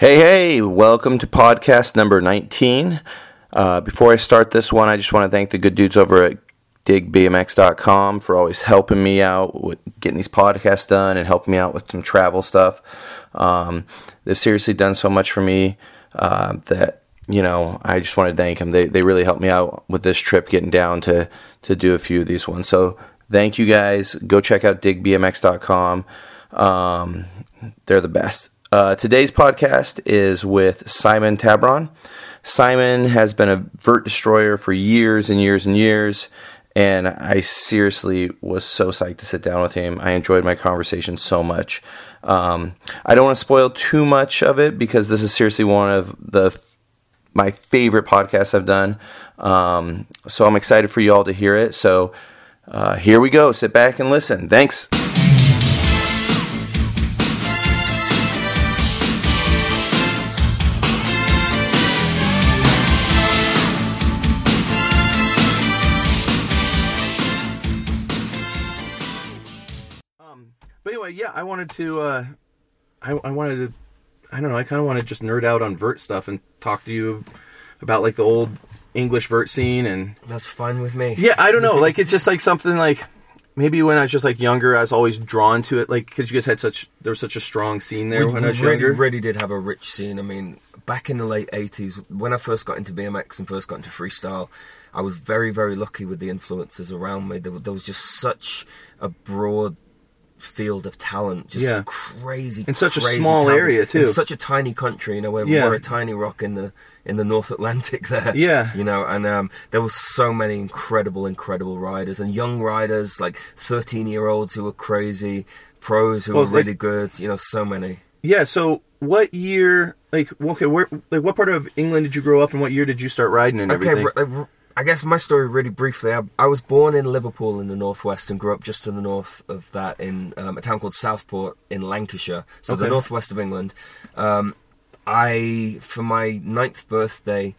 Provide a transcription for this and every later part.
Hey, hey, welcome to podcast number 19. Uh, before I start this one, I just want to thank the good dudes over at digbmx.com for always helping me out with getting these podcasts done and helping me out with some travel stuff. Um, they've seriously done so much for me uh, that, you know, I just want to thank them. They, they really helped me out with this trip getting down to, to do a few of these ones. So thank you guys. Go check out digbmx.com. Um, they're the best. Uh, today's podcast is with Simon Tabron. Simon has been a vert destroyer for years and years and years, and I seriously was so psyched to sit down with him. I enjoyed my conversation so much. Um, I don't want to spoil too much of it because this is seriously one of the my favorite podcasts I've done. Um, so I'm excited for you all to hear it. So uh, here we go. Sit back and listen. Thanks. Yeah, I wanted to. Uh, I, I wanted to. I don't know. I kind of want to just nerd out on vert stuff and talk to you about like the old English vert scene and That's fun with me. yeah, I don't know. Like it's just like something like maybe when I was just like younger, I was always drawn to it. Like because you guys had such there was such a strong scene there we, when we I was really, younger. really did have a rich scene. I mean, back in the late 80s, when I first got into BMX and first got into freestyle, I was very, very lucky with the influences around me. There, there was just such a broad field of talent, just Yeah. crazy, In such a small talent. area, too. in such a tiny country, you know. We're, Yeah. we're a tiny rock in the in the North Atlantic there. Yeah. you know, and um, there were so many incredible, incredible riders and young riders, like thirteen year olds who were crazy, pros who Well, were like- really good. You know, so many. Yeah. So what year? Like okay, where like what part of England did you grow up and what year did you start riding and Okay, everything? r- I guess my story really briefly. I, I was born in Liverpool in the northwest and grew up just to the north of that in um, a town called Southport in Lancashire, so the northwest of England. Um, I, for my ninth birthday,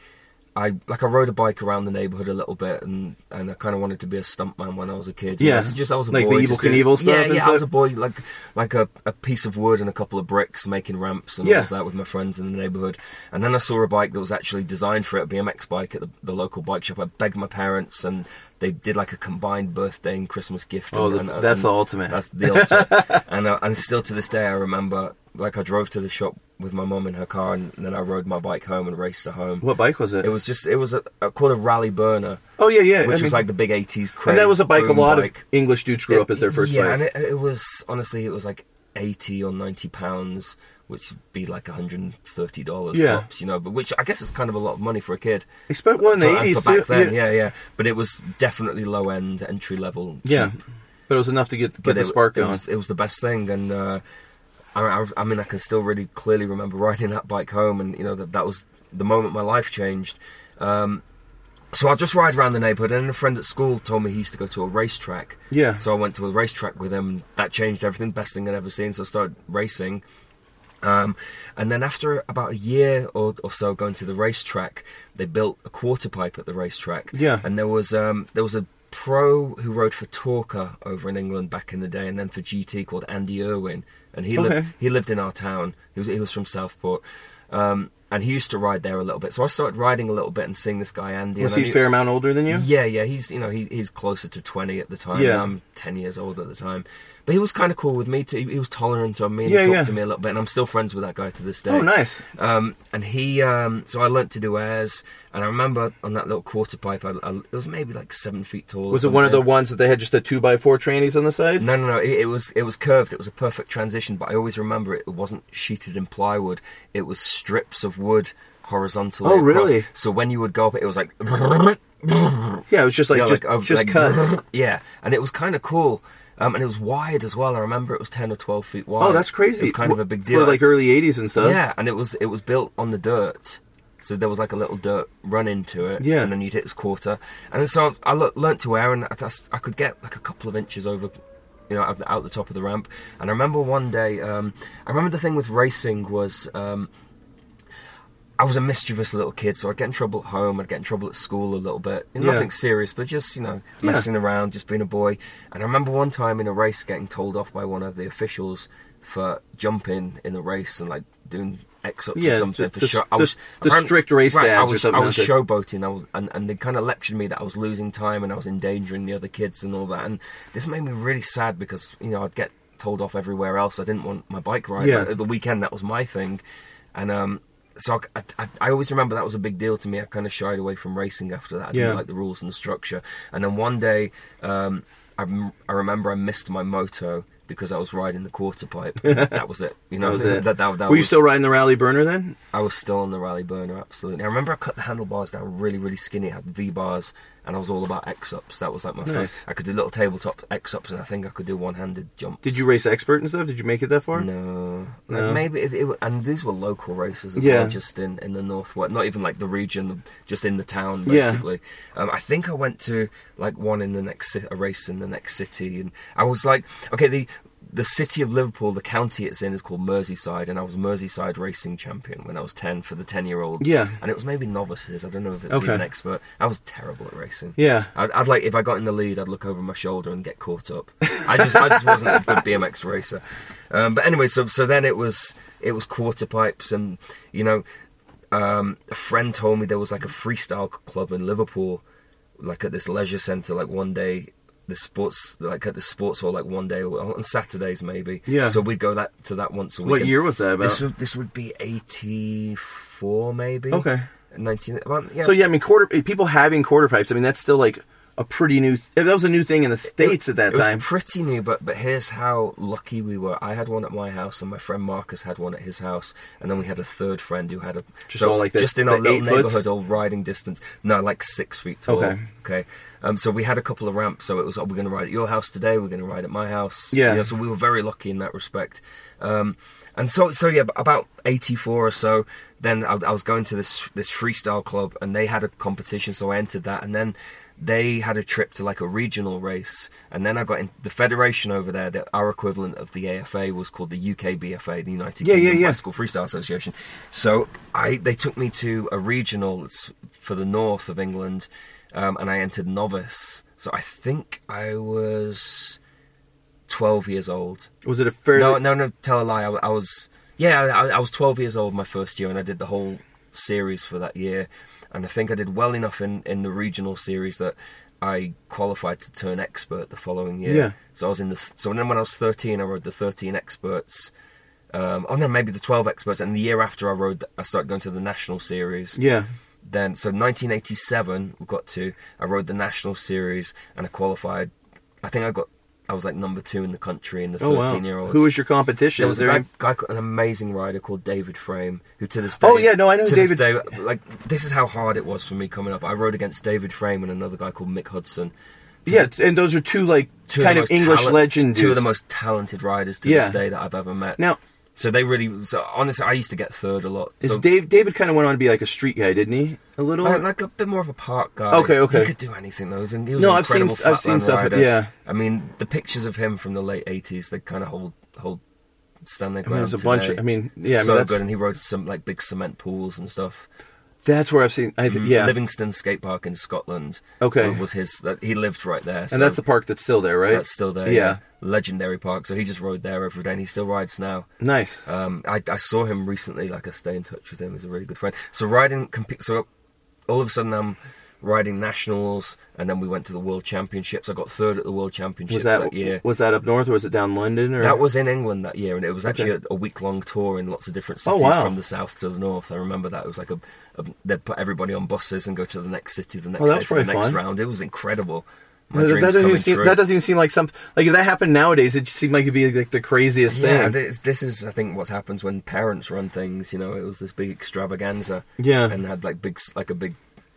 I like I rode a bike around the neighborhood a little bit, and and I kind of wanted to be a stuntman when I was a kid. you Yeah. know, so just I was a Like the boy, just doing- Knievel stuff Yeah, yeah, I was a boy, like like a, a piece of wood and a couple of bricks, making ramps and Yeah. all of that with my friends in the neighborhood. And then I saw a bike that was actually designed for it, a BMX bike at the, the local bike shop. I begged my parents, and they did like a combined birthday and Christmas gift. Oh, and, the- and- that's and the ultimate. That's the ultimate. and uh, and still to this day, I remember like I drove to the shop with my mum in her car, and then I rode my bike home and raced her home. what bike was it? It was just it was a, a called a Raleigh Burner, oh yeah, yeah. which I was mean- like the big eighties craze. and that was a bike a lot bike. of English dudes grew up as their first yeah, bike. and it, it was honestly it was like eighty or ninety pounds, which would be like hundred and thirty dollars Yeah. tops, you know. But which I guess is kind of a lot of money for a kid. One in the eighties back then, yeah. yeah, yeah. But it was definitely low end, entry level. Yeah. But it was enough to get get the it, spark it going. was, it was the best thing, and uh, I, I, I mean, I can still really clearly remember riding that bike home, and you know that that was the moment my life changed. Um, so I just ride around the neighborhood, and a friend at school told me he used to go to a racetrack. Yeah. So I went to a racetrack with him. That changed everything. Best thing I'd ever seen. So I started racing. Um, and then after about a year or, or so going to the racetrack, they built a quarter pipe at the racetrack. Yeah. And there was um, there was a pro who rode for Torker over in England back in the day, and then for GT called Andy Irwin, and he Okay. lived he lived in our town. He was he was from Southport. Um, and he used to ride there a little bit, so I started riding a little bit and seeing this guy Andy. was and he knew- fair amount older than you? yeah, yeah, he's you know he, he's closer to twenty at the time. Yeah. I'm ten years old at the time, but he was kind of cool with me too. He, he was tolerant of me and Yeah, he talked yeah. to me a little bit, and I'm still friends with that guy to this day. Oh, nice. Um, and he, um, so I learnt to do airs, and I remember on that little quarter pipe, I, I, it was maybe like seven feet tall. Was it one of the ones that they had just a two by four trannies on the side? No, no, no. It, it was it was curved. It was a perfect transition, but I always remember it, it wasn't sheeted in plywood. It was strips of wood horizontally. Oh, across. really? So when you would go up, it was like Yeah, it was just like Yeah, just, like, just like, cuts. Yeah, and it was kind of cool. Um, and it was wide as well. I remember it was ten or twelve feet wide. Oh, that's crazy. It was kind of a big deal, For like early '80s and stuff. yeah, and it was it was built on the dirt, so there was like a little dirt run into it. Yeah. and then you'd hit this quarter, and so I le- learnt to air, and I, I could get like a couple of inches over, you know, out, out the top of the ramp. And I remember one day, um, I remember the thing with racing was. Um, I was a mischievous little kid, so I'd get in trouble at home, I'd get in trouble at school a little bit. Yeah. Nothing serious, but just, you know, Yeah. messing around, just being a boy. And I remember one time in a race getting told off by one of the officials for jumping in the race and like doing X up Yeah, for something the- for the- show. I was the strict race right, I was, I was like showboating, I was, and and they kind of lectured me that I was losing time and I was endangering the other kids and all that. And this made me really sad because you know I'd get told off everywhere else. I didn't want my bike ride. Yeah. But at the weekend that was my thing, and um. So I, I, I always remember that was a big deal to me. I kind of shied away from racing after that. I didn't like the rules and the structure. And then one day, um, I, I remember I missed my moto because I was riding the quarter pipe. that was it. You know, That was it. That, that, that Were you still riding the Raleigh Burner then? I was still on the Raleigh Burner, absolutely. I remember I cut the handlebars down really, really skinny. It had V bars, and I was all about X ups. That was like my Nice. first. I could do little tabletop X ups, and I think I could do one handed jumps. Did you race expert and stuff? Did you make it that far? No, No. Like maybe it, it, and these were local races as Yeah. well, just in in the northwest, not even like the region, just in the town Yeah. basically. Um, I think I went to like one in the next a race in the next city, and I was like, okay, the the city of Liverpool, the county it's in is called Merseyside, and I was Merseyside racing champion when I was ten for the ten year olds. Yeah. and it was maybe novices. I don't know if it was Okay. even expert. I was terrible at racing. Yeah. I'd, I'd like if I got in the lead, I'd look over my shoulder and get caught up. I just, I just wasn't a good BMX racer. Um, but anyway, so so then it was it was quarter pipes, and you know, um, a friend told me there was like a freestyle club in Liverpool, like at this leisure centre, like one day. The sports, like at the sports hall, like one day on Saturdays maybe. Yeah. So we'd go that to that once a week. What and year was that about? This would this would be eighty four maybe. Okay. Nineteen. About, yeah. So yeah, I mean, quarter people having quarter pipes. I mean, that's still like a pretty new. That was a new thing in the states at that it time. was pretty new, but but here's how lucky we were. I had one at my house, and my friend Marcus had one at his house, and then we had a third friend who had a Just so all like the- just in our little foots? neighborhood, all riding distance. No, like six feet tall. Okay. Okay. Um, so we had a couple of ramps. So it was, oh, we're going to ride at your house today. We're going to ride at my house. Yeah. You know, so we were very lucky in that respect. Um, and so, so yeah, about '84 or so. Then I, I was going to this this freestyle club, and they had a competition, so I entered that, and then they had a trip to like a regional race, and then I got in the federation over there. That our equivalent of the AFA was called the UK BFA, the United Yeah, yeah, Kingdom yeah. Bicycle Freestyle Association. So I they took me to a regional for the north of England, um, and I entered novice. So I think I was twelve years old. was it a fairly? No, no, no. Tell a lie. I, I was yeah, I, I was 12 years old my first year, and I did the whole series for that year. And I think I did well enough in in the regional series that I qualified to turn expert the following year. Yeah. So I was in the so then when I was 13, I rode the 13 experts. Um, oh no, maybe the 12 experts. And the year after I rode, I started going to the national series Yeah. then so 1987 we got to i rode the national series and i qualified i think i got i was like number two in the country in the Oh 13 wow. year olds Who was your competition? there Was was a there? guy, guy, an amazing rider called David Frame, who to this oh, day. Oh, yeah, no, I know to David. day, like this is how hard it was for me coming up. I rode against David Frame and another guy called Mick Hudson. yeah, and those are two like Two kind the of English talent- legend Two of the most talented riders to Yeah. this day that I've ever met. Now, so they really. So honestly, I used to get third a lot. is so, Dave David kind of went on to be like a street guy, didn't he? A little. Like, like a bit more of a park guy. Okay, okay. He could do anything though. He was, he was No, I've seen- I've seen stuff, rider. yeah. I mean, the pictures of him from the late '80s, they kind of hold hold stand their I mean, ground. there's a bunch of- I mean, yeah, I mean, so that's- good. And he rode some like big cement pools and stuff. That's where I've seen. I, th- yeah, Livingston Skate Park in Scotland. Okay. uh, was his that he lived right there. and that's the park that's still there, right? that's still there. Yeah. Yeah. legendary park. So he just rode there every day, and he still rides now. Nice. Um, I, I saw him recently. Like I stay in touch with him. He's a really good friend. So riding, comp- so all of a sudden I'm riding nationals, and then we went to the world championships. I got third at the world championships was that, that year. was that up north or was it down London? Or That was in England that year, and it was actually Okay. a, a week long tour in lots of different Oh, cities wow. from the south to the north. I remember that it was like a they'd put everybody on buses and go to the next city the next Oh, day for the next fun. round. It was incredible. That, doesn't even seem that doesn't even seem like something like if that happened nowadays. It just seemed like it'd be like the craziest yeah, thing. this, this is I think what happens when parents run things. You know, it was this big extravaganza. Yeah. and had like big like a big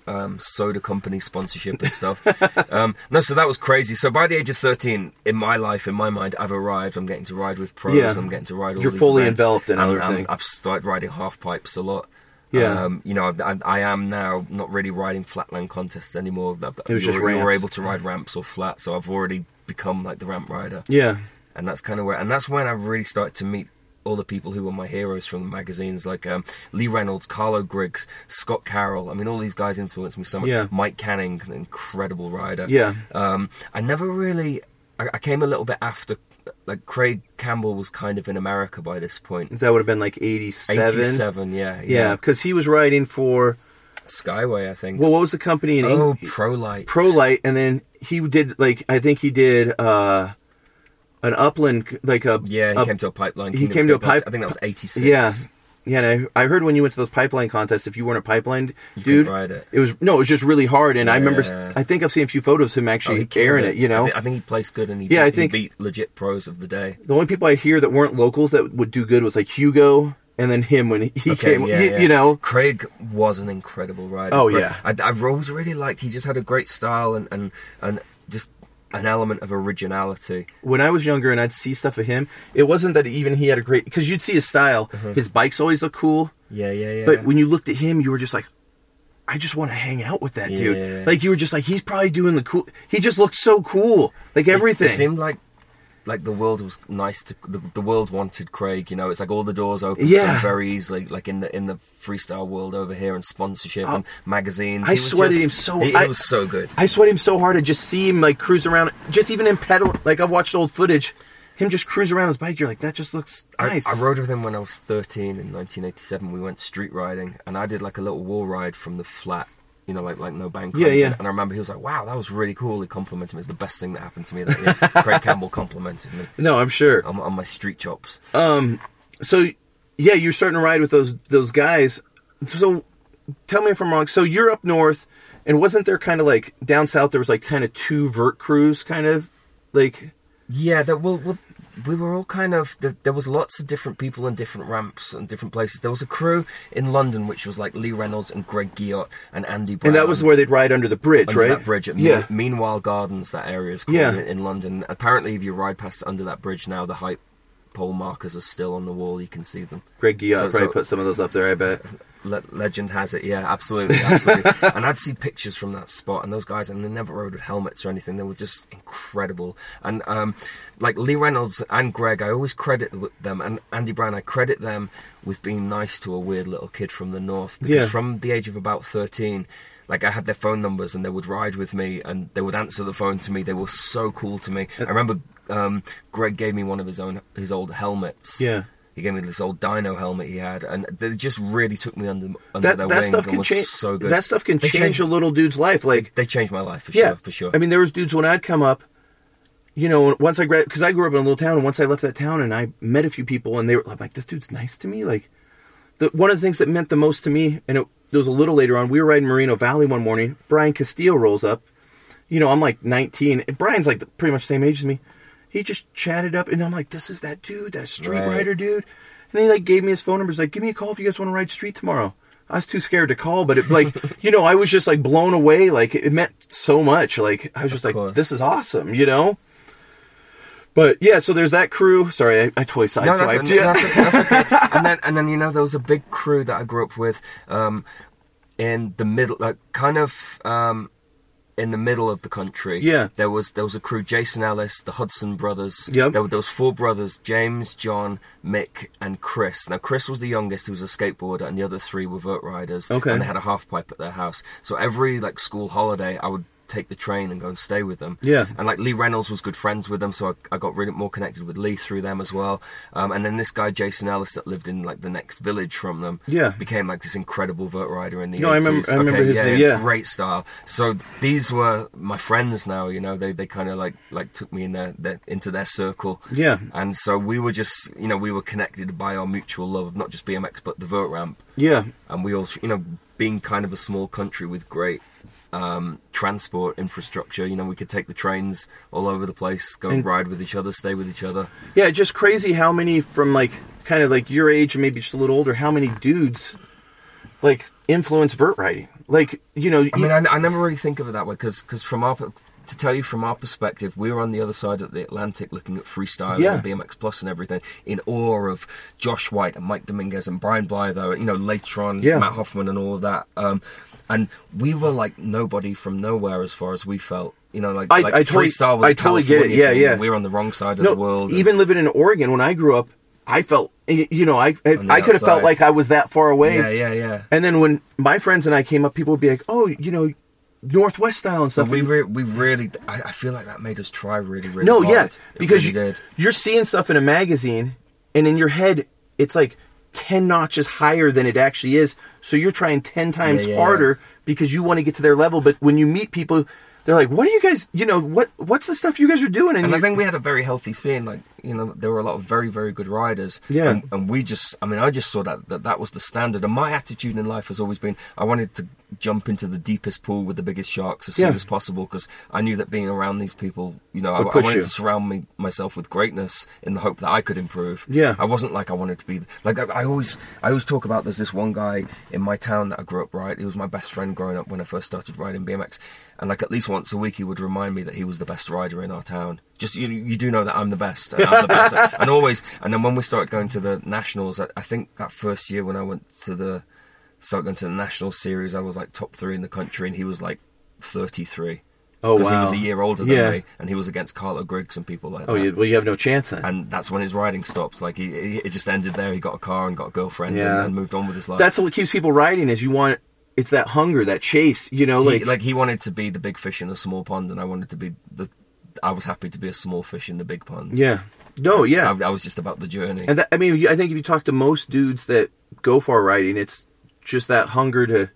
um, soda company sponsorship and stuff. um, no, so that was crazy. So by the age of thirteen, in my life, in my mind, I've arrived. I'm getting to ride with pros. Yeah. I'm getting to ride. All You're these fully events. enveloped in I'm- everything. I'm- I've started riding half pipes a lot. Yeah. Um, you know, I, I am now not really riding flatland contests anymore. it was you're, you're able to ride ramps or flat, so I've already become like the ramp rider yeah, and that's kind of where and that's when I really started to meet all the people who were my heroes from the magazines like um, Lee Reynolds, Carlo Griggs, Scott Carroll. I mean, all these guys influenced me so much. Yeah. Mike Canning, an incredible rider. Yeah. Um, I never really. I, I came a little bit after like Craig Campbell was kind of in America by this point. That would have been like 87. 87, yeah, Yeah, because he was writing for, Skyway, I think. well, what was the company in oh, Eng- Prolight. Prolight, and then he did, like, I think he did uh an upland, like a. Yeah, he a- came to a pipeline. he came to a pipe- I think that was 86. Yeah. Yeah, and I, I heard when you went to those pipeline contests, if you weren't a pipeline You dude, ride it. was no, it was just really hard. And I remember, Yeah. I think I've seen a few photos of him Oh, actually killed airing it. You know, I, thi- I think he placed good and he, Yeah, I think- beat legit pros of the day. the only people I hear that weren't locals that would do good was like Hugo, and then him when he, Okay, came. yeah, he- yeah. You know, Craig was an incredible rider. Oh, Craig- yeah. I, I've always really liked. He just had a great style and and and just an element of originality. when I was younger and I'd see stuff of him, it wasn't that even he had a great because you'd see his style. Uh-huh. His bikes always look cool, Yeah, yeah, yeah. but when you looked at him, you were just like, I just want to hang out with that Yeah. dude. Like you were just like, he's probably doing the cool. He just looked so cool, like everything. It seemed like like the world was nice to the, the world wanted Craig. You know, it's like all the doors open Yeah. very easily. Like in the in the freestyle world over here and sponsorship uh, and magazines. I sweated just- him so- He, I- it was so good. I sweat him so hard to just see him like cruise around, just even in pedal. Like I've watched old footage, him just cruise around his bike. You're like, that just looks nice. I, I rode with him when I was 13 in 1987. We went street riding, and I did like a little wall ride from the flat, you know, like like no bank. Yeah, yeah. And I remember he was like, "Wow, that was really cool." He complimented me. It's the best thing that happened to me that year. Craig Campbell complimented me no, I'm sure. on, on my street chops. Um, So, yeah, you're starting to ride with those those guys. So, tell me if I'm wrong. So you're up north, and wasn't there kind of like down south? There was like kind of two vert crews, kind of like Yeah, that well, well, we were all kind of there, was lots of different people in different ramps and different places. There was a crew in London which was like Lee Reynolds and Greg Guillot and Andy Brown. and that was where they'd ride under the bridge, under right? that bridge at yeah. Meanwhile Gardens, that area is called Yeah. in, in London. Apparently, if you ride past under that bridge now, the height pole markers are still on the wall. You can see them. Greg Guillot So- probably so- put some of those up there. I bet. Le- legend has it, yeah, absolutely, absolutely. and I'd see pictures from that spot, and those guys, and they never rode with helmets or anything. They were just incredible. And um, like Lee Reynolds and Greg, I always credit them, and Andy Brown, I credit them with being nice to a weird little kid from the north. Because Yeah. from the age of about thirteen. Like I had their phone numbers and they would ride with me and they would answer the phone to me. They were so cool to me. I remember um, Greg gave me one of his own his old helmets. Yeah. He gave me this old Dino helmet he had, and they just really took me under under That their that wing stuff can change. so good. That stuff can They change a little dude's life. Like They changed my life for yeah, sure, for sure. I mean, there was dudes when I'd come up. You know, once I because I grew up in a little town, and once I left that town, and I met a few people, and they were I'm like, "This dude's nice to me." Like, the one of the things that meant the most to me, and it, it was a little later on. We were riding Merino Valley one morning. Brian Castillo rolls up. You know, I'm like 19. And Brian's like pretty much the same age as me. He just chatted up, and I'm like, "This is that dude, that street Right. rider dude." And he like gave me his phone number. He's like, "Give me a call if you guys want to ride street tomorrow." I was too scared to call, but it like you know, I was just like blown away. Like it meant so much. Like I was just like, course. "This is awesome," you know. But yeah, so there's that crew. Sorry, I, I totally no, that's, sideswiped. Yeah. that's, okay, that's okay. and then and then you know there was a big crew that I grew up with, um, in the middle, like kind of um, in the middle of the country. Yeah. there was there was a crew: Jason Ellis, the Hudson brothers. Yep. there were those four brothers: James, John, Mick, and Chris. Now Chris was the youngest, who was a skateboarder, and the other three were vert riders. Okay. and they had a half pipe at their house. So every like school holiday, I would take the train and go and stay with them. Yeah. And like Lee Reynolds was good friends with them, so I, I got really more connected with Lee through them as well. Um, and then this guy Jason Ellis that lived in like the next village from them, Yeah. became like this incredible vert rider in the No, I 80s. remember- I remember okay, his yeah, name, yeah. great style. So these were my friends now. You know, they they kind of like like took me in their, their into their circle. Yeah. And so we were just you know we were connected by our mutual love of not just BMX but the vert ramp yeah, and we all, you know, being kind of a small country with great um, transport infrastructure, you know, we could take the trains all over the place, go and, And- ride with each other, stay with each other. yeah. Just crazy how many from like kind of like your age and maybe just a little older. How many dudes like influence vert riding? Like you know, I mean, I, I never really think of it that way because because from our to tell you from our perspective, we were on the other side of the Atlantic looking at freestyle Yeah. and BMX Plus and everything in awe of Josh White and Mike Dominguez and Brian Blyther, you know, later on Yeah. Mat Hoffman and all of that. Um, and we were like nobody from nowhere as far as we felt. You know, like, I- like I totally- freestyle was I totally get it. California Yeah, thing, yeah. and We were on the wrong side of no, the world. even living in Oregon when I grew up, I felt you know I I, I could have felt like I was that far away. yeah, yeah, yeah. And then when my friends and I came up, people would be like, "Oh, you know, Northwest style and stuff. we re- we really I, I feel like that made us try really really no, hard. yeah, because really you, did. you're seeing stuff in a magazine, and in your head, it's like ten notches higher than it actually is. So you're trying ten times Yeah, yeah, harder because you want to get to their level. But when you meet people, they're like, "What are you guys? You know what? What's the stuff you guys are doing?" And I think we had a very healthy scene. Like you know, there were a lot of very, very good riders. Yeah. And, and we just, I mean, I just saw that, that that was the standard. And my attitude in life has always been, I wanted to jump into the deepest pool with the biggest sharks as Yeah. soon as possible because I knew that being around these people, you know, I, I wanted you. to surround me myself with greatness in the hope that I could improve. Yeah. I wasn't like I wanted to be like I, I always, I always talk about. There's this one guy in my town that I grew up. Right, he was my best friend growing up when I first started riding BMX. And like at least once a week, he would remind me that he was the best rider in our town. Just you, you do know that I'm the best, and I'm the best, and always. And then when we started going to the nationals, I, I think that first year when I went to the started going to the national series, I was like top three in the country, and he was like 33. Oh, because he was a year older than Yeah. me, and he was against Carlo Griggs and people like that. oh, that. you, well, you have no chance then. And that's when his riding stopped. Like he, he, it just ended there. He got a car and got a girlfriend Yeah. and, and moved on with his life. That's what keeps people riding. Is you want it's that hunger, that chase. You know, He- like, like he wanted to be the big fish in a small pond, and I wanted to be the. I was happy to be a small fish in the big pond. yeah, no, yeah. I, I was just about the journey. And that, I mean, I think if you talk to most dudes that go for riding, it's just that hunger to.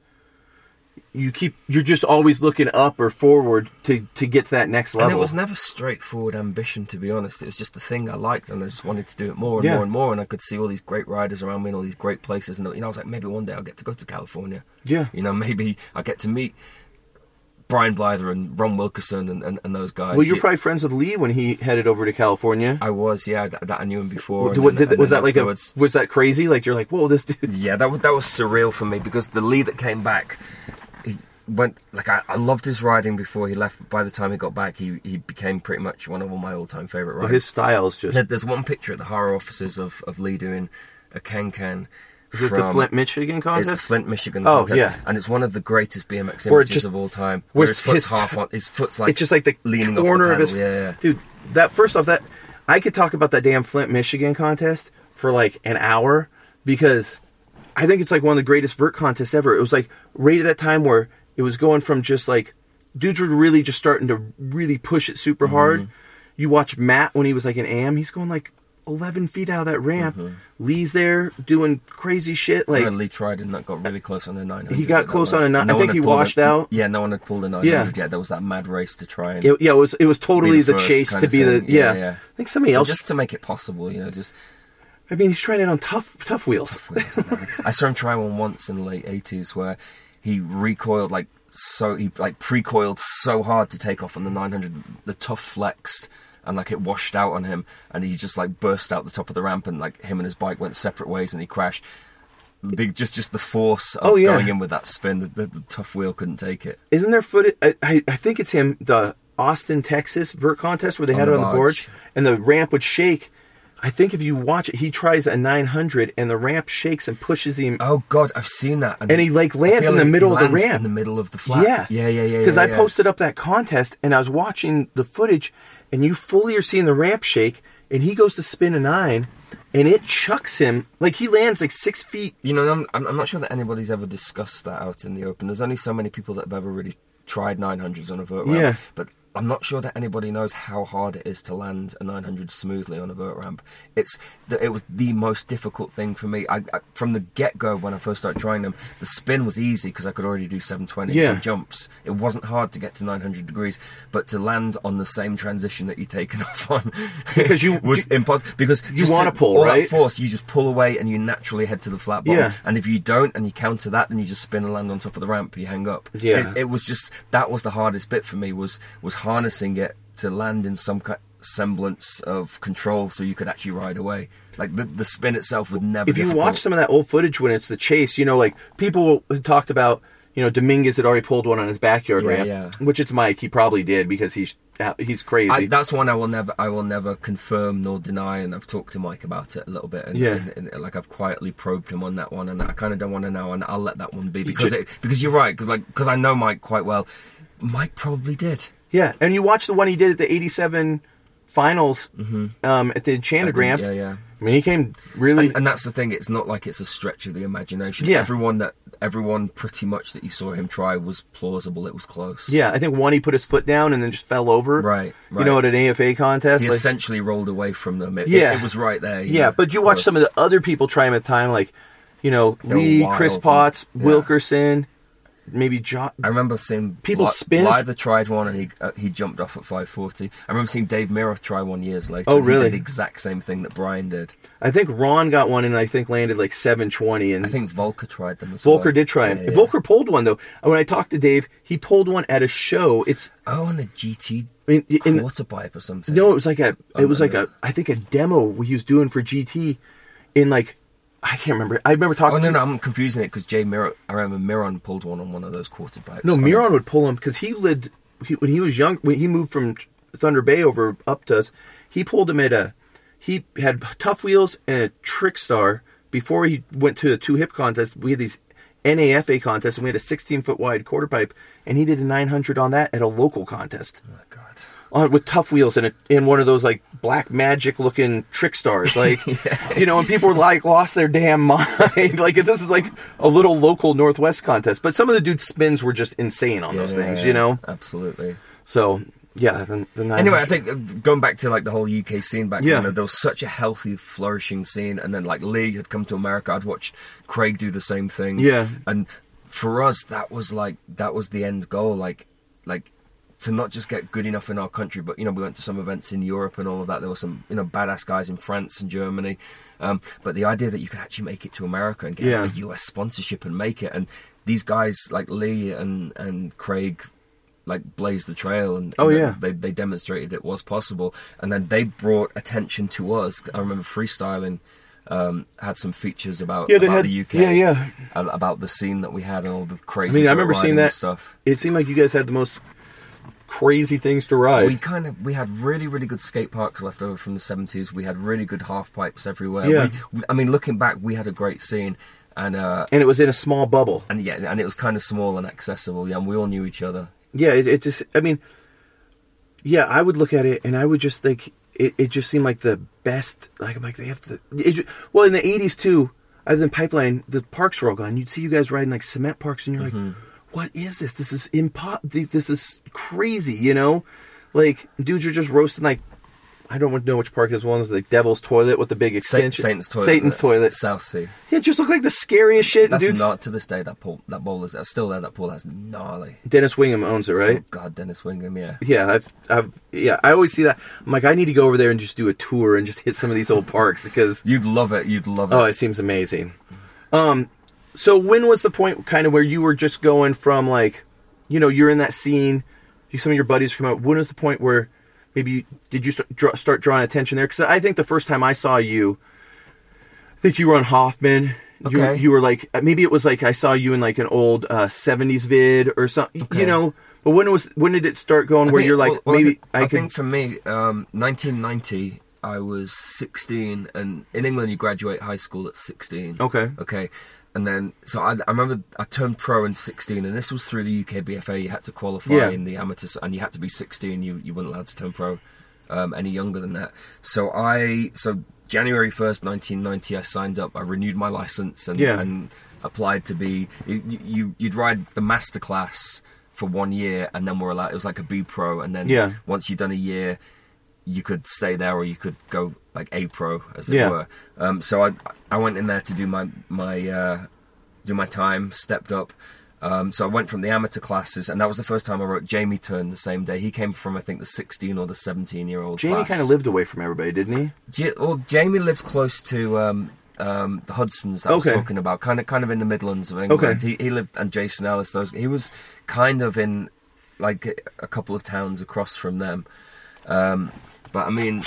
You keep. You're just always looking up or forward to to get to that next level. and it was never straightforward ambition, to be honest. It was just the thing I liked, and I just wanted to do it more and Yeah. more and more. And I could see all these great riders around me and all these great places, and you know, I was like, maybe one day I'll get to go to California. Yeah. you know, maybe I get to meet Brian Blyther and Ron Wilkerson and, and, and those guys. well, you're Yeah, probably friends with Lee when he headed over to California. I was, yeah, that, that I knew him before. And what then- did- was that like a? Was that crazy? Like you're like, whoa, this dude. Yeah, that was, that was surreal for me because the Lee that came back, he went like I, I loved his riding before he left. But by the time he got back, he he became pretty much one of all my all time favorite riders. His style is just. There's one picture at the horror offices of, of Lee doing a can-can. Is it the Flint, Michigan It's contest? the Flint, Michigan Oh, contest, yeah. and it's one of the greatest BMX images just- of all time. where his foot's his- half on, his foot's like it's just like the leaning off the corner of his. Yeah, yeah. Dude, that first off, that I could talk about that damn Flint, Michigan contest for like an hour because I think it's like one of the greatest vert contests ever. It was like right at that time where it was going from just like dudes were really just starting to really push it super Mm-hmm. hard. You watch Matt when he was like an AM, he's going like 11 feet out of that ramp. Mm-hmm. Lee's there doing crazy shit. Like, Lee tried and that got really close on the 900. He got close on a nine- I think he washed a- out. Yeah, no one had pulled a 900 Yeah. yet. There was that mad race to try and it, yeah, it was it was totally the the, chase to be the thing. yeah. Yeah, yeah. I think somebody else. just to make it possible, you know, just I mean, he's trying it on tough Tuff wheels. I saw him try one once in the late eighties where he recoiled like so he like pre-coiled so hard to take off on the 900 the Tuff flexed and like it washed out on him and he just like burst out the top of the ramp and like him and his bike went separate ways and he crashed big just just the force of Oh, yeah. going in with that spin the, the, the Tuff wheel couldn't take it Isn't there footage? I, I, I think it's him. The Austin, Texas vert contest where they On had the it on the board barge. and the ramp would shake. I think if you watch it, he tries a 900 and the ramp shakes and pushes him. oh god i've seen that And he, like, lands in the like middle of the ramp. in the middle of the flat Yeah, yeah yeah yeah Because yeah, I yeah. posted up that contest and I was watching the footage, and you fully are seeing the ramp shake, and he goes to spin a nine, and it chucks him like he lands like six feet. You know, I'm, I'm not sure that anybody's ever discussed that out in the open. There's only so many people that have ever really tried 900s on a vert ramp. Yeah. But I'm not sure that anybody knows how hard it is to land a 900 smoothly on a vert ramp. It's the, it was the most difficult thing for me. I, I from the get go when I first started trying them, the spin was easy because I could already do 720 Yeah. jumps. It wasn't hard to get to 900 degrees, but to land on the same transition that you'd taken off on Because you- was you- impossible. Because you wanna to- pull, all right? That force, you just pull away and you naturally head to the flat bottom. Yeah. And if you don't and you counter that, then you just spin and land on top of the ramp. You hang up. Yeah. It, it was just that was the hardest bit for me was was harnessing it to land in some ki- semblance of control so you could actually ride away. Like the the spin itself was never. if you difficult. watch some of that old footage when it's the chase, you know, like people talked about, you know, Dominguez had already pulled one on his backyard Yeah, ramp, yeah. which it's Mike. He probably did because he's he's crazy. I, that's one I will never, I will never confirm nor deny, and I've talked to Mike about it a little bit, and, Yeah. and- and, like I've quietly probed him on that one, and I kind of don't want to know, and I'll let that one be because should- it, because you're right, because like because I know Mike quite well. Mike probably did. Yeah, and you watch the one he did at the '87 finals um, at the Enchanted Mm-hmm. I ramp. yeah, yeah. I mean, he came really. And, and that's the thing; it's not like it's a stretch of the imagination. Yeah. everyone that everyone pretty much that you saw him try was plausible. It was close. yeah, I think one he put his foot down and then just fell over. Right, You know, right. at an AFA contest. he like- essentially rolled away from them. It, Yeah. it, it was right there. yeah, know, but you watch some of the other people try him at the time, like you know They were Lee, wild Chris and- Potts, yeah. Wilkerson, maybe John. I remember seeing People Li- spin- Liver tried one and he uh, he jumped off at 540. I remember seeing Dave Mirra try one years later. Oh, and he really? did the exact same thing that Brian did. I think Ron got one and I think landed like seven twenty, and I think Volker tried them as Volker well. did try. Yeah, yeah. Volker pulled one though. When I talked to Dave, he pulled one at a show. It's Oh, and the GT I mean, in, quarter pipe or something. no, it was like a it was like a. I think a demo he was doing for GT in like I can't remember. I remember talking. Oh no, to, no, I'm confusing it because Jay Mir. I remember Miron pulled one on one of those quarter pipes. No, I mean, Miron would pull him because he lived he, when he was young. When he moved from Thunder Bay over up to us, he pulled him at a. He had Tuff wheels and a trick star before he went to the two hip contest. We had these NAFA contests, and we had a 16 foot wide quarter pipe, and he did a 900 on that at a local contest God. On with Tuff wheels and a, in one of those like black magic looking trick stars like you know and people were like lost their damn mind like this is like a little local northwest contest but some of the dudes spins were just insane on those things you know absolutely. so yeah the, the Anyway, I think uh, going back to like the whole UK scene back Yeah. then, there was such a healthy, flourishing scene, and then like Lee had come to America. I'd watched Craig do the same thing. Yeah. and for us, that was like that was the end goal. Like, like to not just get good enough in our country, but you know, we went to some events in Europe and all of that. There were some you know badass guys in France and Germany, um, but the idea that you could actually make it to America and get Yeah. a US sponsorship and make it, and these guys like Lee and and Craig like blazed the trail and Oh, yeah. they, they demonstrated it was possible and then they brought attention to us i remember freestyling um, had some features about, Yeah, they about had- the uk yeah, yeah. about the scene that we had and all the crazy I mean I remember seeing that stuff it seemed like you guys had the most crazy things to ride. We kind of we had really really good skate parks left over from the 70s we had really good half pipes everywhere. Yeah. we, i mean looking back we had a great scene and uh and it was in a small bubble. and yeah and it was kind of small and accessible. Yeah and we all knew each other. Yeah it, it just i mean yeah i would look at it and i would just think it, it just seemed like the best like i'm like they have to it, well in the 80s too other than pipeline the parks were all gone. You'd see you guys riding like cement parks and you're like what is this this is impo- this is crazy you know like dudes are just roasting like I don't know which park this one was like Devil's Toilet with the big extension. Satan's toilet Satan's Toilet. Southsea Yeah, it just look like the scariest shit. that's dudes. not to this day that pool that bowl is that's still there that pool that's gnarly Dennis Wingham owns it, right? Oh God, Dennis Wingham, yeah. Yeah, I've, I've, yeah, I always see that. I'm like, I need to go over there and just do a tour and just hit some of these old parks because, You'd love it. You'd love it. oh, it seems amazing. Um, so when was the point kind of where you were just going from like, you know, you're in that scene, you, some of your buddies come out. When was the point where maybe you, did you start, draw, start drawing attention there? Because I think the first time I saw you, I think you were on Hoffman. You, Okay. you were like maybe it was like I saw you in like an old uh, '70s vid or something. Okay. You know, but when was when did it start going I where think- you're like well, well, maybe I, I, think, could think for me, um, 1990, I was 16, and in England you graduate high school at 16. Okay. Okay. And then, so I, I remember I turned pro in 16, and this was through the UK BFA. You had to qualify Yeah. in the amateurs, and you had to be 16. You you weren't allowed to turn pro um, any younger than that. So I, so January 1st, 1990, I signed up. I renewed my license and Yeah. and applied to be. You, you you'd ride the master class for one year, and then we're allowed. It was like a B pro, and then Yeah. once you'd done a year, you could stay there or you could go like A pro as it Yeah. were. Um, so I I went in there to do my my uh, do my time, stepped up. Um, so I went from the amateur classes, and that was the first time I wrote Jamie Turn the same day. He came from I think the 16 or the 17 year old. Jamie kind of lived away from everybody, didn't he? Ja- well, Jamie lived close to um, um, the Hudsons that I was talking about, kind of kind of in the Midlands of England. Okay. He, he lived and Jason Ellis. Those he was kind of in like a couple of towns across from them. Um, but I mean,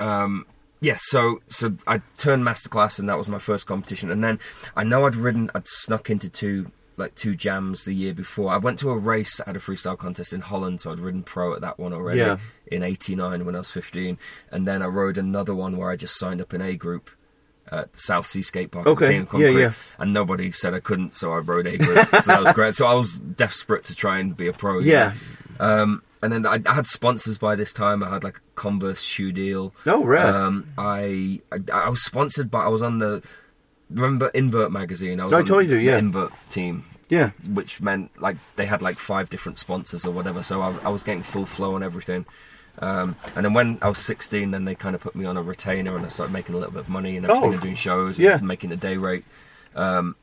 um, yeah. So so I turned masterclass, and that was my first competition. And then I know I'd ridden, I'd snuck into two like two jams the year before. I went to a race at a freestyle contest in Holland, so I'd ridden pro at that one already Yeah. in '89 when I was 15, and then I rode another one where I just signed up in A group. At Southsea Skate Park, Okay, King of yeah, yeah. and nobody said I couldn't, so I rode A group. so that was great. So I was desperate to try and be a pro. Yeah. Um, and then I, I had sponsors by this time. I had like a Converse shoe deal. Oh, right. Um, I, I I was sponsored, but I was on the remember Invert magazine. I was I on told you, the yeah. Invert team. Yeah. which meant like they had like five different sponsors or whatever. So I, I was getting full flow on everything. Um, and then when I was 16, then they kind of put me on a retainer and I started making a little bit of money and everything Oh, and doing shows yeah. and making a day rate. Um,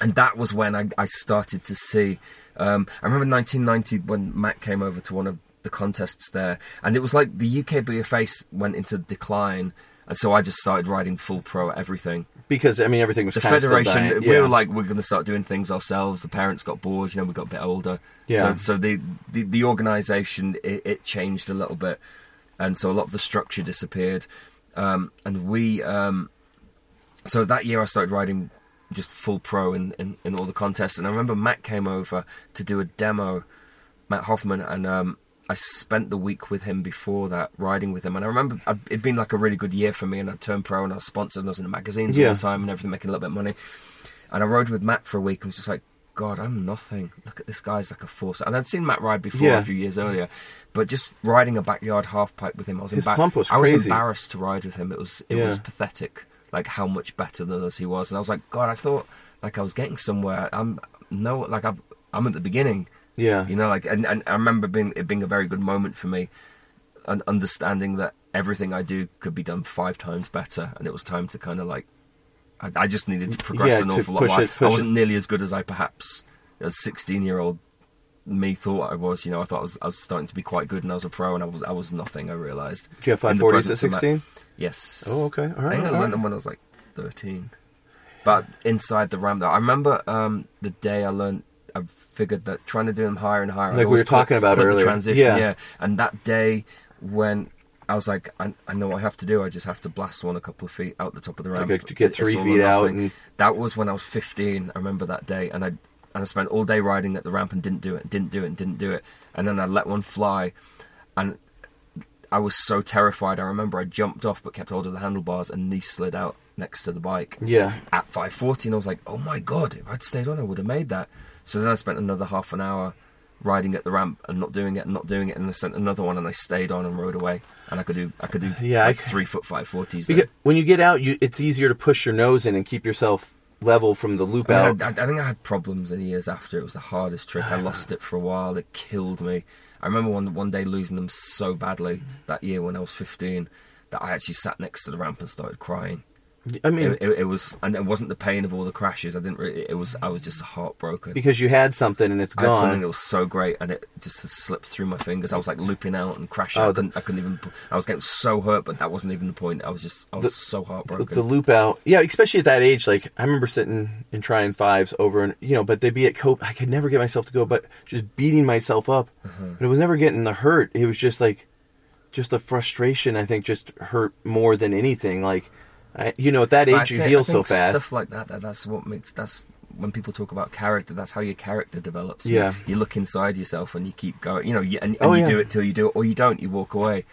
and that was when I, I started to see. Um, I remember 1990 when Matt came over to one of the contests there, and it was like the UK BFA went into decline, and so I just started riding full pro at everything Because I mean everything was the kind of still federation dying. we were like we're going to start doing things ourselves the parents got bored you know we got a bit older Yeah. so, so the the, the organization it, it changed a little bit and so a lot of the structure disappeared um, and we um, so that year i started riding just full pro in, in, in all the contests and i remember matt came over to do a demo matt hoffman and um, I spent the week with him before that, riding with him, and I remember I'd, it'd been like a really good year for me, and I turned pro, and I was sponsored, and I was in the magazines Yeah. all the time, and everything, making a little bit of money. And I rode with Matt for a week, and was just like, God, I'm nothing. Look at this guy's like a force. And I'd seen Matt ride before Yeah. a few years earlier, but just riding a backyard half pipe with him, I was His embar- was I was embarrassed to ride with him. It was it Yeah. was pathetic, like how much better than us he was. And I was like, God, I thought like I was getting somewhere. I'm no like I'm I'm at the beginning. Yeah. You know, like, and, and I remember being it being a very good moment for me, and understanding that everything I do could be done five times better, and it was time to kind of like, I, I just needed to progress Yeah, an awful lot. it- I wasn't nearly as good as I perhaps as sixteen year old me thought I was. You know, I thought I was, I was starting to be quite good, and I was a pro, and I was I was nothing. I realised. Did you have 540s at presence of Matt- 16? Yes. Oh, okay. All I right. think I learned right. them when I was like 13. But inside the ramp, though, I remember um, the day I learned, I figured that trying to do them higher and higher. Like we were talking about earlier. transition, Yeah. yeah. And that day when I was like, I, I know what I have to do. I just have to blast one a couple of feet out the top of the ramp. Like, to get three feet out and- That was when I was 15. I remember that day, and I and I spent all day riding at the ramp and didn't do it, didn't do it, didn't do it, and then I let one fly, and I was so terrified. I remember I jumped off but kept hold of the handlebars and knee slid out next to the bike Yeah. at 540 and I was like, oh my god, if I'd stayed on I would have made that. So then I spent another half an hour riding at the ramp and not doing it and not doing it and I sent another one and I stayed on and rode away and I could do I could do Yeah, like c- three foot 540s. When you get out, you it's easier to push your nose in and keep yourself level from the loop I, out. mean, I, I think I had problems in years after. It was the hardest trick. I lost it for a while. It killed me. I remember one one day losing them so badly that year when I was 15 that I actually sat next to the ramp and started crying. I mean, It, it, it was, and it wasn't the pain of all the crashes. I didn't. Really, it was. I was just heartbroken. because you had something and it's I had something gone. that was so great, and it just slipped through my fingers. I was like looping out and crashing. Oh, I, couldn't, I couldn't even. I was getting so hurt, but that wasn't even the point. I was just. I was The- so heartbroken. With the loop out, yeah, especially at that age. Like I remember sitting and trying fives over and you know, but they'd be at cope. I could never get myself to go, but just beating myself up. Uh-huh. But it was never getting the hurt. It was just like, just the frustration. I think just hurt more than anything. Like, I, you know, at that age I you think- heal so fast. Stuff like that, that. That's what makes. That's when people talk about character. That's how your character develops. You- Yeah. You, look inside yourself and you keep going. You know, you, and, and Oh, you yeah. do it till you do it, or you don't. You walk away.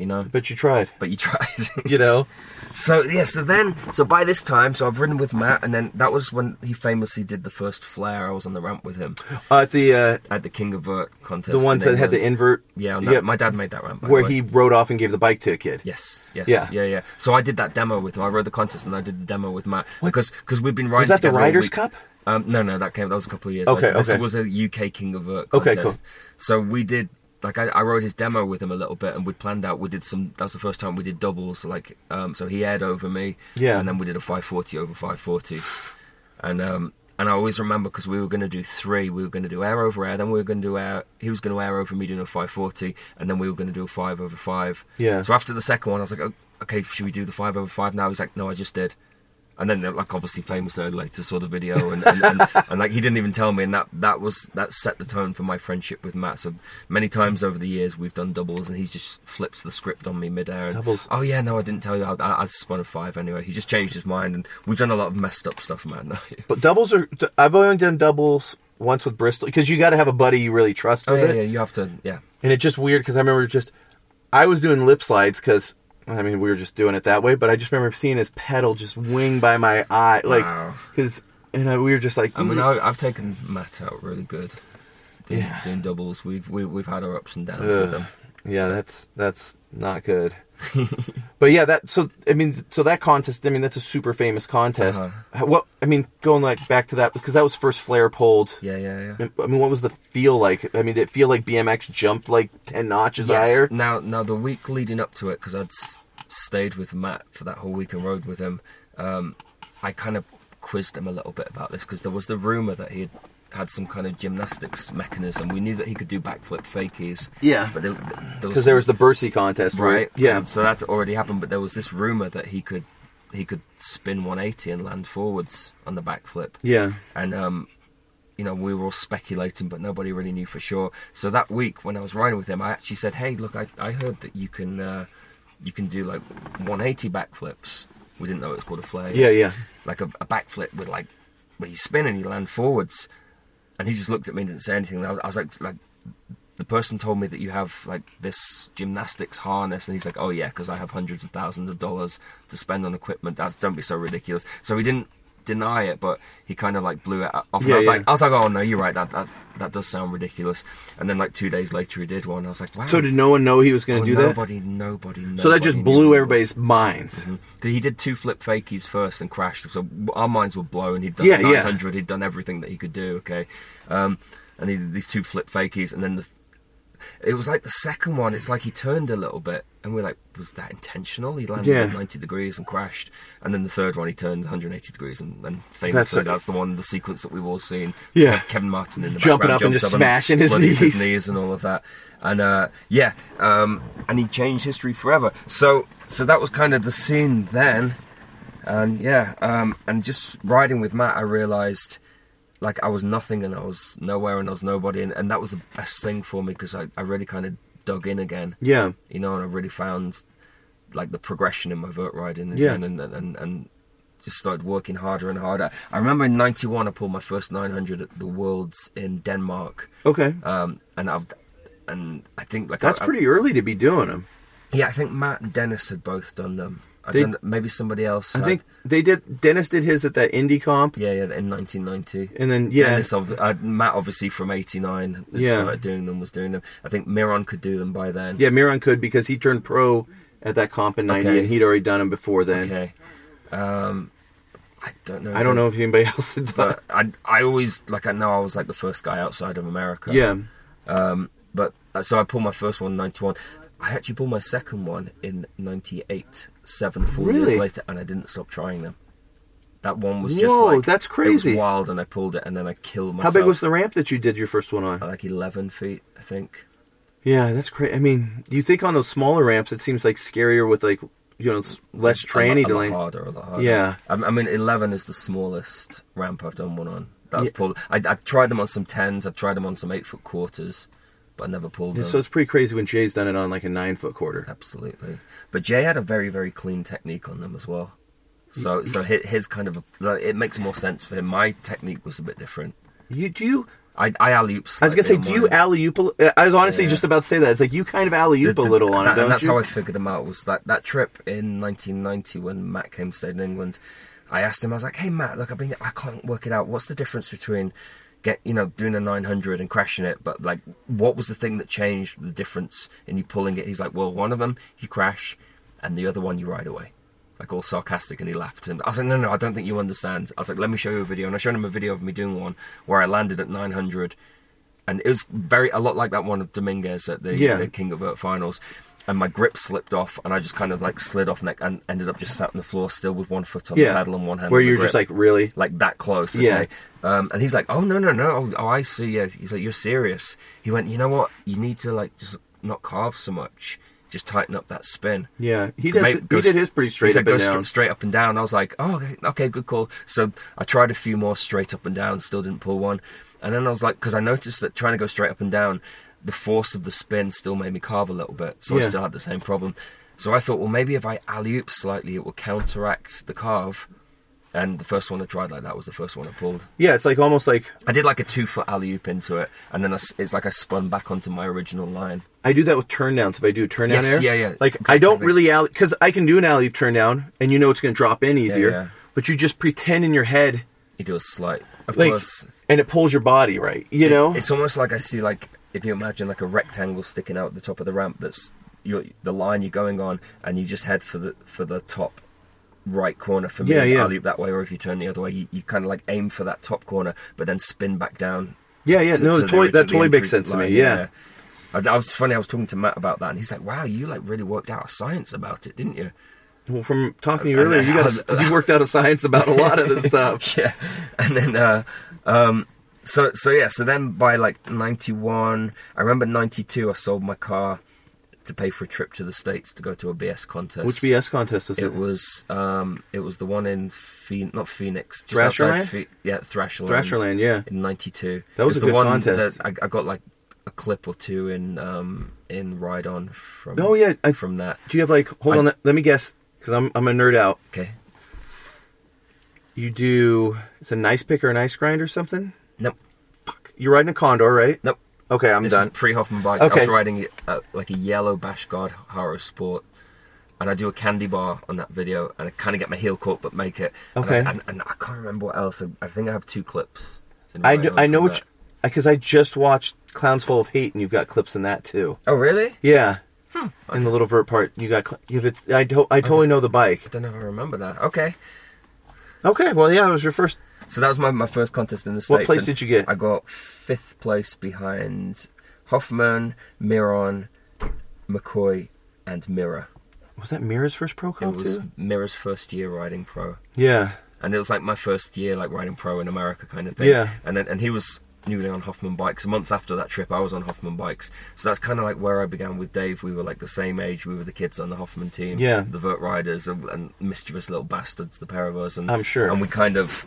You know. But you tried. But you tried. You know. So yeah, so then, so by this time, so I've ridden with Matt, and then that was when he famously did the first flare. I was on the ramp with him Uh, at the uh, at the King of Vert contest. the ones that had the invert. Yeah, that, yeah, my dad made that ramp. where he rode off and gave the bike to a kid. Yes, yes, Yeah. yeah, yeah, So I did that demo with him. I rode the contest and I did the demo with Matt because because we've been riding. Was that the Riders. Cup? Um, no, no, that came. That was a couple of years. Okay, later. This okay. was a UK King of Vert contest. Okay, cool. So we did like I, I rode his demo with him a little bit, and we planned out. We did some. that's the first time we did doubles. Like, um, so he aired over me, Yeah. and then we did a 540 over 540, and um, and I always remember because we were going to do three. We were going to do air over air, then we were going to do air. He was going to air over me doing a 540, and then we were going to do a five over five. Yeah. So after the second one, I was like, oh, okay, should we do the five over five now? He's like, no, I just did. And then, like, obviously, famous nerd later saw the video, and, and, and, and like he didn't even tell me, and that that was that set the tone for my friendship with Matt. So many times over the years, we've done doubles, and he just flips the script on me midair. And, Doubles. Oh yeah, no, I didn't tell you. I, I, I spun a five anyway. He just changed his mind, and we've done a lot of messed up stuff, man. But doubles are. I've only done doubles once with Bristol because you got to have a buddy you really trust oh with yeah, it. yeah, you have to, yeah. And it's just weird because I remember just I was doing lip slides because I mean we were just doing it that way, but I just remember seeing his pedal just wing by my eye, like Wow. because and I, we were just like, I mean, I, I've taken Matt out really good. doing, Yeah. doing doubles. We've we, we've had our ups and downs Ugh. with them. Yeah, that's that's not good. but yeah, that so I mean, so that contest. I mean, that's a super famous contest. Uh-huh. What I mean, going like back to that because that was first flare pulled. Yeah, yeah, yeah. I mean, what was the feel like? I mean, did it feel like BMX jumped like ten notches higher? Now, now the week leading up to it, because I'd stayed with Matt for that whole week and rode with him, um, I kind of quizzed him a little bit about this because there was the rumor that he had had some kind of gymnastics mechanism. We knew that he could do backflip fakies. Yeah. but Because there was the Bercy contest, right? right. Yeah. So that already happened, but there was this rumor that he could he could spin 180 and land forwards on the backflip. Yeah. and um, you know we were all speculating, but nobody really knew for sure. So that week when I was riding with him, I actually said, "Hey, look, I, I heard that you can uh, you can do like 180 backflips. We didn't know it was called a flair. Yeah, yeah. like a, a backflip with like where you spin and you land forwards." And he just looked at me and didn't say anything. I was, I was like, like the person told me that you have like this gymnastics harness, and he's like, "Oh yeah, because I have hundreds of thousands of dollars to spend on equipment. That's don't be so ridiculous." So he didn't deny it, but he kind of like blew it off. And Yeah, I was yeah. like, I was like, "Oh no, you're right. That that that does sound ridiculous." And then like two days later, he did one. I was like, "Wow." So did no one know he was going Oh, to do that? nobody, nobody, nobody. So that just blew everybody's minds. Mhm. 'Cause he did two flip fakies first and crashed. So our minds were blown. He'd done yeah. 900. He'd done everything that he could do. Okay, um, and he did these two flip fakies, and then the, it was like the second one. It's like he turned a little bit, and we're like, was that intentional? He landed Yeah. at 90 degrees and crashed. And then the third one, he turned 180 degrees, and, and famously, That's that's, the one, the sequence that we've all seen. Yeah. Kevin Martin in the Jumping up and just up smashing his knees. knees and all of that. And uh, yeah, um, and he changed history forever. So so that was kind of the scene then. And yeah, um, and just riding with Mat, I realised like I was nothing and I was nowhere and I was nobody, and, and that was the best thing for me because I, I really kind of dug in again, Yeah. you know, and I really found like the progression in my vert riding Yeah. again, and, and and and just started working harder and harder. I remember in '91 I pulled my first 900 at the Worlds in Denmark, Okay. um, and I've and I think like That's I, I- pretty early to be doing them. yeah, I think Mat and Dennis had both done them. I They- don't, maybe somebody else. I had- think they did. Dennis did his at that indie comp, Yeah, yeah, in 1990. and then yeah, Dennis, uh, Mat, obviously from '89, Yeah. started doing them, was doing them. I think Miron could do them by then. yeah, Miron could because he turned pro at that comp in '90, Okay. and he'd already done them before then. Okay. Um, I don't know. I don't know if anybody else had done. but I, I always like I know I was like the first guy outside of America. Yeah, Um, but uh, so I pulled my first one in '91. I actually pulled my second one in '98, seven full Really? years later, and I didn't stop trying them. That one was just Whoa, like that's It crazy. was wild, and I pulled it, and then I killed myself. how big was the ramp that you did your first one on? Uh, like 11 feet, I think. Yeah, that's great. I mean, you think on those smaller ramps, it seems like scarier with like you know less tranny lot, to a lot like. harder, a lot harder. Yeah. I, I mean, 11 is the smallest ramp I've done one on. That I've Yeah. pulled. I, I tried them on some tens. I tried them on some eight foot quarters, but I never pulled Yeah, them. so it's pretty crazy when Jay's done it on like a nine foot quarter. Absolutely. But Jay had a very, very clean technique on them as well. So, so his, his kind of like, it makes more sense for him. My technique was a bit different. You do you? I, I alley oop. I was gonna say, do you alley oop? Uh, I was honestly Yeah. just about to say that. It's like you kind of alley oop a little on it, that, don't and that's you? how I figured them out. Was that that trip in 1990 when Mat came stayed in England? I asked him. I was like, "Hey Mat, look, I've been. I can't work it out. What's the difference between get you know doing a 900 and crashing it? But like, what was the thing that changed the difference in you pulling it? He's like, well, one of them you crash, and the other one you ride away. Like all sarcastic, and he laughed. And I was like, no, no, I don't think you understand. I was like, let me show you a video, and I showed him a video of me doing one where I landed at 900 and it was very a lot like that one of Dominguez at the, Yeah. the King of Vert finals. And my grip slipped off, and I just kind of like slid off and, like, and ended up just sat on the floor, still with one foot on yeah, the pedal and one hand. where on the you're just like really. like that close. Yeah. Okay? Um, and he's like, "Oh no, no, no! Oh, oh, I see. Yeah." He's like, "You're serious." He went, "You know what? You need to like just not carve so much. Just tighten up that spin." Yeah, he does. Mate, he go did his pretty straight he said, up and down. straight up and down. I was like, oh, okay, okay, good call. So I tried a few more straight up and down, still didn't pull one. And then I was like, because I noticed that trying to go straight up and down, the force of the spin still made me carve a little bit. So I still had the same problem. So I thought, well, maybe if I alley oop slightly, it will counteract the carve. And the first one I tried like that was the first one I pulled. Yeah, it's like almost like I did like a two foot alley oop into it, and then I it's like I spun back onto my original line. I do that with turn downs. If I do a turn down Yes, air, yeah, yeah, Like I don't really alley because I can do an alley turn down, and you know it's going to drop in easier. yeah. But you just pretend in your head, You do a slight, of like course. and it pulls your body right. You know, It's almost like I see like if you imagine like a rectangle sticking out at the top of the ramp. That's your the line you're going on, and you just head for the for the top right corner for me. Yeah, yeah. Loop that way, or if you turn the other way, you, you kind of like aim for that top corner, but then spin back down. yeah, yeah. to- no, to that the- that to the totally makes sense to me. line, Yeah. I, I was funny. I was talking to Mat about that, and he's like, "Wow, you like really worked out a science about it, didn't you?" Well, from talking to you earlier, you got you worked out a science about a lot of this stuff. yeah, and then uh, um, so so yeah, so then by like ninety one, I remember ninety two, I sold my car to pay for a trip to the states to go to a BS contest. Which BS contest was it? It was um, it was the one in not Phoenix, just Thrasherland? Phe- yeah, Thrasherland. Thrasherland, yeah. in '92. That was a the one contest. That I, I got like a clip or two in um, in Ride On from. Oh, yeah, I- from that. Do you have like? Hold I- on, let me guess, because I'm I'm a nerd out. Okay. You do it's a nice pick or a nice grind or something. Nope. Fuck. You're riding a Condor, right? Nope. Okay, I'm this done. is pre Hoffman bikes. I Okay. was riding uh, like a yellow Bash Guard Haro Sport, and I do a candy bar on that video, and I kind of get my heel caught, but make it. And Okay. I, and, and I can't remember what else. I, I think I have two clips. I know, I know that. because I just watched Clowns Full of Hate, and you've got clips in that too. Oh really? Yeah. Hmm. In the little vert part, you got. Cl- if it's, I, to- I totally know the bike. I don't know if I remember that. Okay. Okay, well, yeah, it was your first. So that was my, my first contest in the states. What place did you get? I got fifth place behind Hoffman, Miron, McCoy, and Mirra. Was that Mirra's first pro It was too? Mirra's first year riding pro. Yeah. and it was like my first year like riding pro in America kind of thing. Yeah. And then and he was newly on Hoffman bikes. A month after that trip, I was on Hoffman bikes. So that's kind of like where I began with Dave. We were like the same age. We were the kids on the Hoffman team. Yeah. The vert riders and, and mischievous little bastards, the pair of us. And I'm sure. And we kind of.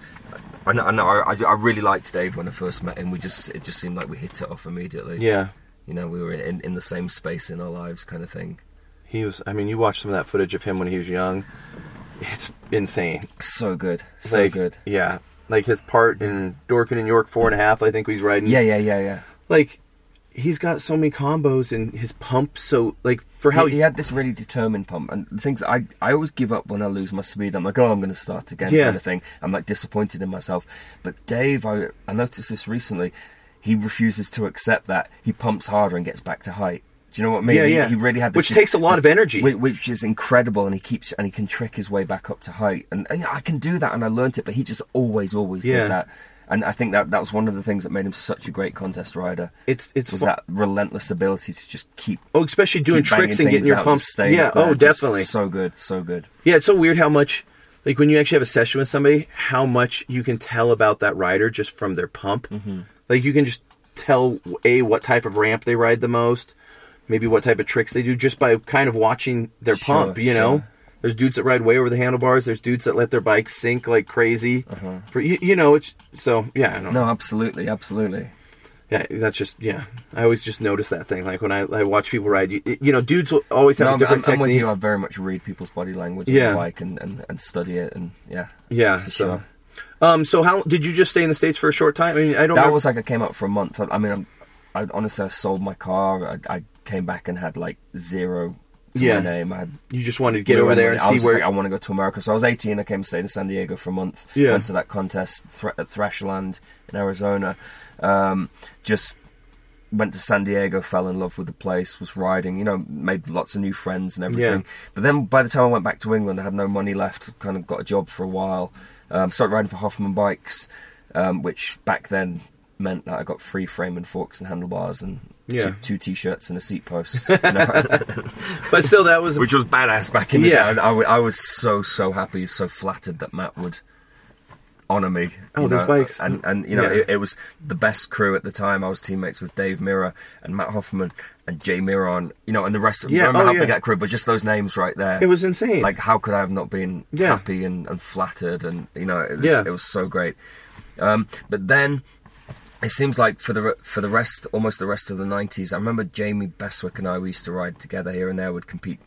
I know, I, know I, I really liked Dave when I first met him. We just it just seemed like we hit it off immediately. Yeah. You know, we were in, in the same space in our lives, kind of thing. He was. I mean, you watch some of that footage of him when he was young. It's insane. So good, so like, good. Yeah. Like his part in Dorkin' in York four and a half. I think he's riding. Yeah, yeah, yeah, yeah. Like he's got so many combos and his pump. So like for how he, he had this really determined pump and the things I I always give up when I lose my speed. I'm like, oh, I'm going to start again, Yeah. kind of thing. I'm like disappointed in myself. But Dave, I I noticed this recently. He refuses to accept that he pumps harder and gets back to height. Do you know what I mean? Yeah, He- yeah. He, really had this, Which takes a lot of energy. whi- which is incredible, and he keeps and he can trick his way back up to height. And, and I can do that, and I learnt it. But he just always, always Yeah. did that. And I think that that was one of the things that made him such a great contest rider. it's it's was that relentless ability to just keep oh especially doing tricks and getting your pumps. just Yeah. Oh, Just definitely. So good, so good. Yeah, it's so weird how much, like when you actually have a session with somebody, how much you can tell about that rider just from their pump. Mm-hmm. Like you can just tell a what type of ramp they ride the most, maybe what type of tricks they do just by kind of watching their Sure, pump. You know, there's dudes that ride way over the handlebars. There's dudes that let their bikes sink like crazy. Uh-huh. For you, you know, it's so yeah. I don't know. No, absolutely, absolutely. Yeah, that's just yeah. I always just notice that thing. Like when I, I watch people ride, you, you know, dudes will always have No, a I'm, different I'm, I'm with you. I very much read people's body language on Yeah. bike and, and, and study it, and yeah. yeah. So, sure. um, so how did you just stay in the states for a short time? I mean, I don't. That know. was like I came up for a month. I, I mean, I'm, I honestly I sold my car. I, I came back and had like zero to Yeah. my name. I had You just wanted to get over there and. I see where. like, I want to go to America. So I was 18. I came to stay in San Diego for a month. Yeah. Went to that contest Thr- at Thrasherland in Arizona. Um, just went to San Diego, fell in love with the place, was riding, you know, made lots of new friends and everything. Yeah. But then by the time I went back to England, I had no money left, kind of got a job for a while. Um, started riding for Hoffman bikes, um, which back then meant that I got free frame and forks and handlebars and Yeah. two, two t-shirts and a seat post. you know? but still, that was. which was badass back in the Yeah. day. I, I- I was so so happy, so flattered that Mat would honor me. Oh, those know, bikes. and and you know Yeah. it, it was the best crew at the time. I was teammates with Dave Mirra and Mat Hoffman and Jay Miron. You know, and the rest. of Yeah, remember oh, how yeah. big that crew? But just those names right there. it was insane. like how could I have not been Yeah. happy and, and flattered and you know it was, Yeah. it was so great. Um, but then it seems like for the for the rest, almost the rest of the '90s, I remember Jamie Bestwick and I we used to ride together here and there. Would compete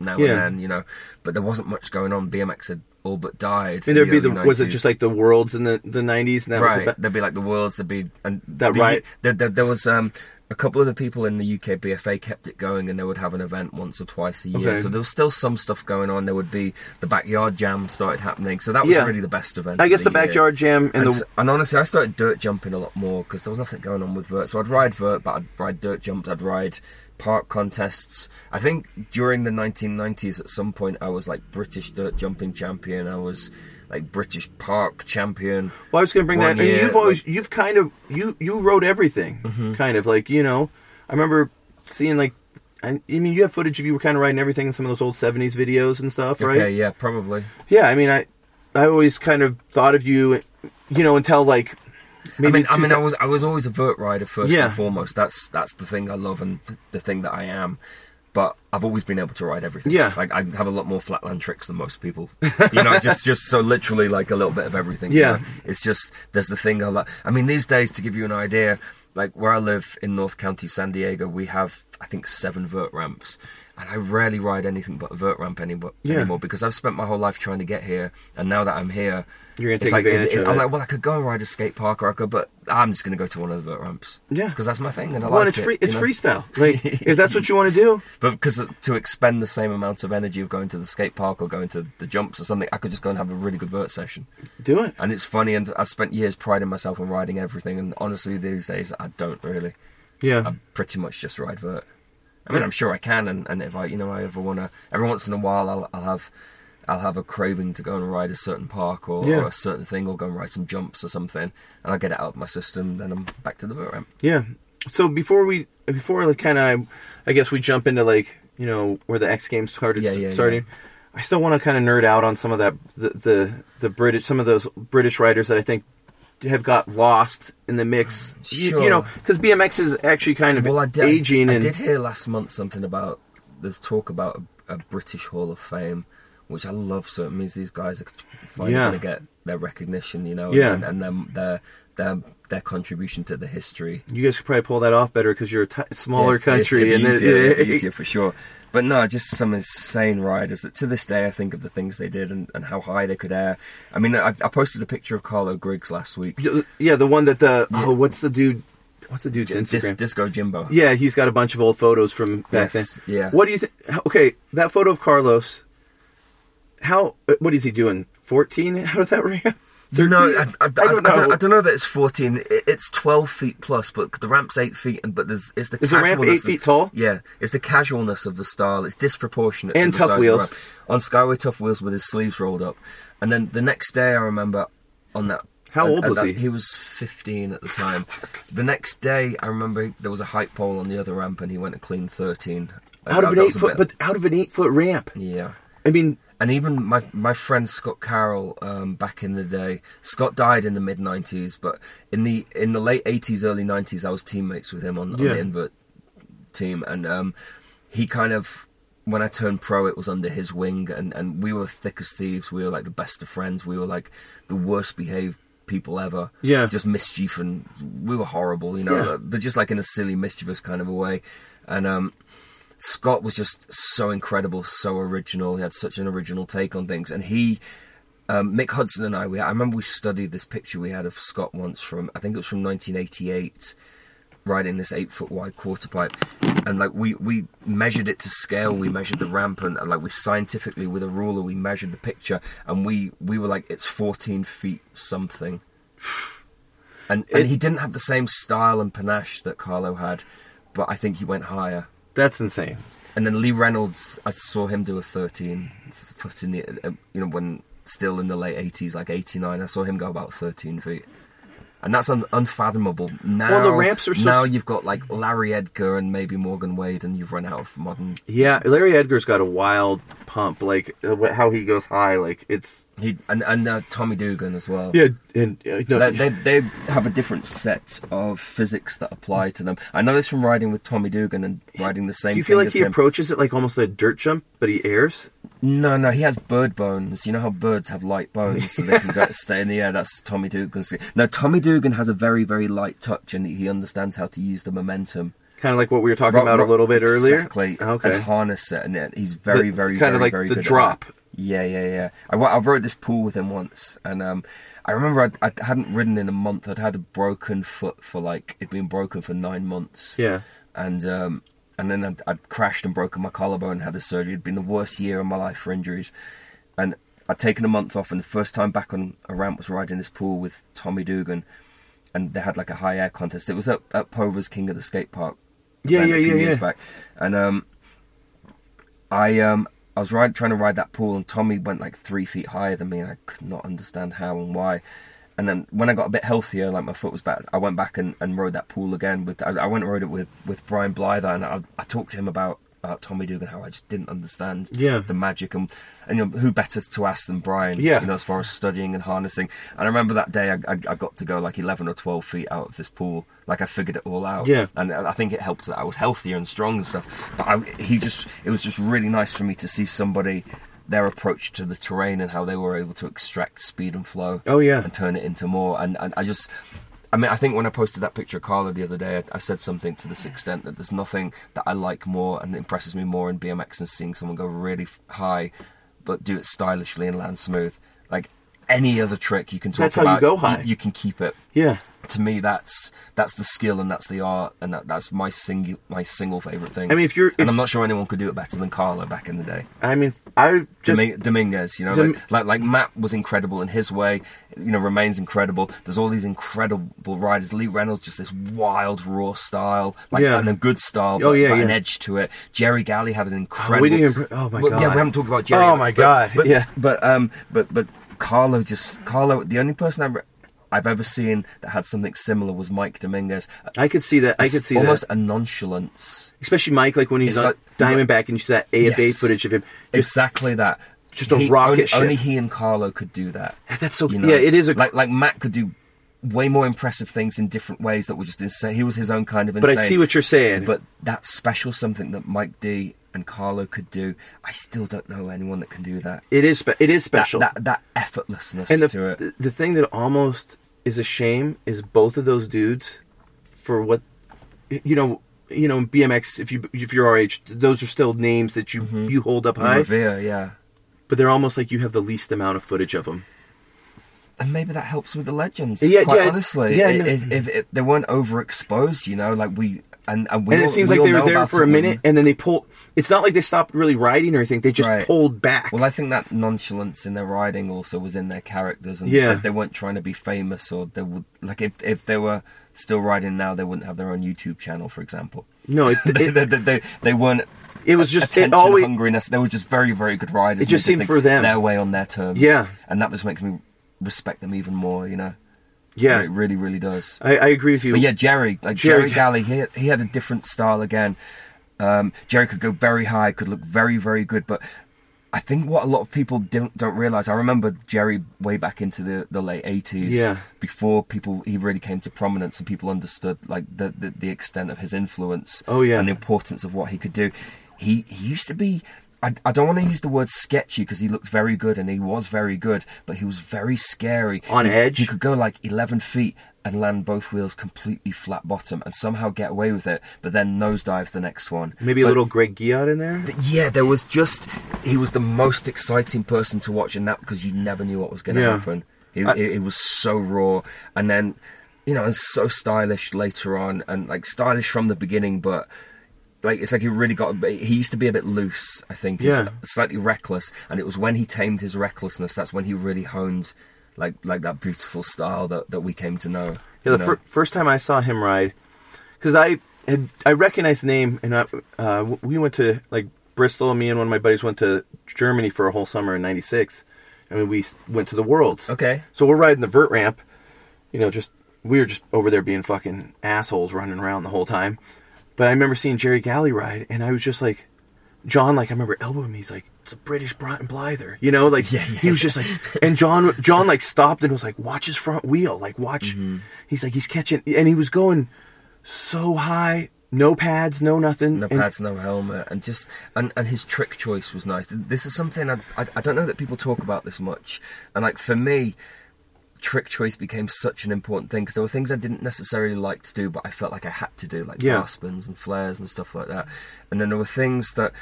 now Yeah. and then, you know, but there wasn't much going on. BMX had all but died. I mean, there'd in be the. early Was it just like the worlds in the the nineties? And that right? was the, There'd be like the worlds. There'd be and That the- right- There, there, there was um a couple of the people in the UK BFA kept it going, and they would have an event once or twice a year. Okay. So there was still some stuff going on. There would be the backyard jam started happening. So that was Yeah. really the best event. I guess the, year. backyard jam and And, the and honestly, I started dirt jumping a lot more because there was nothing going on with vert. So I'd ride vert, but I'd ride dirt jumps. I'd ride park contests. I think during the 1990s, at some point, I was like British dirt jumping champion. I was like British park champion. Well, I was going to bring that. Year, you've always like- Mm-hmm. you've kind of you you wrote everything, kind of like you know. I remember seeing like, I, mean, you have footage of you were kind of writing everything in some of those old '70s videos and stuff, right? Okay, yeah, probably. Yeah, I mean, I I always kind of thought of you, you know, until like maybe I mean, I mean, thou- I was I was always a vert rider first Yeah. and foremost. That's that's the thing I love and th- the thing that I am. But I've always been able to ride everything. Yeah. like I have a lot more flatland tricks than most people. You know, just just so literally like a little bit of everything. you Yeah. know? it's just there's the thing I like. I mean, these days to give you an idea, like where I live in North County, San Diego, we have I think seven vert ramps. And I rarely ride anything but a vert ramp anymore, Yeah. anymore because I've spent my whole life trying to get here, and now that I'm here, You're gonna it's take like, advantage of I'm like, well, I could go and ride a skate park, or I could, but I'm just going to go to one of the vert ramps. Yeah. because that's my thing, and I well, like it's it, free. It's know? freestyle. Like if that's what you want to do, But because to expend the same amount of energy of going to the skate park or going to the jumps or something, I could just go and have a really good vert session. do it. And it's funny, and I've spent years priding myself on riding everything, and honestly, these days I don't really. Yeah. I pretty much just ride vert. I mean, I'm sure I can, and, and if I, you know, I ever wanna, every once in a while, I'll, I'll have, I'll have a craving to go and ride a certain park or, Yeah. or a certain thing, or go and ride some jumps or something, and I get it out of my system. Then I'm back to the vert ramp. Yeah. So before we before like kind of I guess we jump into like you know where the X Games started Yeah, yeah, starting. I still want to kind of nerd out on some of that the, the the British some of those British riders that I think have got lost in the mix. You- You, know, because BMX is actually kind of Well, I did, aging I, and did hear last month something about there's talk about a, a British Hall of Fame, which I love. So it means these guys are finally Yeah. going to get their recognition, you know, Yeah. and, and then their their their contribution to the history. you guys could probably pull that off better because you're a t- smaller Yeah, country it'd and it- easier, it'd be easier for sure. But no, just some insane riders that to this day I think of the things they did and, and how high they could air. I mean, I, I posted a picture of Carlo Griggs last week. yeah, the one that the oh, what's the dude? What's the dude's Dis- Instagram? Disco Jimbo. Yeah, he's got a bunch of old photos from back Yes, then. yeah. What do you think? Okay, that photo of Carlos. How? What is he doing? Fourteen out of that ramp? No, I, I, I, I, don't know. I don't know that it's 14. It- It's 12 feet plus, but the ramp's 8 feet, and but there's it's the Is the ramp casualness eight of- feet tall? Yeah, it's the casualness of the style. It's disproportionate. And to the tough size wheels. Of the ramp. On Skyway Tuff Wheels with his sleeves rolled up, and then the next day I remember on that. How old and was that- he? He was 15 at the time. the next day I remember there was a height pole on the other ramp, and he went and cleaned 13. out of an eight foot, bit- but out of an eight foot ramp. yeah. I mean, And even my my friend Scott Carroll, um, back in the day, Scott died in the mid '90s, but in the in the late '80s, early '90s, I was teammates with him on, on Yeah. the invert team, and um, he kind of when I turned pro, it was under his wing, and and we were thick as thieves. We were like the best of friends. We were like the worst behaved people ever. Yeah. just mischief, and we were horrible, you know, Yeah. but just like in a silly, mischievous kind of a way, and um. Scott was just so incredible, so original. He had such an original take on things, and he, um, Mick Hudson and I, we I remember we studied this picture we had of Scott once from I think it was from 1988, riding this eight foot wide quarter pipe, and like we we measured it to scale. We measured the ramp, and, and like we scientifically with a ruler we measured the picture, and we we were like it's 14 feet something. And, and It- he didn't have the same style and panache that Carlo had, but I think he went higher. That's insane. And then Lee Reynolds, I saw him do a 13 foot in the, uh, you know, when still in the late 80s, like 89. I saw him go about 13 feet. And that's un- unfathomable. Now, the ramps are so now you've got like Larry Edgar and maybe Morgan Wade, and you've run out of modern. Yeah, Larry Edgar's got a wild pump, like uh, how he goes high, like it's He and and uh, Tommy Dugan as well. yeah, and uh, no, They, they, they have a different set of physics that apply to them. I know this from riding with Tommy Dugan and riding the same. do you feel like he him. approaches it like almost a dirt jump, but he airs? No, no, he has bird bones. You know how birds have light bones, so they can go, stay in the air. That's Tommy Dugan's. Now, Tommy Dugan has a very, very light touch, and he understands how to use the momentum. Kind of like what we were talking Ro- about a little bit earlier. Exactly. Okay. And harness it, and he's very, The- very, kinda like very the drop. Yeah, yeah, yeah. I, I rode this pool with him once, and um, I remember I'd, I hadn't ridden in a month. I'd had a broken foot for like it'd been broken for nine months. Yeah. and um, and then I'd, I'd crashed and broken my collarbone and had a surgery. It'd been the worst year of my life for injuries, and I'd taken a month off. And the first time back on a ramp was riding this pool with Tommy Dugan, and they had like a high air contest. It was at, at Pover's King of the Skate Park. Yeah, yeah, a few yeah, years yeah. back, and um, I um I was ride, trying to ride that pool, and Tommy went like three feet higher than me, and I could not understand how and why. And then when I got a bit healthier, like my foot was back, I went back and, and rode that pool again. With I, I went and rode it with with Brian Blyther, and I, I talked to him about about Tommy Dugan, how I just didn't understand Yeah. the magic, and and you know, who better to ask than Brian? Yeah. you know, as far as studying and harnessing. And I remember that day, I, I, I got to go like eleven or twelve feet out of this pool, like I figured it all out. Yeah. and I think it helped that I was healthier and strong and stuff. But I, he just, it was just really nice for me to see somebody their approach to the terrain and how they were able to extract speed and flow. Oh, yeah. and turn it into more. And, and I just, I mean, I think when I posted that picture of Carlo the other day, I, I said something to this extent that there's nothing that I like more and impresses me more in BMX than seeing someone go really high, but do it stylishly and land smooth. Like any other trick you can talk That's how you about, go high. you can keep it Yeah. to me that's that's the skill and that's the art and that, that's my single my single favorite thing. I mean, if you're- and I'm not sure anyone could do it better than Carlo back in the day. I mean, I just Domi- Dominguez, you know, Dom- like, like like Mat was incredible in his way, you know, remains incredible. There's all these incredible riders. Lee Reynolds, just this wild raw style, like Yeah. and a good style, but, Oh, yeah, but an edge to it. Jerry Galley had an incredible. we didn't even- oh, my Well, Yeah, we haven't talked about Jerry. Oh, my but- God, but, yeah. but um, but but Carlo just Carlo. The only person I've, I've ever seen that had something similar was Mike Dominguez. I could see that. I could see almost that. a nonchalance. Especially Mike, like when he's like- Diamondback and you see that AFA Yes. footage of him. Just, exactly that. just a He- rocket only, ship. only he and Carlo could do that. That's so- you know? yeah, it is a- like like Mat could do way more impressive things in different ways that were just insane. He was his own kind of but. I see what you're saying. But that special something that Mike D and Carlo could do, I still don't know anyone that can do that. it is spe- it is special. that, that effortlessness and the, to it. the the thing that almost is a shame is both of those dudes for what you know you know BMX if you if you're our age those are still names that you Mm-hmm. you hold up high Revere, yeah. but they're almost like you have the least amount of footage of them and maybe that helps with the legends. Yeah, quite yeah, honestly, yeah, I- no. if, if, if they weren't overexposed, you know, like we and and we and all, it seems like they were there for a minute and then they pulled it's not like they stopped really riding or anything they just Right. pulled back Well, I think that nonchalance in their riding also was in their characters, and Yeah. they weren't trying to be famous, or they would like if if they were still riding now, they wouldn't have their own YouTube channel, for example. no it, they, it, they, they, they, weren't. it was just attention it always hungriness. They were just very very good riders. It just seemed for them. their way on their terms. Yeah. and that just makes me respect them even more. You know. Yeah it really really does. I, I agree with you But yeah, Jerry, like Jerry Jerry, Galley, he he had a different style again. Um, Jerry could go very high, could look very very good, but I think what a lot of people don't don't realize. I remember Jerry way back into the, the late eighties, Yeah. before people he really came to prominence and people understood like the, the the extent of his influence. Oh, yeah. and the importance of what he could do. He he used to be. I, I don't want to use the word sketchy because he looked very good and he was very good, but he was very scary. On He- edge? He could go like 11 feet and land both wheels completely flat bottom and somehow get away with it, but then nosedive the next one. maybe a little Greg Giot in there Yeah, there was just he was the most exciting person to watch in that because you never knew what was going to Yeah. happen. I- it, it was so raw, and then you know, and so stylish later on, and like stylish from the beginning, but. Like it's like he really got. He used to be a bit loose, I think. He's Yeah. slightly reckless, and it was when he tamed his recklessness that's when he really honed, like like that beautiful style that, that we came to know. Yeah, the know? fir- first time I saw him ride, because I had I recognized the name, and I, uh, we went to like Bristol. Me and one of my buddies went to Germany for a whole summer in '96. and we went to the Worlds. Okay. So we're riding the vert ramp. You know, just we were just over there being fucking assholes, running around the whole time. But I remember seeing Jerry Galley ride, and I was just like, John, like I remember elbowing me. He's like, "It's a British Brian Blyther," you know, like Yeah, yeah. he was just like, and John, John like stopped and was like, "Watch his front wheel, like watch." Mm-hmm. He's like, he's catching, and he was going so high, no pads, no nothing. No and- pads, no helmet, and just and, and his trick choice was nice. This is something I, I I don't know that people talk about this much, and like for me, trick choice became such an important thing because there were things I didn't necessarily like to do, but I felt like I had to do, like Yeah. and flairs and stuff like that. And then there were things that,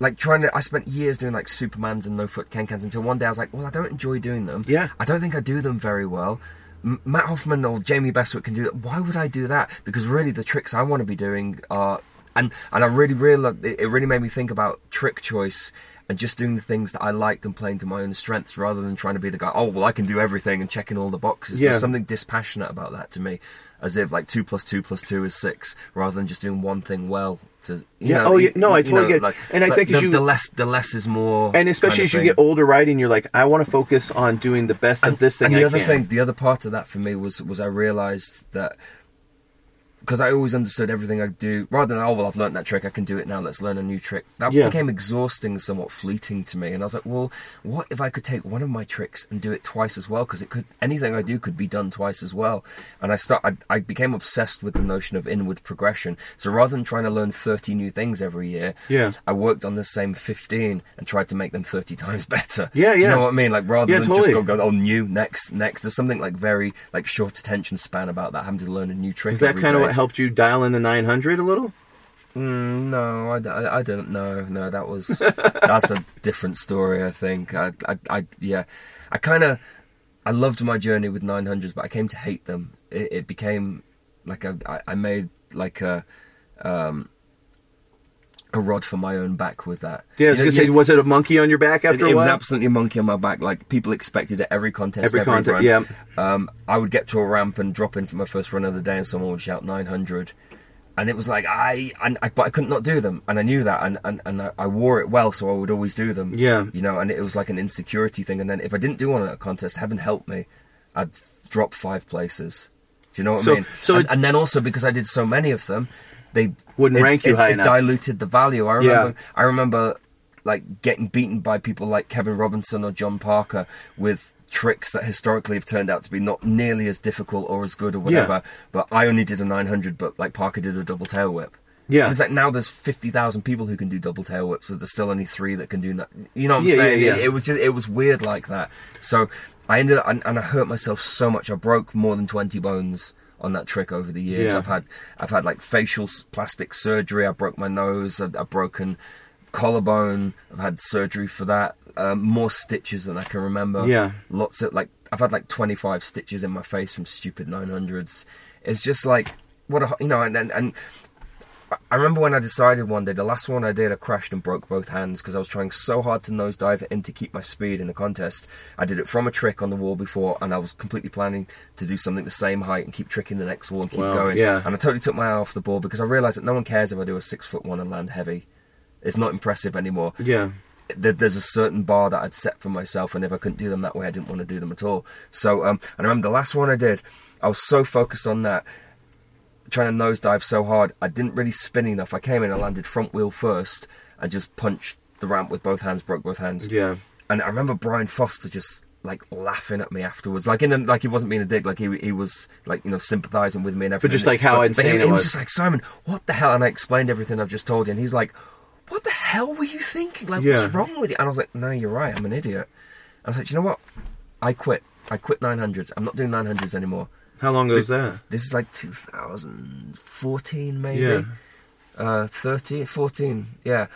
like trying to. I spent years doing like Supermans and no foot can-cans until one day I was like, well, I don't enjoy doing them. Yeah. I don't think I do them very well. M- Mat Hoffman or Jamie Bestwick can do that. Why would I do that? Because really, the tricks I want to be doing are, and and I really realized it, it really made me think about trick choice and just doing the things that I liked and playing to my own strengths rather than trying to be the guy. Oh well, I can do everything and checking all the boxes. Yeah. There's something dispassionate about that to me, as if like two plus two plus two is six, rather than just doing one thing well. To Yeah, know, oh, yeah, no, I totally know, get like- And I like think as the, you- the less the less is more, And especially kind as you thing. get older writing, you're like, I want to focus on doing the best of this thing and the I other can. thing, the other part of that for me was was I realised that because I always understood everything I do, rather than oh well I've learned that trick, I can do it now. Let's learn a new trick. That Yeah. became exhausting, somewhat fleeting to me. And I was like, well, what if I could take one of my tricks and do it twice as well? Because it could anything I do could be done twice as well. And I start, I, I became obsessed with the notion of inward progression. So rather than trying to learn thirty new things every year, Yeah. I worked on the same fifteen and tried to make them thirty times better. Yeah, Do you know what I mean? Like rather Yeah, than totally. just go, go oh new next next. There's something like very like short attention span about that. Having to learn a new trick. Is that every kind of helped you dial in the 900 a little? Mm, no, I don't know. No, that was that's a different story. I think. I, I, I yeah, I kind of I loved my journey with 900s, but I came to hate them. It, it became like a, I, I made like a um a rod for my own back with that. Yeah, I was You know, gonna say, was it a monkey on your back after it, a it was absolutely a monkey on my back. Like people expected it every contest, Every every, contest, yeah. Um, I would get to a ramp and drop in for my first run of the day, and someone would shout 900, and it was like I, and I, but I couldn't not do them, and I knew that, and and, and I, I wore it well, so I would always do them. Yeah. you know, and it was like an insecurity thing. And then if I didn't do one at a contest, heaven help me, I'd drop five places. Do you know what So- I mean? so and, it- and then also because I did so many of them, they Wouldn't it- rank you it- high it enough. diluted the value. I Yeah. remember. I remember like getting beaten by people like Kevin Robinson or John Parker with tricks that historically have turned out to be not nearly as difficult or as good or whatever. But I only did a 900, but like Parker did a double tail whip. Yeah. It's like now there's 50,000 people who can do double tail whips, but there's still only three that can do that. You know what I'm Yeah, yeah, saying? yeah. It, it was just, it was weird like that. So I ended up, and, and I hurt myself so much. I broke more than 20 bones on that trick over the years. Yeah. I've had, I've had like facial plastic surgery. I broke my nose. I've, I've broken collarbone. I've had surgery for that. Um, more stitches than I can remember. Yeah. Lots of like, I've had like 25 stitches in my face from stupid 900s. It's just like, what a, you know, and, and, and I remember when I decided one day, the last one I did, I crashed and broke both hands because I was trying so hard to nosedive in to keep my speed in the contest. I did it from a trick on the wall before, and I was completely planning to do something the same height and keep tricking the next wall and keep Well, going. yeah. And I totally took my eye off the ball because I realised that no one cares if I do a six foot one and land heavy. It's not impressive anymore Yeah. there's a certain bar that I'd set for myself, and if I couldn't do them that way, I didn't want to do them at all. So, um, and I remember the last one I did, I was so focused on that, trying to nosedive so hard, I didn't really spin enough. I came in, I landed front wheel first, and just punched the ramp with both hands, broke both hands. Yeah. And I remember Brian Foster just like laughing at me afterwards, like in a, like he wasn't being a dick, like he he was like you know sympathising with me and everything. But just, like, how but, but he, it he was was. just like Simon, what the hell? And I explained everything I've just told you, and he's like, "What the hell were you thinking? Like, Yeah. what's wrong with you?" And I was like, "No, you're right. I'm an idiot." I was like, "Do "You know what? I quit. I quit 900s. I'm not doing 900s anymore." How long ago was that? This is like 2014, maybe. Yeah. Uh, 13, 14, yeah.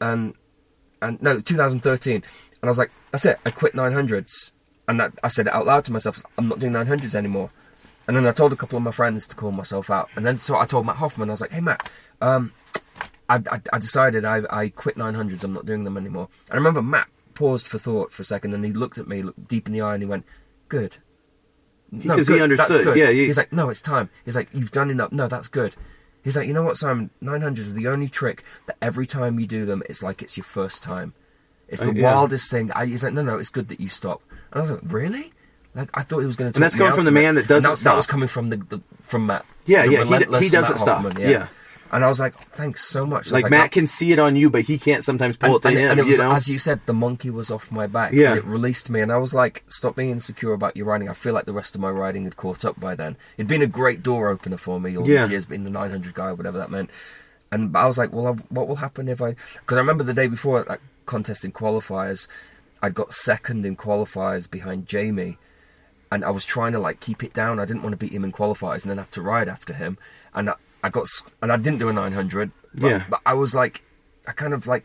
And and no, 2013. And I was like, that's it. I quit 900s. And I, I said it out loud to myself. I'm not doing 900s anymore. And then I told a couple of my friends to call myself out. And then so I told Mat Hoffman. I was like, hey Mat, um, I, I, I decided I, I quit 900s. I'm not doing them anymore. And I remember Mat paused for thought for a second, and he looked at me, looked deep in the eye, and he went, "Good." No, Because he good, that's understood, yeah, he- He's like, no, it's time. He's like, you've done enough. No, that's good. He's like, you know what, Simon? 900s are the only trick that every time you do them, it's like it's your first time. It's the yeah. wildest thing. I, he's like, no, no, it's good that you stop. And I was like, really? Like, I thought he was going to. And that's coming from the man that doesn't that, That was coming from the, the from Mat. Yeah, The yeah, he he doesn't Mat stop. Hoffman, Yeah. And I was like, thanks so much. Was Like, Mat "Oh." can see it on you, but he can't sometimes pull and, it to and, him. and it you was, know? as you said, the monkey was off my back. Yeah. it released me, and I was like, "Stop being insecure about your riding." I feel like the rest of my riding had caught up by then. It'd been a great door opener for me all Yeah. these years, being the 900 guy, whatever that meant. And I was like, "Well, I, what will happen if I?" Because I remember the day before, that contest in qualifiers, I got second in qualifiers behind Jamie, and I was trying to like keep it down. I didn't want to beat him in qualifiers and then have to ride after him. And I, I got and I didn't do a 900. But, Yeah. but I was like, I kind of like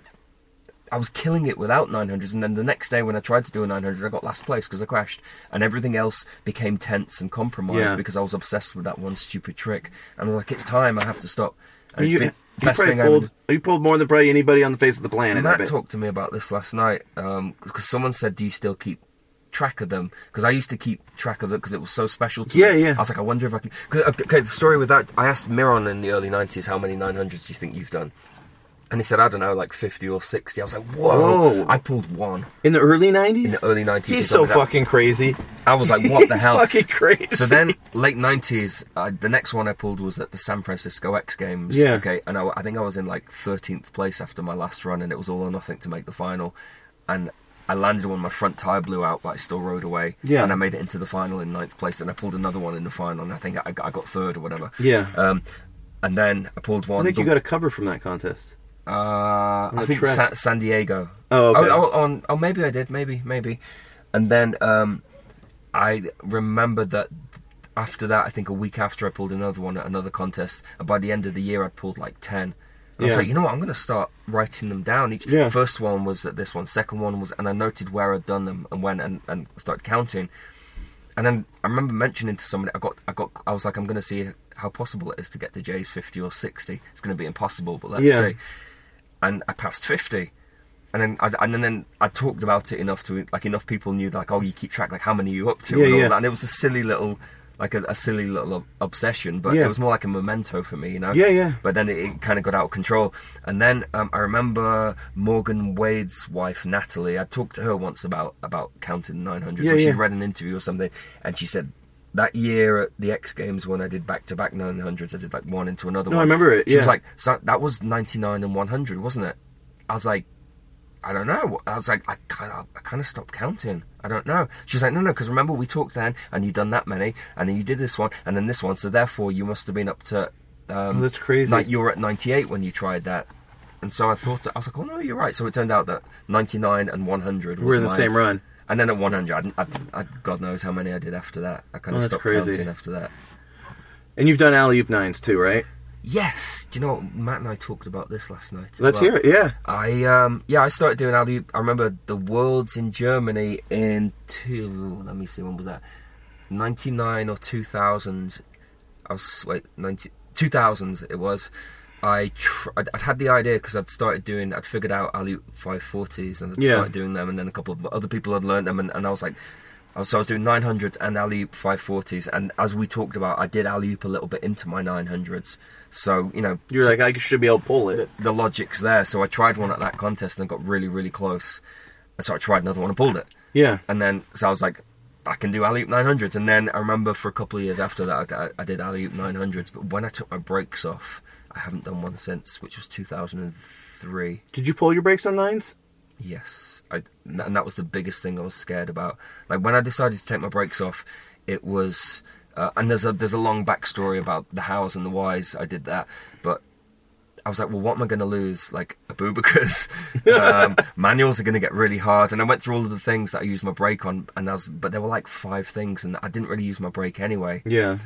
I was killing it without 900s, and then the next day when I tried to do a 900, I got last place because I crashed, and everything else became tense and compromised Yeah. because I was obsessed with that one stupid trick. And I was like, it's time, I have to stop. And you, you best probably thing I pulled, you pulled more than probably anybody on the face of the planet. Mat talked to me about this last night um, because someone said, "Do you still keep track of them?" Because I used to keep track of them because it was so special to Yeah, me. yeah. yeah. I was like, I wonder if I can. 'cause, okay, the story with that, I asked Miron in the early '90s, "How many 900s do you think you've done?" And he said, "I don't know, like 50 or 60." I was like, "Whoa!" Whoa. I pulled one In the early 90s? in the early '90s. He's He so that. fucking crazy. I was like, "What the He's hell?" fucking crazy. So then, late nineties, uh, the next one I pulled was at the San Francisco X Games. Yeah. Okay, and I, I think I was in like thirteenth place after my last run, and it was all or nothing to make the final. And I landed when my front tire blew out, but I still rode away. Yeah. And I made it into the final in ninth place, and I pulled another one in the final, and I think I, got- I got third or whatever. Yeah. Um, and then I pulled one. I think you got a cover from that contest. uh, the I think track. San, Diego. Oh, okay. Oh, oh, on, oh, maybe I did. Maybe, maybe. And then um, I remember that after that, I think a week after I pulled another one at another contest, and by the end of the year, I'd pulled like ten. And I was like, you know what? I'm going to start writing them down. Each Yeah. first one was at this one, second one was, and I noted where I'd done them and when, and, and started counting. And then I remember mentioning to somebody, I got, I got, I was like, I'm going to see how possible it is to get to Jay's 50 or 60. It's going to be impossible, but let's Yeah. see. And I passed 50. And then, I, and then I talked about it enough to like enough people knew like oh you keep track like how many are you up to Yeah, and all yeah. that and it was a silly little like a, a silly little obsession but Yeah. it was more like a memento for me you know Yeah, yeah. but then it, it kind of got out of control. And then um, I remember Morgan Wade's wife Natalie. I talked to her once about about counting 900. Yeah, so she yeah. read an interview or something, and she said that year at the X Games when I did back to back 900s, I did like one into another No, I remember it, She was like, so that was 99 and 100, wasn't it? I was like. I don't know. I was like, I kind of, I kind of stopped counting. I don't know. She's like, no, no, because remember we talked then, and you done that many, and then you did this one, and then this one. So therefore, you must have been up to. Um, Oh, that's crazy. Like you were at 98 when you tried that, and so I thought, I was like, oh no, you're right. So it turned out that 99 and 100 was We're in the same run. And then at 100, I, I, I, God knows how many I did after that. I kind Oh, of that's stopped crazy. counting after that. And you've done alley oop nines too, right? Yes. Do you know what? Mat and I talked about this last night. Let's well. hear it. Yeah. I um yeah I started doing alley. I remember the Worlds in Germany in two. Let me see when was that? Ninety nine or two thousand. I was wait 90, 2000 it was. I tr- I'd, I'd had the idea because I'd started doing. I'd figured out alley five forties and I'd Yeah. started doing them, and then a couple of other people had learned them, and, and I was like. I So I was doing 900s and alley oop 540s, and as we talked about, I did alley oop a little bit into my 900s. So you know, You're like, I should be able to pull it. the logic's there. So I tried one at that contest and got really, really close. And so I tried another one and pulled it. Yeah. And then, so I was like, I can do alley oop 900s. And then I remember for a couple of years after that, I, I did alley oop 900s. But when I took my brakes off, I haven't done one since, which was 2003. Did you pull your brakes on nines? Yes, I, and that was the biggest thing I was scared about. Like when I decided to take my brakes off, it was, uh, and there's a there's a long backstory about the hows and the whys. I did that, but I was like, well, what am I going to lose? Like a Abubakars, um, manuals are going to get really hard, and I went through all of the things that I used my brake on, and I was, but there were like five things, and I didn't really use my brake anyway Yeah.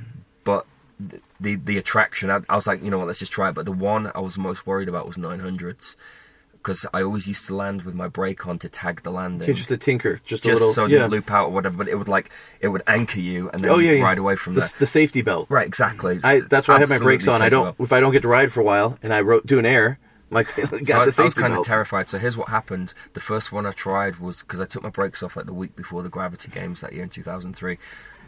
but th- the the attraction I, I was like you know what let's just try it but the one i was most worried about was 900s because i always used to land with my brake on to tag the landing Okay, just a tinker, just, a just little. so it yeah. didn't loop out or whatever but it would like it would anchor you and then oh you'd yeah, yeah. ride away from the, there the safety belt. right exactly I that's why I have my brakes on. I don't well. if I don't get to ride for a while and I wrote do an air, like got so the I, I was safety kind of terrified. So here's what happened. The first one I tried was because I took my brakes off like the week before the Gravity Games that year in 2003.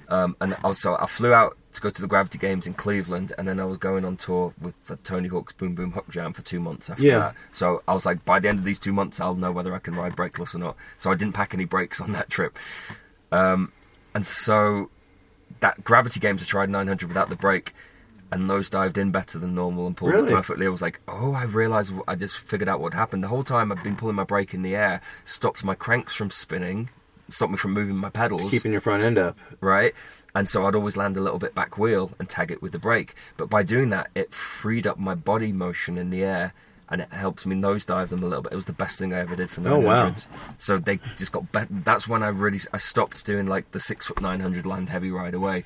Um, and also I flew out to go to the Gravity Games in Cleveland, and then I was going on tour with for Tony Hawk's Boom Boom HuckJam for two months after Yeah. that. So I was like, by the end of these two months, I'll know whether I can ride brakeless or not. So I didn't pack any brakes on that trip. Um, and so that Gravity Games, I tried 900 without the brake, and those dived in better than normal and pulled it Really? perfectly. I was like, oh, I realised, I just figured out what happened. The whole time I've been pulling my brake in the air, stopped my cranks from spinning, stopped me from moving my pedals keeping your front end up. right? And so I'd always land a little bit back wheel and tag it with the brake. But by doing that, it freed up my body motion in the air and it helped me nosedive them a little bit. It was the best thing I ever did for 900s. Oh, wow. So they just got better. That's when I really I stopped doing like the six foot 900 land heavy right away.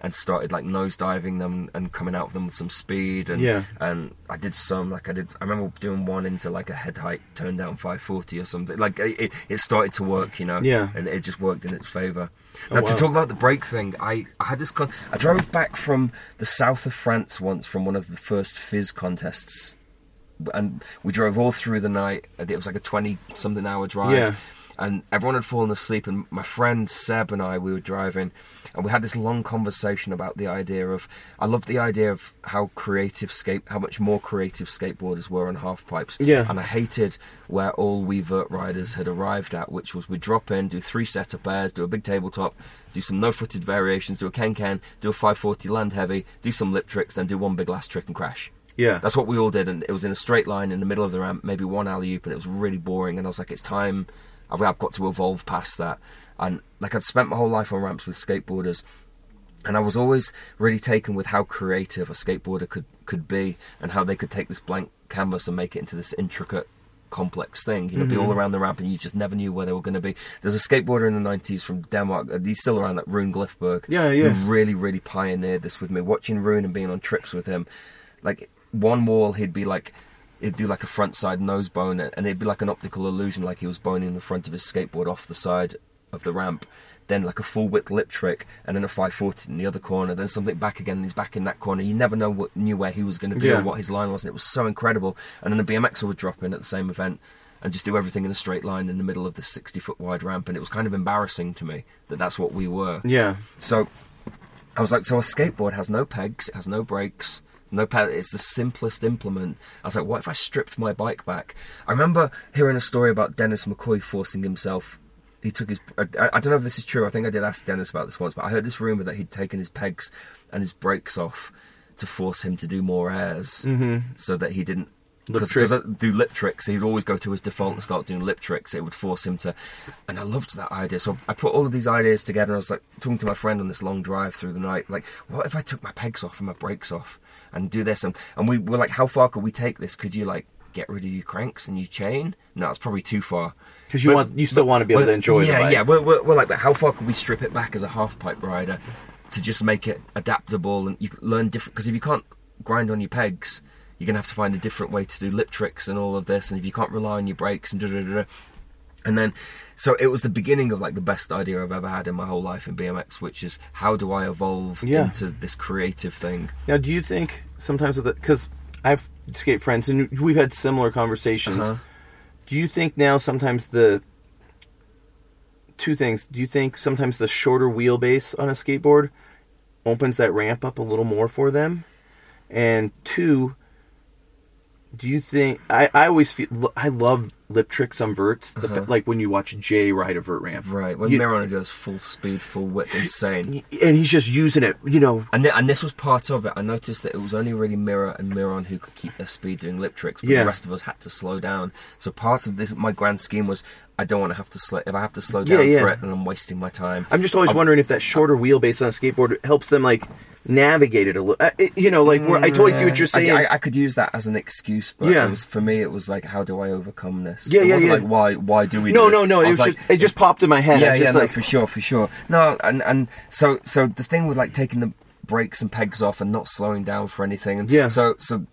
And started like nosediving them and coming out of them with some speed and Yeah. and I did some like I did I remember doing one into like a head height turn down 540 or something like it, it started to work you know Yeah. and it just worked in its favor Oh, now to talk about the brake thing I, I had this con- I drove back from the south of France once from one of the first FISE contests and we drove all through the night it was like a 20 something hour drive Yeah. And everyone had fallen asleep and my friend seb and i we were driving and we had this long conversation about the idea of i loved the idea of how creative skate how much more creative skateboarders were on half pipes Yeah. and i hated where all we vert riders had arrived at which was we drop in do three setup airs do a big tabletop do some no-footed variations do a can-can do a 540 land heavy do some lip tricks then do one big last trick and crash Yeah. that's what we all did, and it was in a straight line in the middle of the ramp, maybe one alley oop, and it was really boring. And I was like, it's time. I've, I've got to evolve past that. And like I'd spent my whole life on ramps with skateboarders, and I was always really taken with how creative a skateboarder could could be, and how they could take this blank canvas and make it into this intricate. Complex thing, you know, be Mm-hmm. all around the ramp, and you just never knew where they were going to be. There's a skateboarder in the '90s from Denmark. uh, He's still around, that Rune Glifberg. Yeah, yeah. Who really, really pioneered this with me. Watching Rune and being on trips with him, like one wall he'd be like he'd do like a front side nose bone and it'd be like an optical illusion like he was boning the front of his skateboard off the side of the ramp then like a full width lip trick and then a 540 in the other corner then something back again and he's back in that corner you never know what knew where he was going to be Yeah. or what his line was and it was so incredible and then the BMXer would drop in at the same event and just do everything in a straight line in the middle of this 60 foot wide ramp and it was kind of embarrassing to me that that's what we were yeah. so I was like, so a skateboard has no pegs, it has no brakes, no ped. It's the simplest implement. I was like, what if I stripped my bike back? I remember hearing a story about Dennis McCoy forcing himself. He took his. I, I don't know if this is true. I think I did ask Dennis about this once, but I heard this rumor that he'd taken his pegs and his brakes off to force him to do more airs, mm-hmm. so that he didn't. Because do lip tricks, he'd always go to his default and start doing lip tricks. It would force him to, and I loved that idea. So I put all of these ideas together, and I was like talking to my friend on this long drive through the night. Like, what if I took my pegs off and my brakes off and do this? And and we were like, how far could we take this? Could you like get rid of your cranks and your chain? No, it's probably too far because you want- you still wanna be able to enjoy the Yeah, bike. yeah. We're, we're, we're like, but how far could we strip it back as a half pipe rider to just make it adaptable and you learn different? Because if you can't grind on your pegs, you're gonna have to find a different way to do lip tricks and all of this. And if you can't rely on your brakes and da da da, da and then so it was the beginning of like the best idea I've ever had in my whole life in BMX, which is how do I evolve Yeah. into this creative thing? Now, do you think sometimes with it, because I've skate friends and we've had similar conversations. Uh-huh. Do you think now sometimes the two things? Do you think sometimes the shorter wheelbase on a skateboard opens that ramp up a little more for them? And two, do you think I, I always feel I love lip tricks on verts, the fa- like when you watch Jay ride a vert ramp, Uh-huh. Right, when You- Miron goes full speed, full width, insane. and he's just using it, you know. And, th- and this was part of it. I noticed that it was only really Mirra and Miron who could keep their speed doing lip tricks, but Yeah. the rest of us had to slow down. So part of this, my grand scheme was, I don't want to have to slow. If I have to slow down yeah. for it, then I'm wasting my time. I'm just always wondering if that shorter wheelbase on a skateboard helps them like navigate it a little. Uh, you know, like where, I totally see what you're I, saying. I, I could use that as an excuse, but Yeah. it was, for me, it was like, how do I overcome this? Yeah, it yeah, wasn't yeah. like, why, why do we? no, do no, no. It was like, just it just popped in my head. Yeah, yeah, just no, like, for sure, for sure. No, and and so so the thing with like taking the brakes and pegs off and not slowing down for anything. And Yeah. So so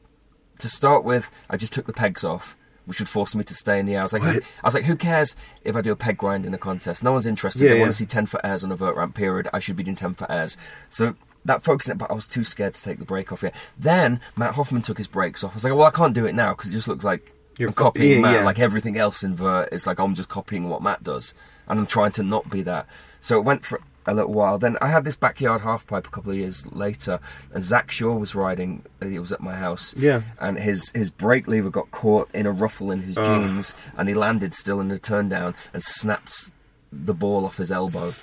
to start with, I just took the pegs off, which would force me to stay in the air. I was like, who, I was like, who cares if I do a peg grind in a contest? No one's interested. Yeah, they yeah. want to see ten foot airs on a vert ramp. Period. I should be doing ten foot airs. So. That focusing it, but I was too scared to take the break off yet. Then Mat Hoffman took his brakes off. I was like, "Well, I can't do it now because it just looks like You're I'm copying Mat. yeah. Like everything else in Vert, it's like I'm just copying what Mat does, and I'm trying to not be that. So it went for a little while. Then I had this backyard half pipe a couple of years later, and Zach Shaw was riding. He was at my house, Yeah. and his his brake lever got caught in a ruffle in his jeans, and he landed still in a turn down and snapped the ball off his elbow.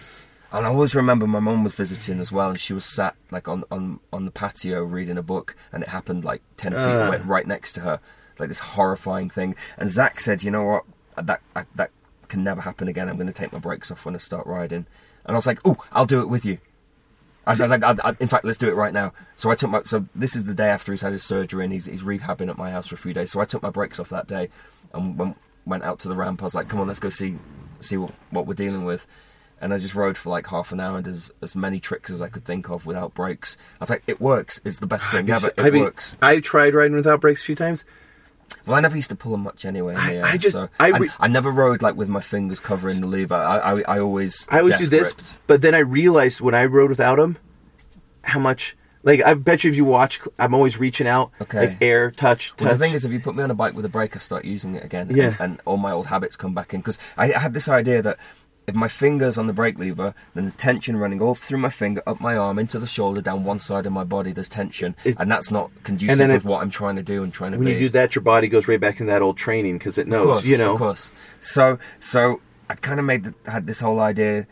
And I always remember my mum was visiting as well, and she was sat like on, on, on the patio reading a book, and it happened like ten feet Ah. away, right next to her, like this horrifying thing. And Zach said, "You know what? That I, that can never happen again. I'm going to take my brakes off when I start riding." And I was like, "Oh, I'll do it with you." I, I, I, in fact, let's do it right now. So I took my. So this is the day after he's had his surgery, and he's, he's rehabbing at my house for a few days. So I took my brakes off that day, and went, went out to the ramp. I was like, "Come on, let's go see see what, what we're dealing with." and I just rode for like half an hour and as as many tricks as I could think of without brakes. I was like, it works. It's the best thing ever. It works. I tried riding without brakes a few times. Well, I never used to pull them much anyway. I- air, I just- so I I, re- I never rode like with my fingers covering the lever. I I, I always I always do this, gripped. but then I realized when I rode without them, how much. Like I bet you, if you watch, I'm always reaching out, Okay. like air, touch, touch. Well, the thing is, if you put me on a bike with a brake, I start using it again. Yeah. And, and all my old habits come back in. Because I, I had this idea that if my finger's on the brake lever, then there's tension running all through my finger, up my arm, into the shoulder, down one side of my body. There's tension. It- and that's not conducive And with it- what I'm trying to do and trying to when be. you do that, your body goes right back in that old training because it Of knows, course, you know. Of course. So, so I kind of made the, had this whole idea.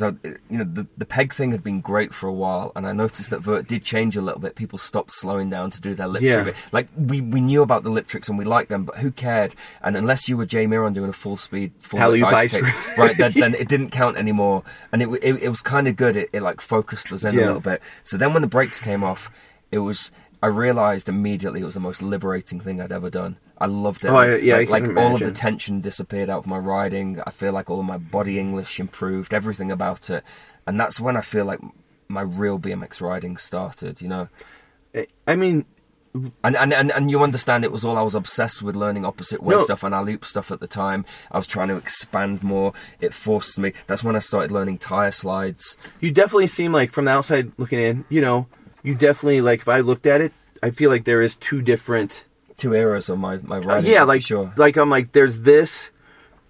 So, uh, you know, the, the peg thing had been great for a while, and I noticed that Vert did change a little bit. People stopped slowing down to do their lip Yeah. trick. Like, we, we knew about the lip tricks and we liked them, but who cared? And unless you were Jay Miron doing a full speed, full ice kick, right, then, then it didn't count anymore. And it, it, it was kind of good. It, it, like, focused us in Yeah. a little bit. So then when the brakes came off, it was... I realised immediately it was the most liberating thing I'd ever done. I loved it. Oh, yeah, I like, like all of the tension disappeared out of my riding. I feel like all of my body English improved, everything about it, and that's when I feel like my real BMX riding started. You know, I mean, and and and, and you understand it was all I was obsessed with learning opposite way No. stuff and alley oop stuff at the time. I was trying to expand more. It forced me. That's when I started learning tire slides. you definitely seem like from the outside looking in, you know, you definitely like if I looked at it, I feel like there is two different. Two eras of my my Uh, riding. yeah, like sure. like I'm like there's this,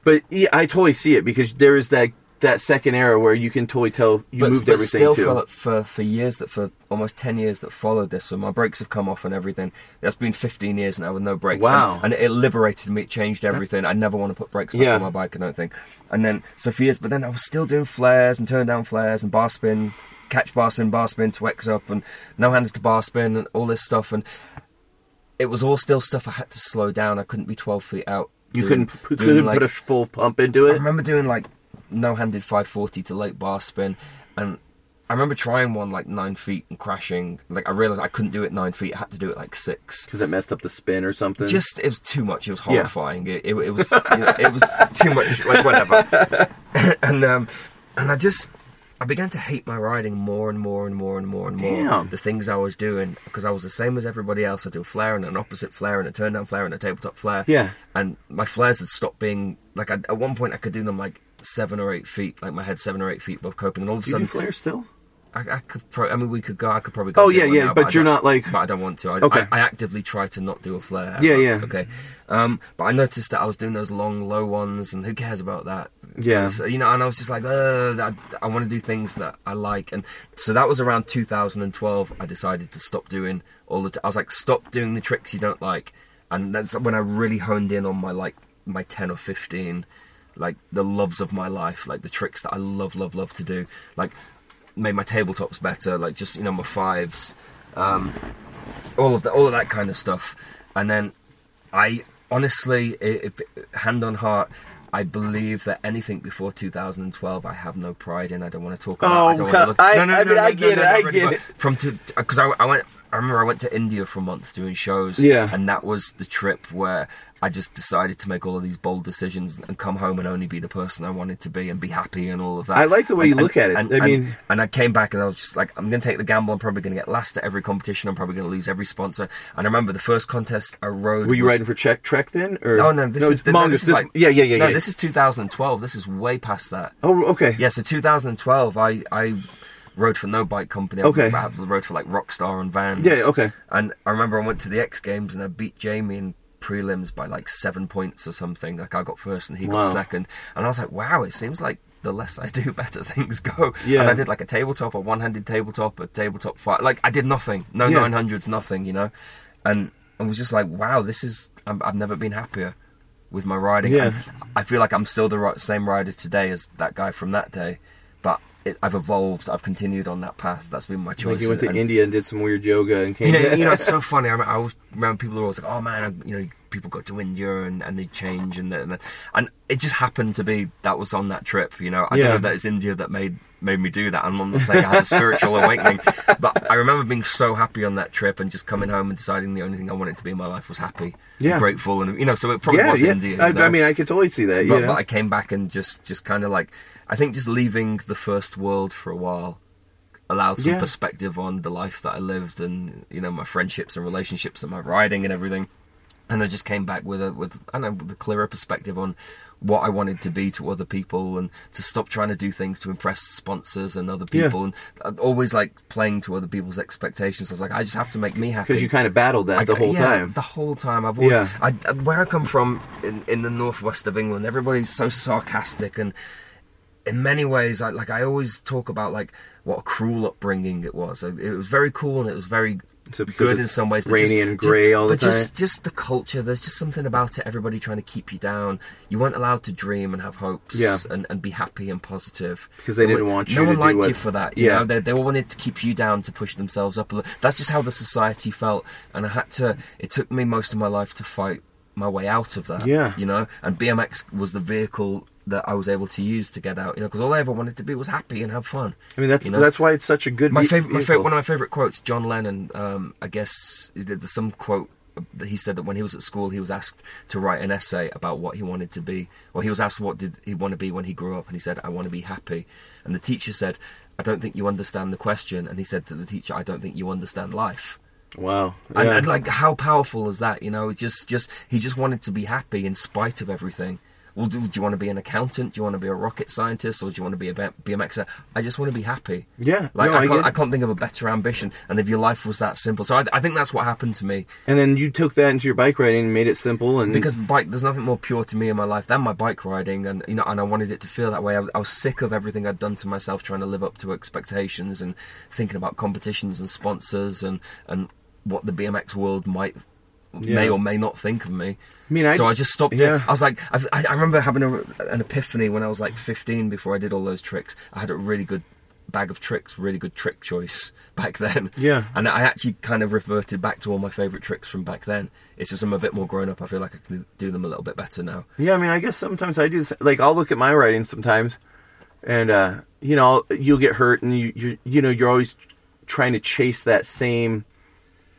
but yeah, I totally see it because there is that that second era where you can totally tell you but, moved but everything still to. for, for for years that for almost 10 years that followed this so my brakes have come off and everything that's been 15 years now with no brakes Wow. and, and it liberated me it changed everything i never want to put brakes back Yeah. on my bike i don't think and then so for years but then i was still doing flairs and turn down flairs and bar spin catch bar spin bar spin to x up and no handed to bar spin and all this stuff and it was all still stuff i had to slow down i couldn't be 12 feet out you doing- couldn't doing, couldn't like- put a full pump into it? I remember doing like no-handed 540 to late bar spin, and I remember trying one like nine feet and crashing. Like I realized I couldn't do it nine feet. I had to do it like six. because it messed up the spin or something. Just it was too much. It was Yeah. horrifying. It, it, it was you know, it was too much. Like whatever. and um, and I just I began to hate my riding more and more and more and more and more. Damn. The things I was doing because I was the same as everybody else. I do a flair and an opposite flair and a turn down flair and a tabletop flair. Yeah. And my flairs had stopped being like I, at one point I could do them like seven or eight feet, like my head seven or eight feet above coping, and all of a you sudden flair still? I, I could. Pro- I mean, we could go. I could probably. Go Oh, yeah, yeah, now, but I you're don't- like- But I don't want to. I, Okay. I, I actively try to not do a flair. Yeah, ever, yeah. Okay. Um, but I noticed that I was doing those long, low ones, and who cares about that? Yeah. So, you know, and I was just like, I, I want to do things that I like, and so that was around 2012. I decided to stop doing all the. T- I was like, stop doing the tricks you don't like, and that's when I really honed in on my like my 10 or 15 like the loves of my life like the tricks that i love love love to do like made my tabletops better like just you know my fives um all of that all of that kind of stuff and then i honestly i if, hand on heart I believe that anything before 2012, I have no pride in. I don't want to talk about. Oh, I don't want to look. I- no, no, I no, mean, no, I get no, it, I no, get but it. From because I, I went. I remember I went to India for months doing shows. Yeah. And that was the trip where I just decided to make all of these bold decisions and come home and only be the person I wanted to be and be happy and all of that. I like the way And- you look and- at it. And, I mean- and I came back and I was just like, I'm going to take the gamble. I'm probably going to get last at every competition. I'm probably going to lose every sponsor. And I remember the first contest I rode. Were you was- riding for Czech Trek then? Or No, no, this is it's no, this is like yeah, yeah, yeah, No, yeah. this is 2012. This is way past that. oh, okay. Yeah, so 2012, I I rode for no bike company. I Okay. I rode for like Rockstar and Vans. Yeah, okay. And I remember I went to the X Games and I beat Jamie in prelims by like seven points or something. Like I got first and he Wow. got second. And I was like, wow, it seems like the less I do, better things go. Yeah. And I did like a tabletop, a one-handed tabletop, a tabletop fight. Like I did nothing. No Yeah. 900s, nothing, you know. And I was just like, wow, this is. I'm, I've never been happier with my riding. Yeah. I feel like I'm still the ri- same rider today as that guy from that day, but it, I've evolved. I've continued on that path. That's been my choice. Like you went to and- India and did some weird yoga and came you know, back. you know, it's so funny. I, remember, I always remember people are always like, "Oh man, I, you know, people go to India and, and they change and then and it just happened to be that was on that trip. You know, I Yeah. don't know that it's India that made made me do that. I'm not saying I had a spiritual awakening, but I remember being so happy on that trip and just coming home and deciding the only thing I wanted to be in my life was happy, Yeah. and grateful, and you know, so it probably yeah, was yeah. India. you I, know? I mean, I could totally see that. but, you but I came back and just just kind of like I think just leaving the first world for a while allowed some perspective on the life that I lived and you know my friendships and relationships and my riding and everything. And I just came back with a with I don't know with a clearer perspective on what I wanted to be to other people and to stop trying to do things to impress sponsors and other Yeah. people and uh, always like playing to other people's expectations. I was like, I just have to make me happy because you kind of battled that I- the whole yeah, time. The whole time. I've always, Yeah. I, uh, where I come from in, in the northwest of England, everybody's so sarcastic and in many ways, I like I always talk about like what a cruel upbringing it was. It was very cool and it was very So good in some ways. rainy just- and grey all the time but just, just the culture. There's just something about it. Everybody trying to keep you down. You weren't allowed to dream and have hopes. Yeah. And, and be happy and positive. Because they No didn't one- want you No to one liked what- you for that. You Yeah. know, they, they all wanted to keep you down to push themselves up. a little. That's just how the society felt, and I had to. It took me most of my life to fight my way out of that. Yeah. You know, and BMX was the vehicle that I was able to use to get out. You know, because all I ever wanted to be was happy and have fun. I mean, that's you know? that's why it's such a good. My favorite, my favorite, one of my favorite quotes. John Lennon, um, I guess, there's some quote that he said that when he was at school, he was asked to write an essay about what he wanted to be, or he was asked what did he want to be when he grew up, and he said, "I want to be happy." And the teacher said, "I don't think you understand the question," and he said to the teacher, "I don't think you understand life." Wow. And, Yeah. and like, how powerful is that? You know, just, just he just wanted to be happy in spite of everything. Well, do, do you want to be an accountant? Do you want to be a rocket scientist, or do you want to be a BMXer? I just want to be happy. Yeah, like no, I I, can't, get I can't think of a better ambition. And if your life was that simple, so I, I think that's what happened to me. and then you took that into your bike riding and made it simple and Because the bike, there's nothing more pure to me in my life than my bike riding, and you know, and I wanted it to feel that way. I was, I was sick of everything I'd done to myself, trying to live up to expectations and thinking about competitions and sponsors and and what the BMX world might may or may not think of me. I mean, I- so I just stopped yeah. it. I was like, I've, I, I remember having a, an epiphany when I was like 15 before I did all those tricks. I had a really good bag of tricks, really good trick choice back then. Yeah. And I actually kind of reverted back to all my favourite tricks from back then. It's just I'm a bit more grown up. I feel like I can do them a little bit better now. Yeah, I mean, I guess sometimes I do. This, like, I'll look at my writing sometimes, and uh, you know, you'll get hurt, and you you you know, you're always trying to chase that same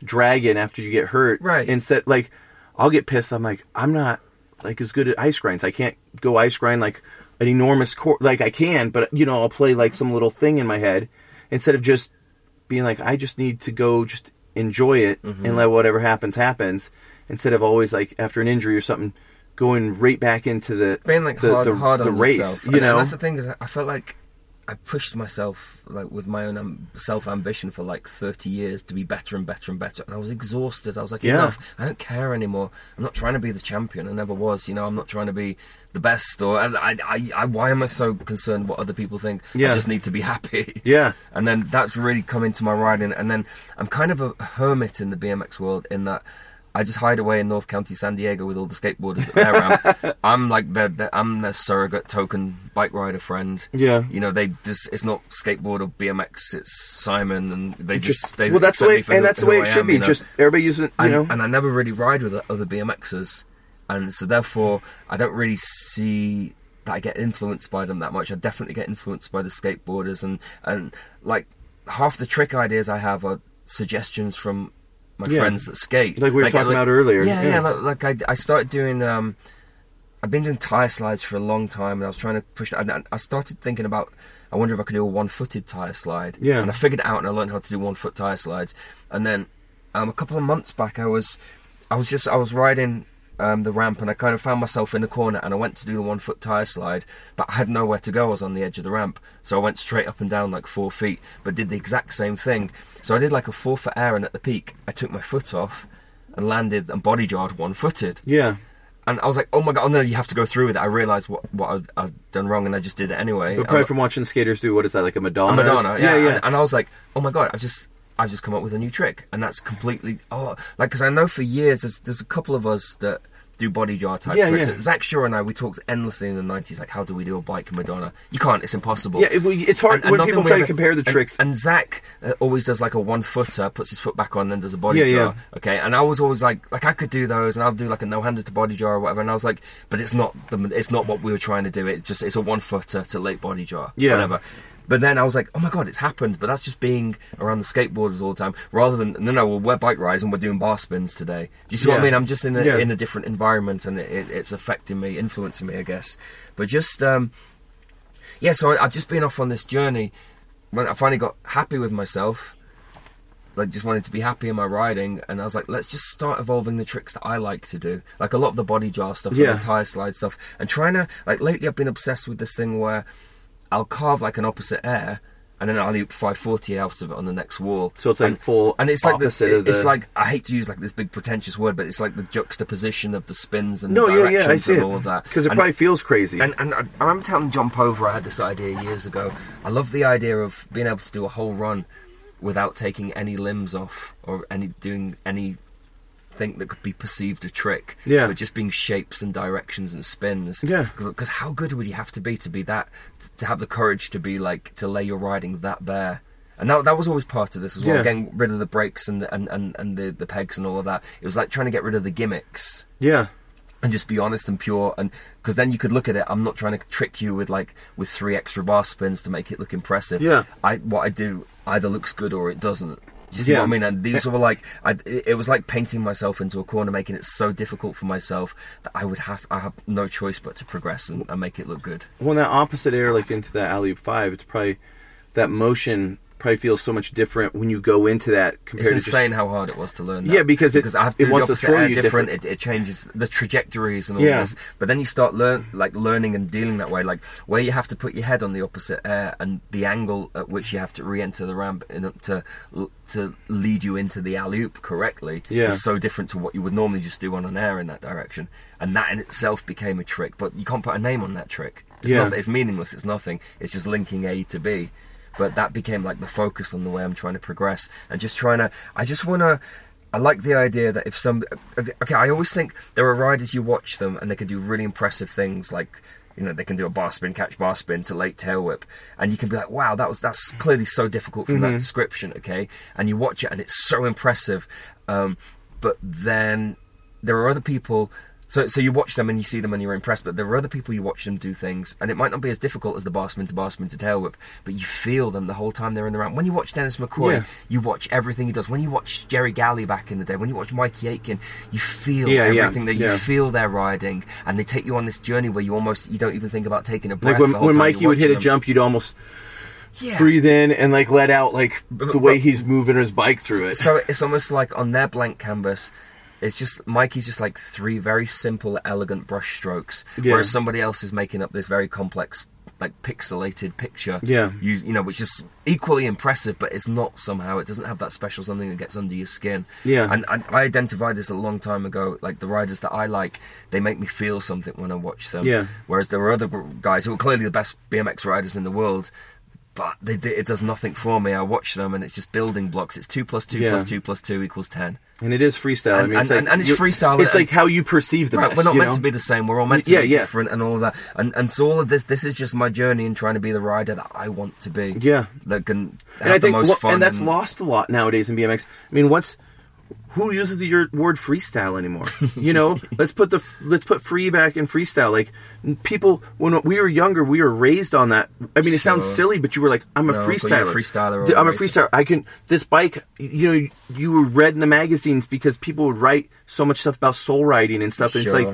dragon after you get hurt. Right. Instead, like, I'll get pissed. I'm like, I'm not like as good at ice grinds. I can't go ice grind like an enormous core. Like I can, but you know, I'll play like some little thing in my head instead of just being like, I just need to go just enjoy it Mm-hmm. and let whatever happens happens instead of always like after an injury or something going right back into the Being like the, hard, the, hard the race. yourself. You And know, that's the thing is I felt like I pushed myself like with my own um, self ambition for like 30 years to be better and better and better, and I was exhausted. I was like, Yeah. enough. I don't care anymore. I'm not trying to be the champion. I never was. You know, I'm not trying to be the best. Or I, I, I why am I so concerned what other people think? Yeah. I just need to be happy. Yeah. And then that's really come into my riding. And then I'm kind of a hermit in the BMX world in that I just hide away in North County, San Diego, with all the skateboarders at their ramp. I'm like the, the I'm their surrogate token bike rider friend. Yeah. You know, they just it's not skateboard or BMX. It's Simon, and they just, just they well, that's the way, and that's the way I it should am, be. you know? Just everybody using, you and, know, and I never really ride with other BMXers, and so therefore I don't really see that I get influenced by them that much. I definitely get influenced by the skateboarders, and and like half the trick ideas I have are suggestions from my Yeah. friends that skate, Like we were talking about earlier, Yeah, yeah. yeah. like, like I I started doing. um I've been doing tire slides for a long time, and I was trying to push. And I started thinking about. I wonder if I could do a one-footed tire slide. Yeah. And I figured it out, and I learned how to do one-foot tire slides. And then um, a couple of months back, I was, I was just, I was riding um, the ramp, and I kind of found myself in the corner, and I went to do the one-foot tire slide, but I had nowhere to go. I was on the edge of the ramp, so I went straight up and down like four feet, but did the exact same thing. So I did like a four-foot air, and at the peak, I took my foot off and landed and body jarred one-footed. yeah. And I was like, oh my god, oh no, you have to go through with it. I realised what, what I'd, I'd done wrong and I just did it anyway. But probably from watching skaters do what is that like a Madonna? a Madonna, yeah, yeah, yeah. And, and I was like, oh my god, I've just I've just come up with a new trick, and that's completely oh like because I know for years there's there's a couple of us that do body jar type Yeah, tricks. yeah. Zach Shaw and I, we talked endlessly in the nineties, like how do we do a bike Madonna? You can't. It's impossible. Yeah, it, it's hard And- and when nothing people try to compare the and- tricks. And, Zach uh, always does like a one footer, puts his foot back on, then does a body Yeah, jar. yeah. Okay, and I was always like, like I could do those, and I'll do like a no handed to body jar or whatever. And I was like, but it's not the, it's not what we were trying to do. It's just it's a one footer to late body jar. Yeah. whatever. But then I was like, oh my god, it's happened. But that's just being around the skateboarders all the time, rather than no, no, well, we're bike rides and we're doing bar spins today. Do you see what I mean? I'm just in a Yeah. in a different environment, and it, it, it's affecting me, influencing me, I guess. But just um, yeah, so I, I've just been off on this journey. When I finally got happy with myself, like just wanted to be happy in my riding, and I was like, let's just start evolving the tricks that I like to do, like a lot of the body jar stuff, Yeah. and the tire slide stuff, and trying to like lately I've been obsessed with this thing where I'll carve like an opposite air. And then I'll loop 540 out of it on the next wall. So it's like and, full and it's like the, opposite of it's like I hate to use like this big pretentious word, but it's like the juxtaposition of the spins and no, the yeah, directions yeah, I see and it all of that. because it And- probably feels crazy. and, and I, I remember telling John Pover I had this idea years ago. I love the idea of being able to do a whole run without taking any limbs off or any doing anything that could be perceived a trick. Yeah. But just being shapes and directions and spins. Yeah. Because how good would you have to be to be that to have the courage to be like to lay your riding that bare. And that, that was always part of this as well, Yeah. getting rid of the brakes and the, and, and, and the, the pegs and all of that. It was like trying to get rid of the gimmicks yeah, and just be honest and pure and because then you could look at it i'm not trying to trick you with like with three extra bar spins to make it look impressive Yeah. i what i do either looks good or it doesn't do you see Yeah. what i mean and these were like I, it was like painting myself into a corner making it so difficult for myself that i would have i have no choice but to progress and, and make it look good when that opposite air like into that alley five, it's probably that motion probably feels so much different when you go into that compared it's to just insane how hard it was to learn that. Yeah, because it- I have to do wants to throw you different. different. It, it changes the trajectories and all Yeah. this. But then you start learn like learning and dealing that way, like where you have to put your head on the opposite air and the angle at which you have to re-enter the ramp in, to to lead you into the alley oop correctly Yeah. is so different to what you would normally just do on an air in that direction. And that in itself became a trick, but you can't put a name on that trick. It's, Yeah. nothing, it's meaningless. It's nothing. It's just linking A to B but that became like the focus on the way I'm trying to progress and just trying to. I just want to. I like the idea that if some. Okay, I always think there are riders you watch them and they can do really impressive things like. You know they can do a bar spin, catch bar spin to late tail whip, and you can be like, "Wow, that was that's clearly so difficult from that description." Okay, and you watch it and it's so impressive, um, but then there are other people. So, so you watch them and you see them and you're impressed, but there are other people you watch them do things, and it might not be as difficult as the bar to bar to tail whip, but you feel them the whole time they're in the round. When you watch Dennis McCoy, Yeah. you watch everything he does. When you watch Jerry Galley back in the day, when you watch Mikey Aitken, you feel Yeah, yeah, everything that you yeah. feel they're riding, and they take you on this journey where you almost you don't even think about taking a breath. like when, when Mikey would hit a jump, you'd almost yeah. breathe in and like let out like the way he's moving his bike through it. So it's almost like on their blank canvas, it's just Mikey's just like three very simple, elegant brush strokes, Yeah. whereas somebody else is making up this very complex, like pixelated picture. Yeah. you, you know, which is equally impressive, but it's not somehow. It doesn't have that special something that gets under your skin. Yeah. and, and I identified this a long time ago. Like the riders that I like, they make me feel something when I watch them. Yeah. Whereas there are other guys who are clearly the best BMX riders in the world. But they, it does nothing for me. I watch them and it's just building blocks. It's two plus two Yeah. plus two plus two equals ten. and it is freestyle. I And- mean, it's and- like and- it's freestyle, It's like how you perceive the Right, best. we're not meant know? to be the same. We're all meant to Yeah, be yeah. different and all of that. And and so all of this, this is just my journey in trying to be the rider that I want to be. Yeah. that can have and I the think, most well, fun. and that's lost a lot nowadays in BMX. I mean, what's who uses the your word freestyle anymore? You know, let's put the let's put free back in freestyle. Like people, when we were younger, we were raised on that. I mean, it sounds silly, but you were like, I'm a No, you're a freestyler. freestyler I'm a freestyler. I can this bike. You know, you were read in the magazines because people would write so much stuff about soul riding and stuff. And it's like,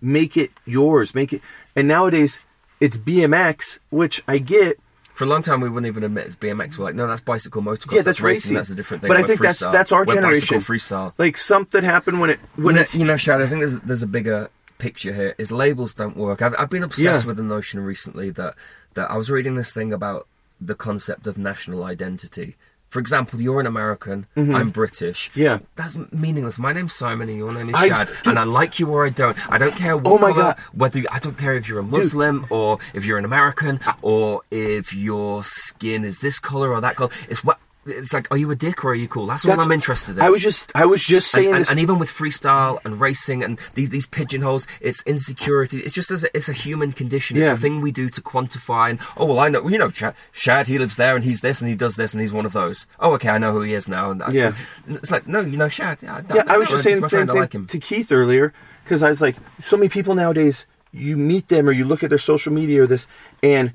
make it yours, make it. And nowadays, it's BMX, which I get. For a long time, we wouldn't even admit it's BMX. We're like, no, that's bicycle motocross. Yeah, that's, that's racing. That's a different thing. But I think that's- freestyle. that's our We're generation. Freestyle. Like something happened when it when you, know, you know, Shad, I think there's there's a bigger picture here. Is labels don't work. I've, I've been obsessed Yeah. with the notion recently that that I was reading this thing about the concept of national identity. For example, you're an American, I'm British. Mm-hmm. Yeah. That's meaningless. My name's Simon and your name is I- Shad, dude- and I like you or I don't. I don't care what Oh my colour, God. whether you, I don't care if you're a Muslim or if you're an American or if your skin is this color or that color. It's what it's like, are you a dick or are you cool? That's, all I'm interested in. I was just I was just and, saying and, this. and even with freestyle and racing and these these pigeonholes, it's insecurity. It's just as a, it's a human condition. It's Yeah. a thing we do to quantify. And oh well, I know you know Chad, Shad. He lives there and he's this and he does this and he's one of those. Oh okay, I know who he is now. And I- Yeah. and it's like no, you know Shad. Yeah, I, yeah, I was just saying the same thing like to Keith earlier because I was like, so many people nowadays, you meet them or you look at their social media or this, and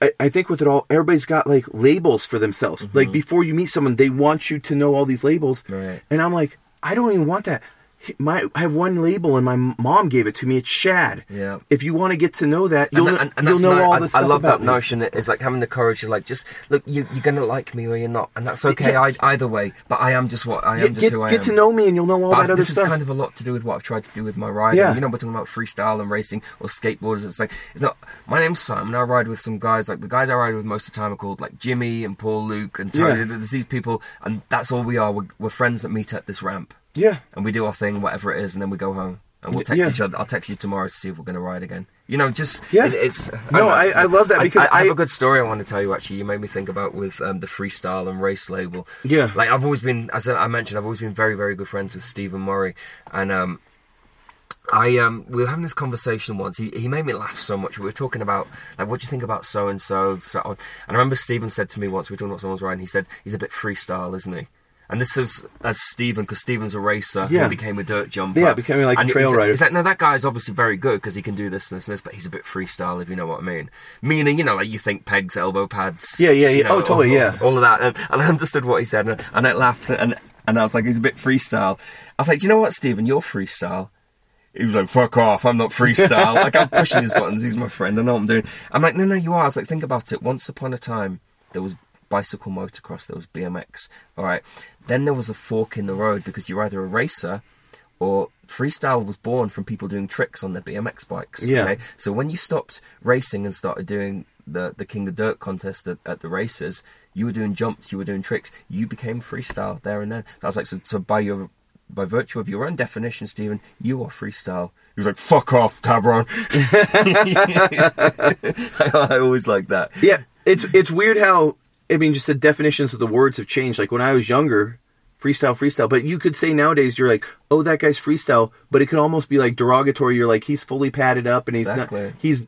I, I think with it all, everybody's got like labels for themselves. Like before you meet someone, they want you to know all these labels, Mm-hmm. Right. and I'm like, I don't even want that. My I have one label and my mom gave it to me. It's Shad. Yeah. If you want to get to know that, you'll and, and, and you'll know ni- all the I love that me. notion that it's like having the courage to like just look you, you're gonna like me or you're not and that's okay Yeah. I, either way but I am just what I am Get, just get, who I get am to know me and you'll know all But that I've- other this stuff. is kind of a lot to do with what I've tried to do with my riding. Yeah. You know, we're talking about freestyle and racing or skateboarders. It's like it's not. My name's Simon. I ride with some guys. Like the guys I ride with most of the time are called like Jimmy and Paul, Luke and Tony. Yeah. There's these people, and that's all we are. We're, we're friends that meet at this ramp, yeah. and we do our thing, whatever it is, and then we go home. And we'll text yeah. each other. I'll text you tomorrow to see if we're going to ride again. You know, just Yeah. it- it's. No, know, I- it's- I love that because I, I have a good story I want to tell you. Actually, you made me think about with um, the freestyle and race label. Yeah. like I've always been, as I mentioned, I've always been very, very good friends with Stephen Murray, and um, I um we were having this conversation once. He he made me laugh so much. We were talking about like what do you think about so and so. And I remember Stephen said to me once we were talking about someone's riding. He said he's a bit freestyle, isn't he? And this is as Stephen because Stephen's a racer Yeah. who became a dirt jumper. Yeah, becoming like a trail rider. He's like, no, that guy's obviously very good because he can do this and this and this, but he's a bit freestyle if you know what I mean. Meaning, you know, like you think pegs, elbow pads. Yeah, yeah, yeah. you know, Oh, totally, all, yeah. All of that, and, and I understood what he said, and, and I laughed, and and I was like, he's a bit freestyle. I was like, do you know what, Stephen, you're freestyle. He was like, fuck off, I'm not freestyle. like, I'm pushing his buttons, he's my friend, I know what I'm doing. I'm like, no, no, you are. I was like, think about it. Once upon a time, there was bicycle motocross, there was BMX. All right. Then there was a fork in the road because you're either a racer or freestyle was born from people doing tricks on their BMX bikes. Yeah. Okay? So when you stopped racing and started doing the, the King of Dirt contest at, at the races, you were doing jumps, you were doing tricks, you became freestyle there and then. I was like, so, so by your by virtue of your own definition, Stephen, you are freestyle. He was like, fuck off, Tabron. I, I always like that. Yeah, it's it's weird how I mean, just the definitions of the words have changed. Like when I was younger, freestyle, freestyle. But you could say nowadays, you're like, oh, that guy's freestyle. But it could almost be like derogatory. You're like, he's fully padded up and he's Exactly. not. He's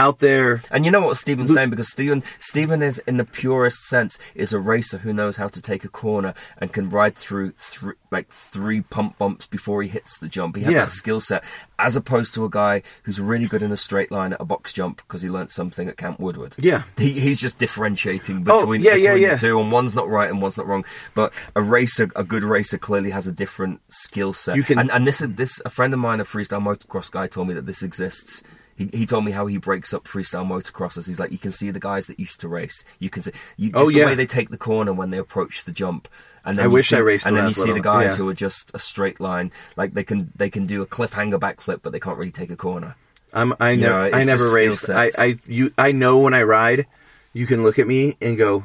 out there. And you know what Stephen's saying because Stephen Stephen is in the purest sense is a racer who knows how to take a corner and can ride through thr like three pump bumps before he hits the jump. He has Yeah. that skill set as opposed to a guy who's really good in a straight line at a box jump because he learnt something at Camp Woodward. Yeah. He, he's just differentiating Oh, between, yeah, yeah, between yeah. the two, and one's not right and one's not wrong. But a racer, a good racer, clearly has a different skill set. You can- and and this is this a friend of mine, a freestyle motocross guy, told me that this exists. He, he told me how he breaks up freestyle motocrossers. He's like, you can see the guys that used to race. You can see you, oh, just Oh, the yeah. way they take the corner when they approach the jump. And then I you wish see, I raced And then you see the guys yeah. who are just a straight line, like they can they can do a cliffhanger backflip, but they can't really take a corner. I'm, I You know, I never raced. I. I, you, I know when I ride, you can look at me and go,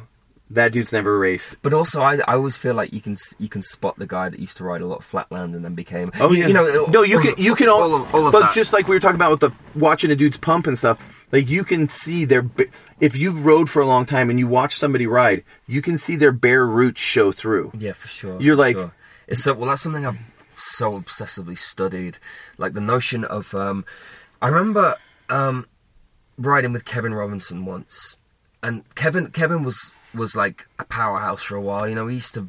that dude's never raced. But also, I, I always feel like you can you can spot the guy that used to ride a lot of flatland and then became. Oh you, yeah. you know, no, you can, you can all, all of, all of but that. just like we were talking about with the watching a dude's pump and stuff. Like you can see their, if you've rode for a long time and you watch somebody ride, you can see their bare roots show through. Yeah, for sure. You're for like- sure. it's so well. That's something I've so obsessively studied, like the notion of. Um, I remember um, riding with Kevin Robinson once, and Kevin Kevin was was like a powerhouse for a while. You know, he used to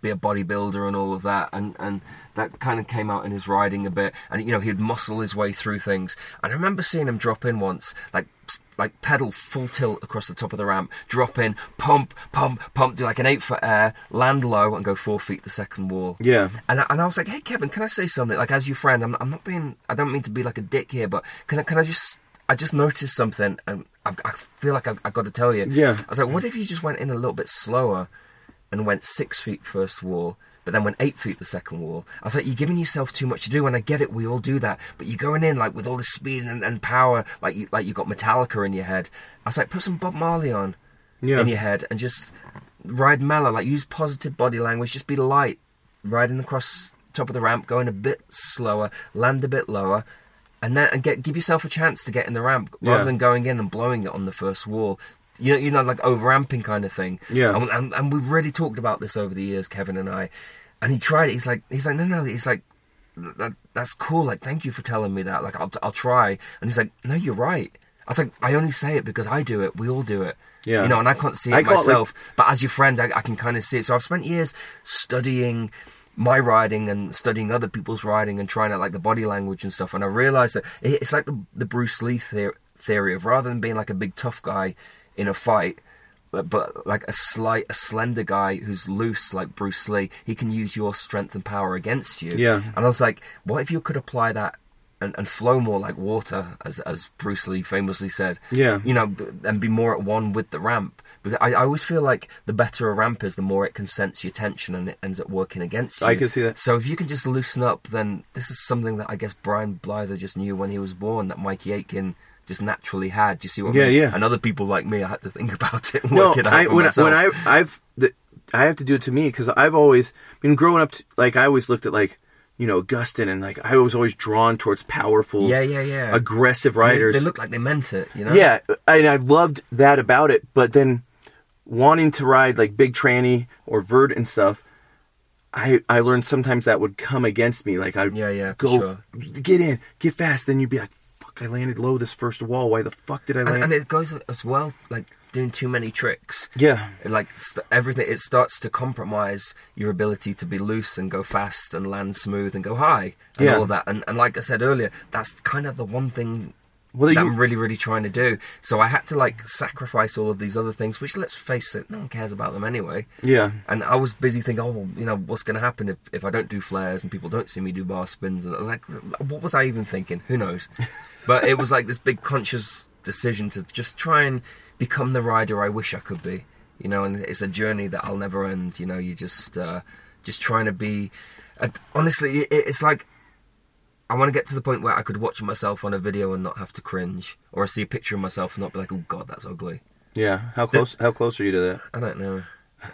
be a bodybuilder and all of that, and and that kind of came out in his riding a bit. And you know, he'd muscle his way through things. And I remember seeing him drop in once, like like pedal full tilt across the top of the ramp, drop in, pump, pump, pump, do like an eight foot air, land low, and go four feet the second wall. Yeah. And I, and I was like, hey Kevin, can I say something? Like as your friend, I'm I'm not being, I don't mean to be like a dick here, but can I can I just I just noticed something and I've, I feel like I've, I've got to tell you. Yeah. I was like, what if you just went in a little bit slower and went six feet first wall, but then went eight feet the second wall? I was like, you're giving yourself too much to do, and I get it, we all do that. But you're going in like with all this speed and, and power, like you like you got Metallica in your head. I was like, put some Bob Marley on Yeah. in your head and just ride mellow, like use positive body language, just be light, riding across top of the ramp, going a bit slower, land a bit lower, and then and get give yourself a chance to get in the ramp rather Yeah. than going in and blowing it on the first wall. you know, you know, like overamping kind of thing. Yeah. And, and, and we've really talked about this over the years, Kevin and I. And he tried it. He's like, he's like, no, no. He's like, that, that's cool. Like, thank you for telling me that. Like, I'll, I'll try. And he's like, no, you're right. I was like, I only say it because I do it. We all do it. Yeah. You know, and I can't see it I can't, like- myself. but as your friend, I, I can kind of see it. So I've spent years studying my riding and studying other people's riding and trying out like the body language and stuff. And I realized that it's like the, the Bruce Lee theor- theory of rather than being like a big tough guy in a fight, but, but like a slight, a slender guy who's loose like Bruce Lee, he can use your strength and power against you. Yeah. And I was like, what if you could apply that and, and flow more like water, as as Bruce Lee famously said. Yeah. You know, and be more at one with the ramp. Because I, I always feel like the better a ramp is, the more it can sense your tension and it ends up working against you. I can see that. So if you can just loosen up, then this is something that I guess Brian Blyther just knew when he was born that Mikey Aitken just naturally had. Do you see what Yeah, I mean? yeah. yeah. And other people like me, I had to think about it and no, work it out I, when, I, when I I've the, I have to do it to me because I've always been growing up. To, like I always looked at like you know Augustin and like I was always drawn towards powerful, yeah, yeah, yeah. aggressive They- They, look like they meant it, you know? Yeah, and I loved that about it. But then wanting to ride like big tranny or vert and stuff, I I learned sometimes that would come against me. Like I'd Yeah, yeah, go sure. get in, get fast. Then you'd be like, "Fuck, I landed low this first wall. Why the fuck did I land?" And, and it goes as well, like doing too many tricks. yeah, like st- everything it starts to compromise your ability to be loose and go fast and land smooth and go high and Yeah. all of that and, and like i said earlier that's kind of the one thing Well, that you- i'm really really trying to do so i had to like sacrifice all of these other things which let's face it no one cares about them anyway yeah, and I was busy thinking, oh, well, you know, what's going to happen if, if I don't do flairs and people don't see me do bar spins? And like, what was I even thinking? Who knows? but it was like this big conscious decision to just try and become the rider I wish I could be. You know, and it's a journey that I'll never end. You know, you just uh, just trying to be. Uh, honestly, it, it's like I want to get to the point where I could watch myself on a video and not have to cringe, or I see a picture of myself and not be like, oh god, that's ugly. yeah. How close? How close are you to that? I don't know.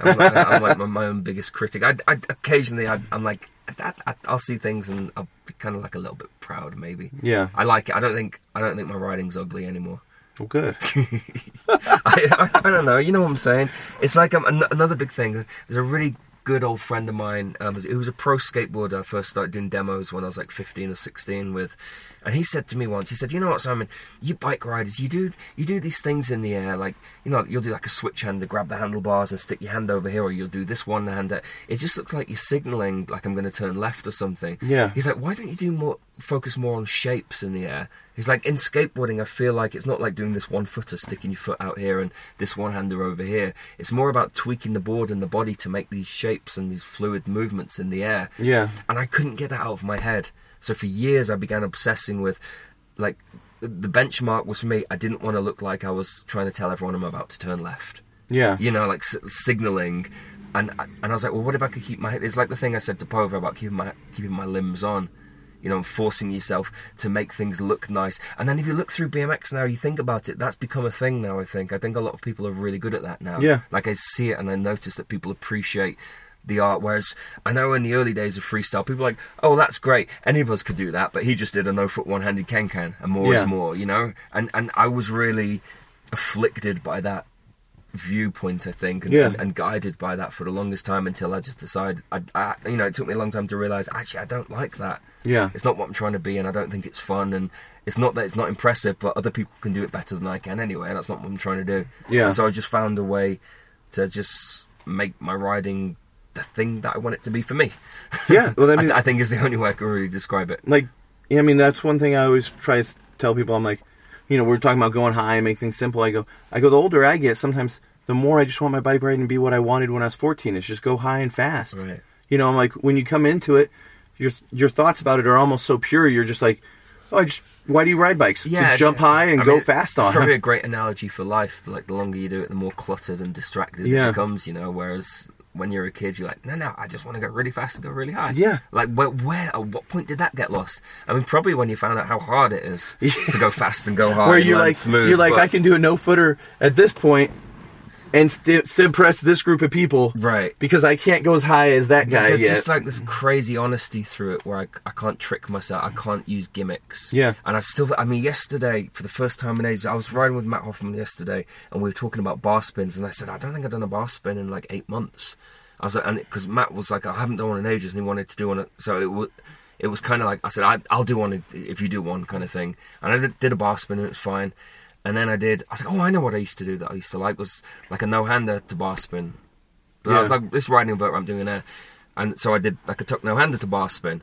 I'm like, I'm like my, my own biggest critic. I, I occasionally I, I'm like I, I, I'll see things and I'll be kind of like a little bit proud, maybe. Yeah. I like it. I don't think I don't think my writing's ugly anymore. Well, good. I, I, I don't know. You know what I'm saying? It's like um, an- another big thing. There's a really good old friend of mine um, who was a pro skateboarder. I first started doing demos when I was like 15 or 16 with, and he said to me once, he said, "You know what, Simon? You bike riders, you do you do these things in the air, like you know, you'll do like a switch hand to grab the handlebars and stick your hand over here, or you'll do this one hand. Uh, it just looks like you're signaling like I'm going to turn left or something." Yeah. He's like, "Why don't you do more? Focus more on shapes in the air." He's like, in skateboarding, I feel like it's not like doing this one footer, sticking your foot out here and this one hander over here. It's more about tweaking the board and the body to make these shapes and these fluid movements in the air. Yeah. And I couldn't get that out of my head. So for years, I began obsessing with, like, the- benchmark was for me. I didn't want to look like I was trying to tell everyone I'm about to turn left Yeah. you know, like s- signaling. And and I was like, well, what if I could keep my? It's like the thing I said to Pova about keeping my keeping my limbs on, you know, and forcing yourself to make things look nice. And then if you look through BMX now, you think about it, that's become a thing now. I think. I think a lot of people are really good at that now. Yeah. Like I see it and I notice that people appreciate the art. Whereas I know in the early days of freestyle, people were like, oh, that's great. Any of us could do that, but he just did a no foot one handed can can, and more Yeah. is more, you know. And and I was really afflicted by that viewpoint, I think, and, Yeah. and, and guided by that for the longest time until I just decided, I, I, you know, it took me a long time to realize actually I don't like that. Yeah. It's not what I'm trying to be, and I don't think it's fun, and it's not that it's not impressive, but other people can do it better than I can anyway, and that's not what I'm trying to do. Yeah. And so I just found a way to just make my riding the thing that I want it to be for me. Yeah. Well, I I, th- I think is the only way I can really describe it. like yeah, I mean that's one thing I always try to tell people. I'm like, you know, we're talking about going high and make things simple. I go, I go. The older I get, sometimes the more I just want my bike riding to be what I wanted when I was 14. It's just go high and fast. Right. You know, I'm like when you come into it, your your thoughts about it are almost so pure. You're just like, oh, I just why do you ride bikes? Yeah, to jump high and I go mean, fast on. It's probably a great analogy for life. Like the longer you do it, the more cluttered and distracted Yeah. it becomes. You know, whereas when you're a kid, you're like, no, no, I just want to go really fast and go really high. Yeah. Like where, where, at what point did that get lost? I mean, probably when you found out how hard it is to go fast and go high. Where you're like, smooth. you're like, but- I can do a no footer at this point. And st- impress this group of people, Right. Because I can't go as high as that guy There's yet. just like this crazy honesty through it where I, I can't trick myself. I can't use gimmicks. Yeah. And I've still, I mean, yesterday, for the first time in ages, I was riding with Mat Hoffman yesterday and we were talking about bar spins. And I said, I don't think I've done a bar spin in like eight months. I was like, and because Mat was like, I haven't done one in ages and he wanted to do one. So it was. It was kind of like I said, I, I'll do one if you do one kind of thing, and I did a bar spin and it was fine. And then I did. I was like, oh, I know what I used to do that I used to like was like a no hander to bar spin. And I was like, this riding vert I'm doing there. And so I did like a tuck no hander to bar spin.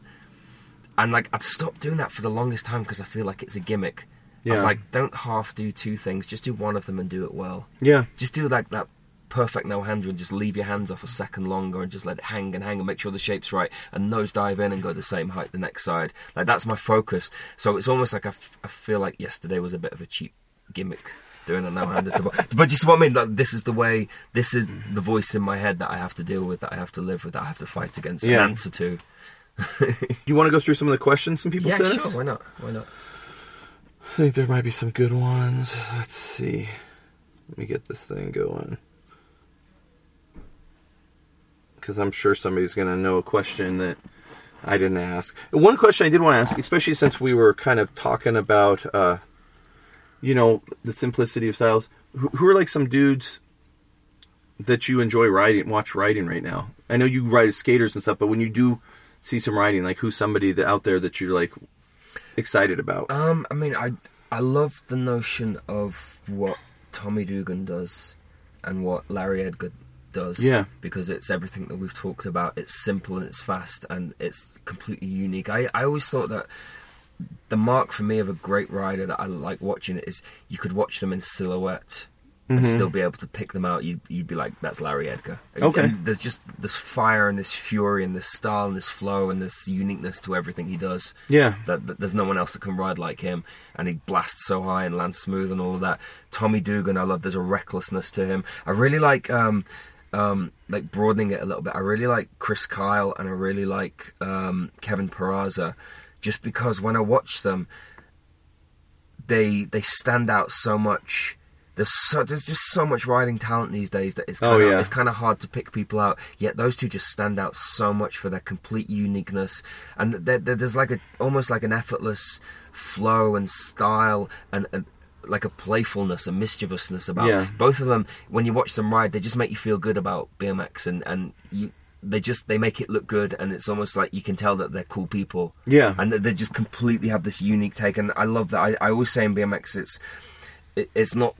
And like I'd stopped doing that for the longest time because I feel like it's a gimmick. I was like, don't half do two things, just do one of them and do it well. yeah, Just do like that perfect no hander and just leave your hands off a second longer and just let it hang and hang and make sure the shape's right and nose dive in and go the same height the next side. Like that's my focus. So it's almost like I, f- I feel like yesterday was a bit of a cheap gimmick doing a no hander to. But you see what I mean? Like this is the way. This is the voice in my head that I have to deal with, that I have to live with, that I have to fight against Yeah. and answer to. Do you want to go through some of the questions some people yeah, sent sure. us? Why not? Why not? I think there might be some good ones. Let's see. Let me get this thing going. Because I'm sure somebody's going to know a question that I didn't ask. One question I did want to ask, especially since we were kind of talking about, uh, you know, the simplicity of styles. Who, who are like some dudes that you enjoy riding, watch riding right now? I know you ride as skaters and stuff, but when you do see some riding, like who's somebody that out there that you're like excited about? Um, I mean, I I love the notion of what Tommy Dugan does and what Larry Edgar does. Yeah. Because it's everything that we've talked about. It's simple and it's fast and it's completely unique. I I always thought that the mark for me of a great rider that I like watching is you could watch them in silhouette and still be able to pick them out. You'd, you'd be like, that's Larry Edgar. Okay. And there's just this fire and this fury and this style and this flow and this uniqueness to everything he does. Yeah. That, that there's no one else that can ride like him, and he blasts so high and lands smooth and all of that. Tommy Dugan, I love. There's a recklessness to him. I really like. Um, um, like broadening it a little bit. I really like Chris Kyle and I really like um, Kevin Peraza, just because when I watch them, they they stand out so much. There's so there's just so much riding talent these days that it's Oh, kind of yeah. it's kind of hard to pick people out. Yet those two just stand out so much for their complete uniqueness, and there, there- there's like a almost like an effortless flow and style and. and like a playfulness, a mischievousness about Yeah. both of them. When you watch them ride, they just make you feel good about BMX, and and you they just they make it look good, and it's almost like you can tell that they're cool people. Yeah. and they just completely have this unique take, and I love that. I, I always say in BMX, it's it, it's not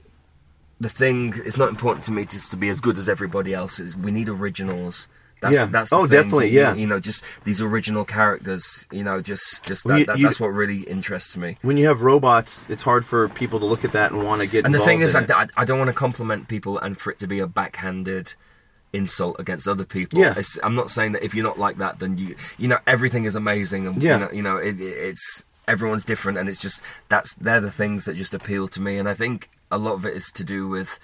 the thing. It's not important to me just to be as good as everybody else. Is we need originals. That's, Yeah. that's Oh, thing. definitely, yeah. You know, just these original characters. You know, just just Well, that, you- that, you- that's what really interests me. when you have robots, it's hard for people to look at that and want to get. And the thing is, involved I, in it. I, I don't want to compliment people and for it to be a backhanded insult against other people. Yeah. It's, I'm not saying that if you're not like that, then you you know everything is amazing and Yeah. you know, you know it, it- it's everyone's different and it's just that's they're the things that just appeal to me and I think a lot of it is to do with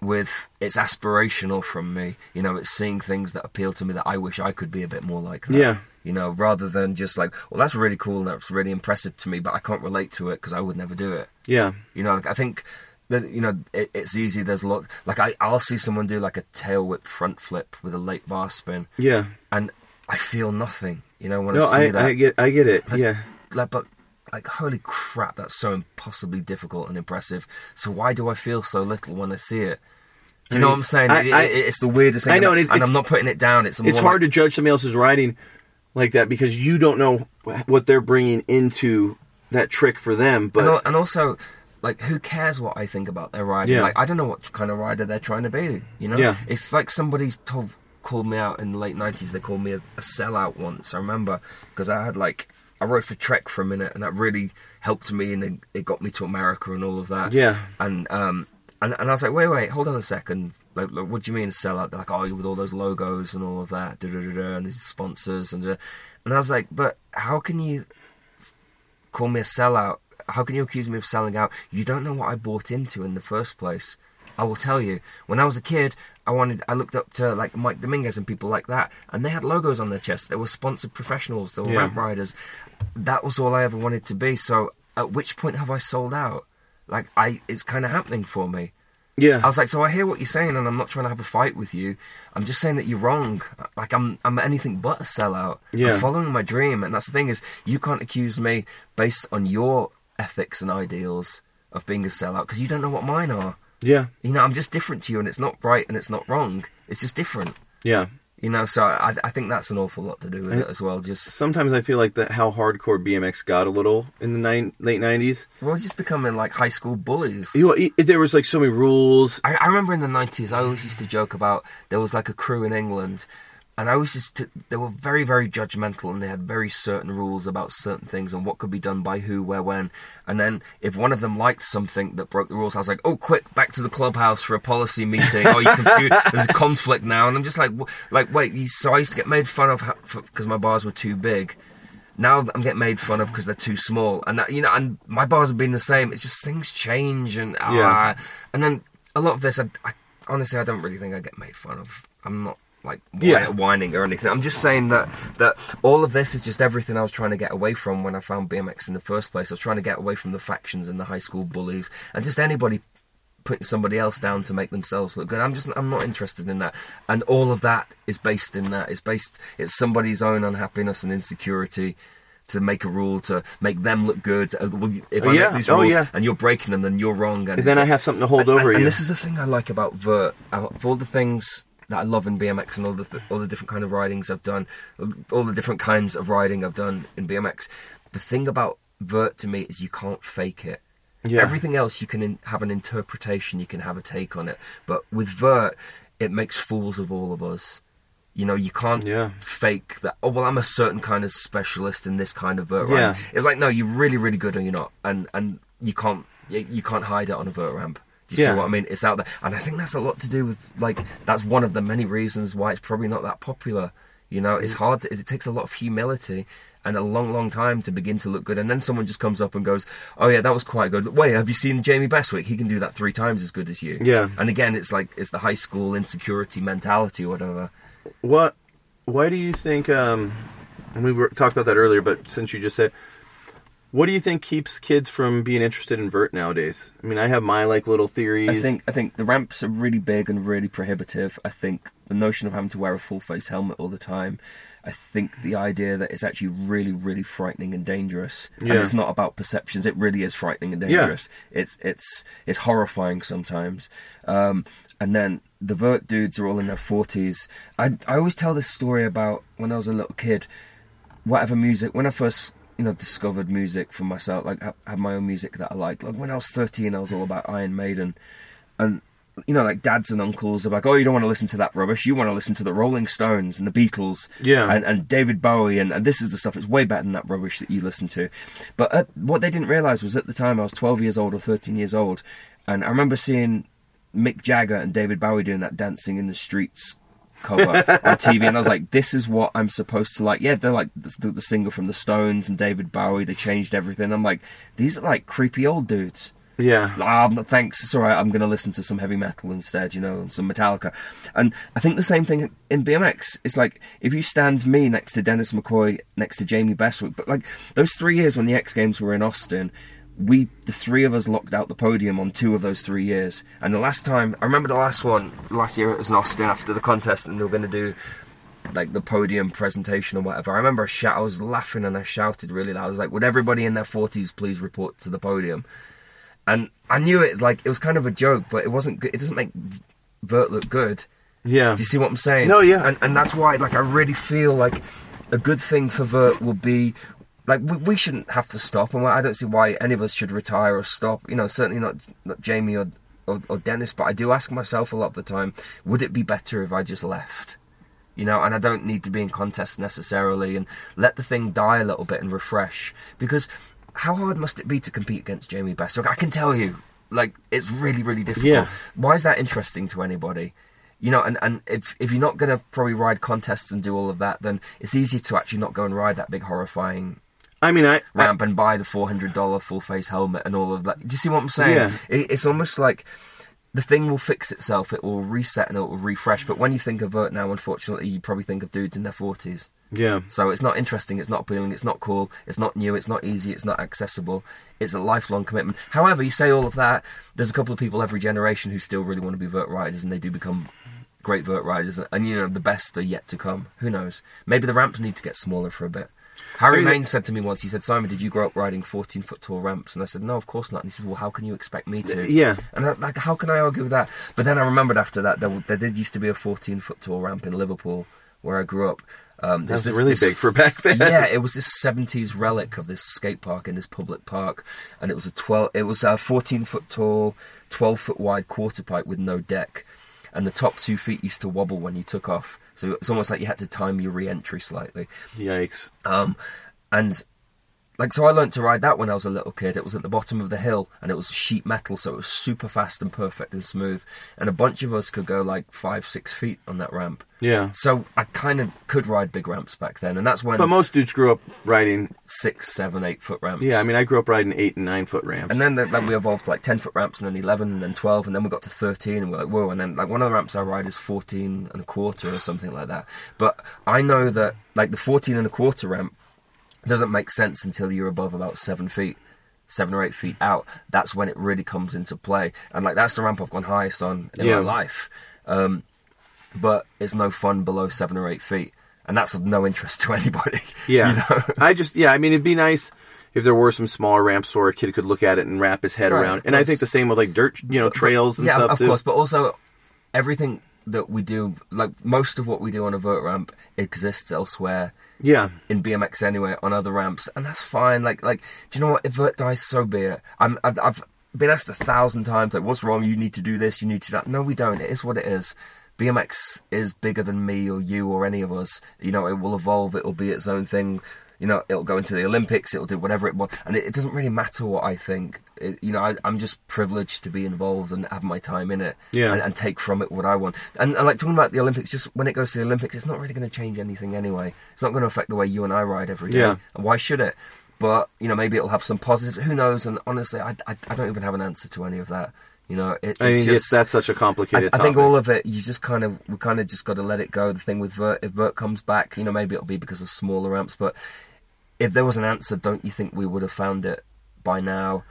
with it's aspirational from me. You know, it's seeing things that appeal to me that I wish I could be a bit more like that. Yeah. You know, rather than just like, well, that's really cool and that's really impressive to me, but I can't relate to it because I would never do it. yeah, You know, like, I think that you know it, it's easy. There's a lot. Like I, I'll see someone do like a tail whip front flip with a late bar spin, yeah. and I feel nothing. You know, when No, I see I, that, I get, I get it. Yeah, like, but like, holy crap, that's so impossibly difficult and impressive. So why do I feel so little when I see it? Do you know what I'm saying? I- It- I- it- it's the weirdest thing. I know, and, and it- and it's- I'm not putting it down. It's it's hard like, to judge somebody else's riding like that because you don't know what they're bringing into that trick for them. But and, and also, like, who cares what I think about their riding? Yeah. Like, I don't know what kind of rider they're trying to be. You know, Yeah. it's like somebody's told called me out in the late '90s. They called me a, a sellout once. I remember because I had like I rode for Trek for a minute, and that really helped me, and it, it got me to America and all of that. Yeah. and um. And, and I was like, wait, wait, hold on a second. Like, like, what do you mean a sellout? They're like, oh, with all those logos and all of that, da, da, da, da, and these sponsors and and I was like, but how can you call me a sellout. How can you accuse me of selling out? You don't know what I bought into in the first place. I will tell you. When I was a kid, I wanted. I looked up to like Mike Dominguez and people like that, and they had logos on their chest. They were sponsored professionals. They were Yeah. ramp riders. That was all I ever wanted to be. So, at which point have I sold out? Like, I, it's kind of happening for me. Yeah. I was like, so I hear what you're saying, and I'm not trying to have a fight with you. I'm just saying that you're wrong. Like I'm, I'm anything but a sellout. Yeah. I'm following my dream, and that's the thing is, you can't accuse me based on your ethics and ideals of being a sellout because you don't know what mine are. Yeah. You know, I'm just different to you, and it's not right and it's not wrong. It's just different. Yeah. You know, so I, I think that's an awful lot to do with And- it as well. Just Sometimes I feel like that how hardcore BMX got a little in the nine, late nineties. well, just becoming like high school bullies. You know, it- there was like so many rules. I, I remember in the nineties, I always used to joke about there was like a crew in England, and I always just they were very very judgmental, and they had very certain rules about certain things and what could be done by who, where, when. And then if one of them liked something that broke the rules, I was like, oh, quick, back to the clubhouse for a policy meeting. oh, you confused? There's a conflict now, and I'm just like, like wait, you, so I used to get made fun of because my bars were too big. Now I'm getting made fun of because they're too small, and that, you know, and my bars have been the same. It's just things change, and ah, Yeah. and then a lot of this, I, I honestly, I don't really think I get made fun of. I'm not like Yeah. whining or anything. I'm just saying that that all of this is just everything I was trying to get away from when I found BMX in the first place. I was trying to get away from the factions and the high school bullies and just anybody putting somebody else down to make themselves look good. I'm just I'm not interested in that. And all of that is based in that. It's based it's somebody's own unhappiness and insecurity to make a rule to make them look good. Uh, If I Yeah. make these Oh, yeah. and you're breaking them, then you're wrong. And, And then I have something to hold and, over and, you. and this is the thing I like about Vert. Of all the things that I love in BMX and all the th- all the different kind of ridings I've done, all the different kinds of riding I've done in BMX, the thing about Vert to me is you can't fake it. Yeah. Everything else you can in, have an interpretation, you can have a take on it, but with Vert, it makes fools of all of us. You know, you can't Yeah. fake that. Oh well, I'm a certain kind of specialist in this kind of vert Yeah. ramp. It's like no, you're really, really good, or you're not, and and you can't you, you can't hide it on a vert ramp. Do you Yeah. see what I mean? It's out there, and I think that's a lot to do with like that's one of the many reasons why it's probably not that popular. You know, Mm. it's hard. To, it takes a lot of humility and a long, long time to begin to look good, and then someone just comes up and goes, "Oh yeah, that was quite good." Wait, have you seen Jamie Bestwick? He can do that three times as good as you. Yeah. And again, it's like it's the high school insecurity mentality or whatever. What? Why do you think? Um, and we were talked about that earlier, but since you just said, what do you think keeps kids from being interested in vert nowadays? I mean, I have my like little theories. I think I think the ramps are really big and really prohibitive. I think the notion of having to wear a full face helmet all the time. I think the idea that it's actually really, really frightening and dangerous. Yeah. And it's not about perceptions. It really is frightening and dangerous. Yeah. It's it's it's horrifying sometimes. Um, and then the vert dudes are all in their forties. I I always tell this story about when I was a little kid. Whatever music, when I first you know discovered music for myself, like ha- had my own music that I liked. Like when I was thirteen, I was all about Iron Maiden, and you know, like dads and uncles are like, "Oh, you don't want to listen to that rubbish. You want to listen to the Rolling Stones and the Beatles, Yeah. and, and David Bowie, and, and this is the stuff that's way better than that rubbish that you listen to." But at, what they didn't realize was at the time I was 12 years old or 13 years old, and I remember seeing Mick Jagger and David Bowie doing that "Dancing in the Streets" cover on TV, and I was like, "This is what I'm supposed to like." Yeah, they're like the, the singer from the Stones and David Bowie. They changed everything. I'm like, these are like creepy old dudes. yeah, Ah, thanks. It's all right. I'm going to listen to some heavy metal instead, you know, and some Metallica. And I think the same thing in BMX. It's like if you stand me next to Dennis McCoy, next to Jamie Bestwick, but like those three years when the X Games were in Austin, we, the three of us, locked out the podium on two of those three years. And the last time, I remember the last one, last year it was in Austin after the contest, and they were going to do like the podium presentation or whatever. I remember I, shout, I was laughing and I shouted really loud. I was like, "Would everybody in their forties please report to the podium?" And I knew it like it was kind of a joke, but it wasn't. It doesn't make Vert look good. yeah. Do you see what I'm saying? No, yeah. And and that's why like I really feel like a good thing for Vert will be like we, we shouldn't have to stop, and I don't see why any of us should retire or stop. You know, certainly not not Jamie or or, or Dennis. But I do ask myself a lot of the time: Would it be better if I just left? You know, and I don't need to be in contest necessarily, and let the thing die a little bit and refresh. Because how hard must it be to compete against Jamie Bestwick? I can tell you, like it's really, really difficult. Yeah. Why is that interesting to anybody? You know, and, and if if you're not going to probably ride contests and do all of that, then it's easier to actually not go and ride that big horrifying I mean, I, I ramp and buy the four hundred dollar full face helmet and all of that. Do you see what I'm saying? Yeah. It, it's almost like the thing will fix itself. It will reset and it will refresh. But when you think of Vert now, unfortunately, you probably think of dudes in their forties. Yeah. So it's not interesting, it's not appealing, it's not cool, it's not new, it's not easy, it's not accessible. It's a lifelong commitment. However, you say all of that, there's a couple of people every generation who still really want to be vert riders and they do become great vert riders and you know the best are yet to come. Who knows? Maybe the ramps need to get smaller for a bit. Harry I mean, Main said to me once, he said, Simon, did you grow up riding 14 foot tall ramps? And I said, no, of course not. And he said, well, how can you expect me to? Yeah. And I, like, how can I argue with that? But then I remembered after that, there, there did used to be a 14 foot tall ramp in Liverpool where I grew up. Um, That's this- really this- big for back then. yeah, it was this 70s relic of this skate park in this public park, and it was a 12. It was a 14 foot tall, 12 foot wide quarter pipe with no deck, and the top two feet used to wobble when you took off. So it's almost like you had to time your re-entry slightly. Yikes. Um, and like so, I learned to ride that when I was a little kid. It was at the bottom of the hill, and it was sheet metal, so it was super fast and perfect and smooth. And a bunch of us could go like five, six feet on that ramp. Yeah. So I kind of could ride big ramps back then, and that's when But most dudes grew up riding. six, seven, eight foot ramps. Yeah, I mean, I grew up riding eight and nine foot ramps. And then, the, then we evolved to like 10 foot ramps and then 11 and then 12 and then we got to 13 and we're like, whoa. And then like one of the ramps I ride is 14 and a quarter or something like that. But I know that like the 14 and a quarter ramp doesn't make sense until you're above about seven feet. Seven or eight feet out, that's when it really comes into play, and like that's the ramp I've gone highest on in Yeah. my life. Um, but it's no fun below seven or eight feet, and that's of no interest to anybody. Yeah. you know? I just, yeah, I mean, it'd be nice if there were some smaller ramps where a kid could look at it and wrap his head Right, around. And I think the same with like dirt, you know, But- but- trails and yeah, stuff Yeah, of too. course. But also, everything that we do, like most of what we do on a vert ramp, exists elsewhere Yeah. in BMX anyway on other ramps, and that's fine. Like, like, do you know what? If vert dies, so be it. I'm, I've, I've been asked a thousand times, like, what's wrong? You need to do this. You need to do that. No, we don't. It is what it is. BMX is bigger than me or you or any of us. You know, it will evolve. It will be its own thing. You know, it'll go into the Olympics. It'll do whatever it wants, and it, it doesn't really matter what I think. It, you know, I, I'm just privileged to be involved and have my time in it, Yeah. and, and take from it what I want. And, and like talking about the Olympics, just when it goes to the Olympics, it's not really going to change anything anyway. It's not going to affect the way you and I ride every day. Yeah. And why should it? But you know, maybe it'll have some positives. Who knows? And honestly, I, I, I don't even have an answer to any of that. You know, it, it's I mean, just, it's, that's such a complicated thing. I think all of it, you just kind of, we kind of just got to let it go. The thing with Vert, if Vert comes back, you know, maybe it'll be because of smaller ramps. But if there was an answer, don't you think we would have found it by now?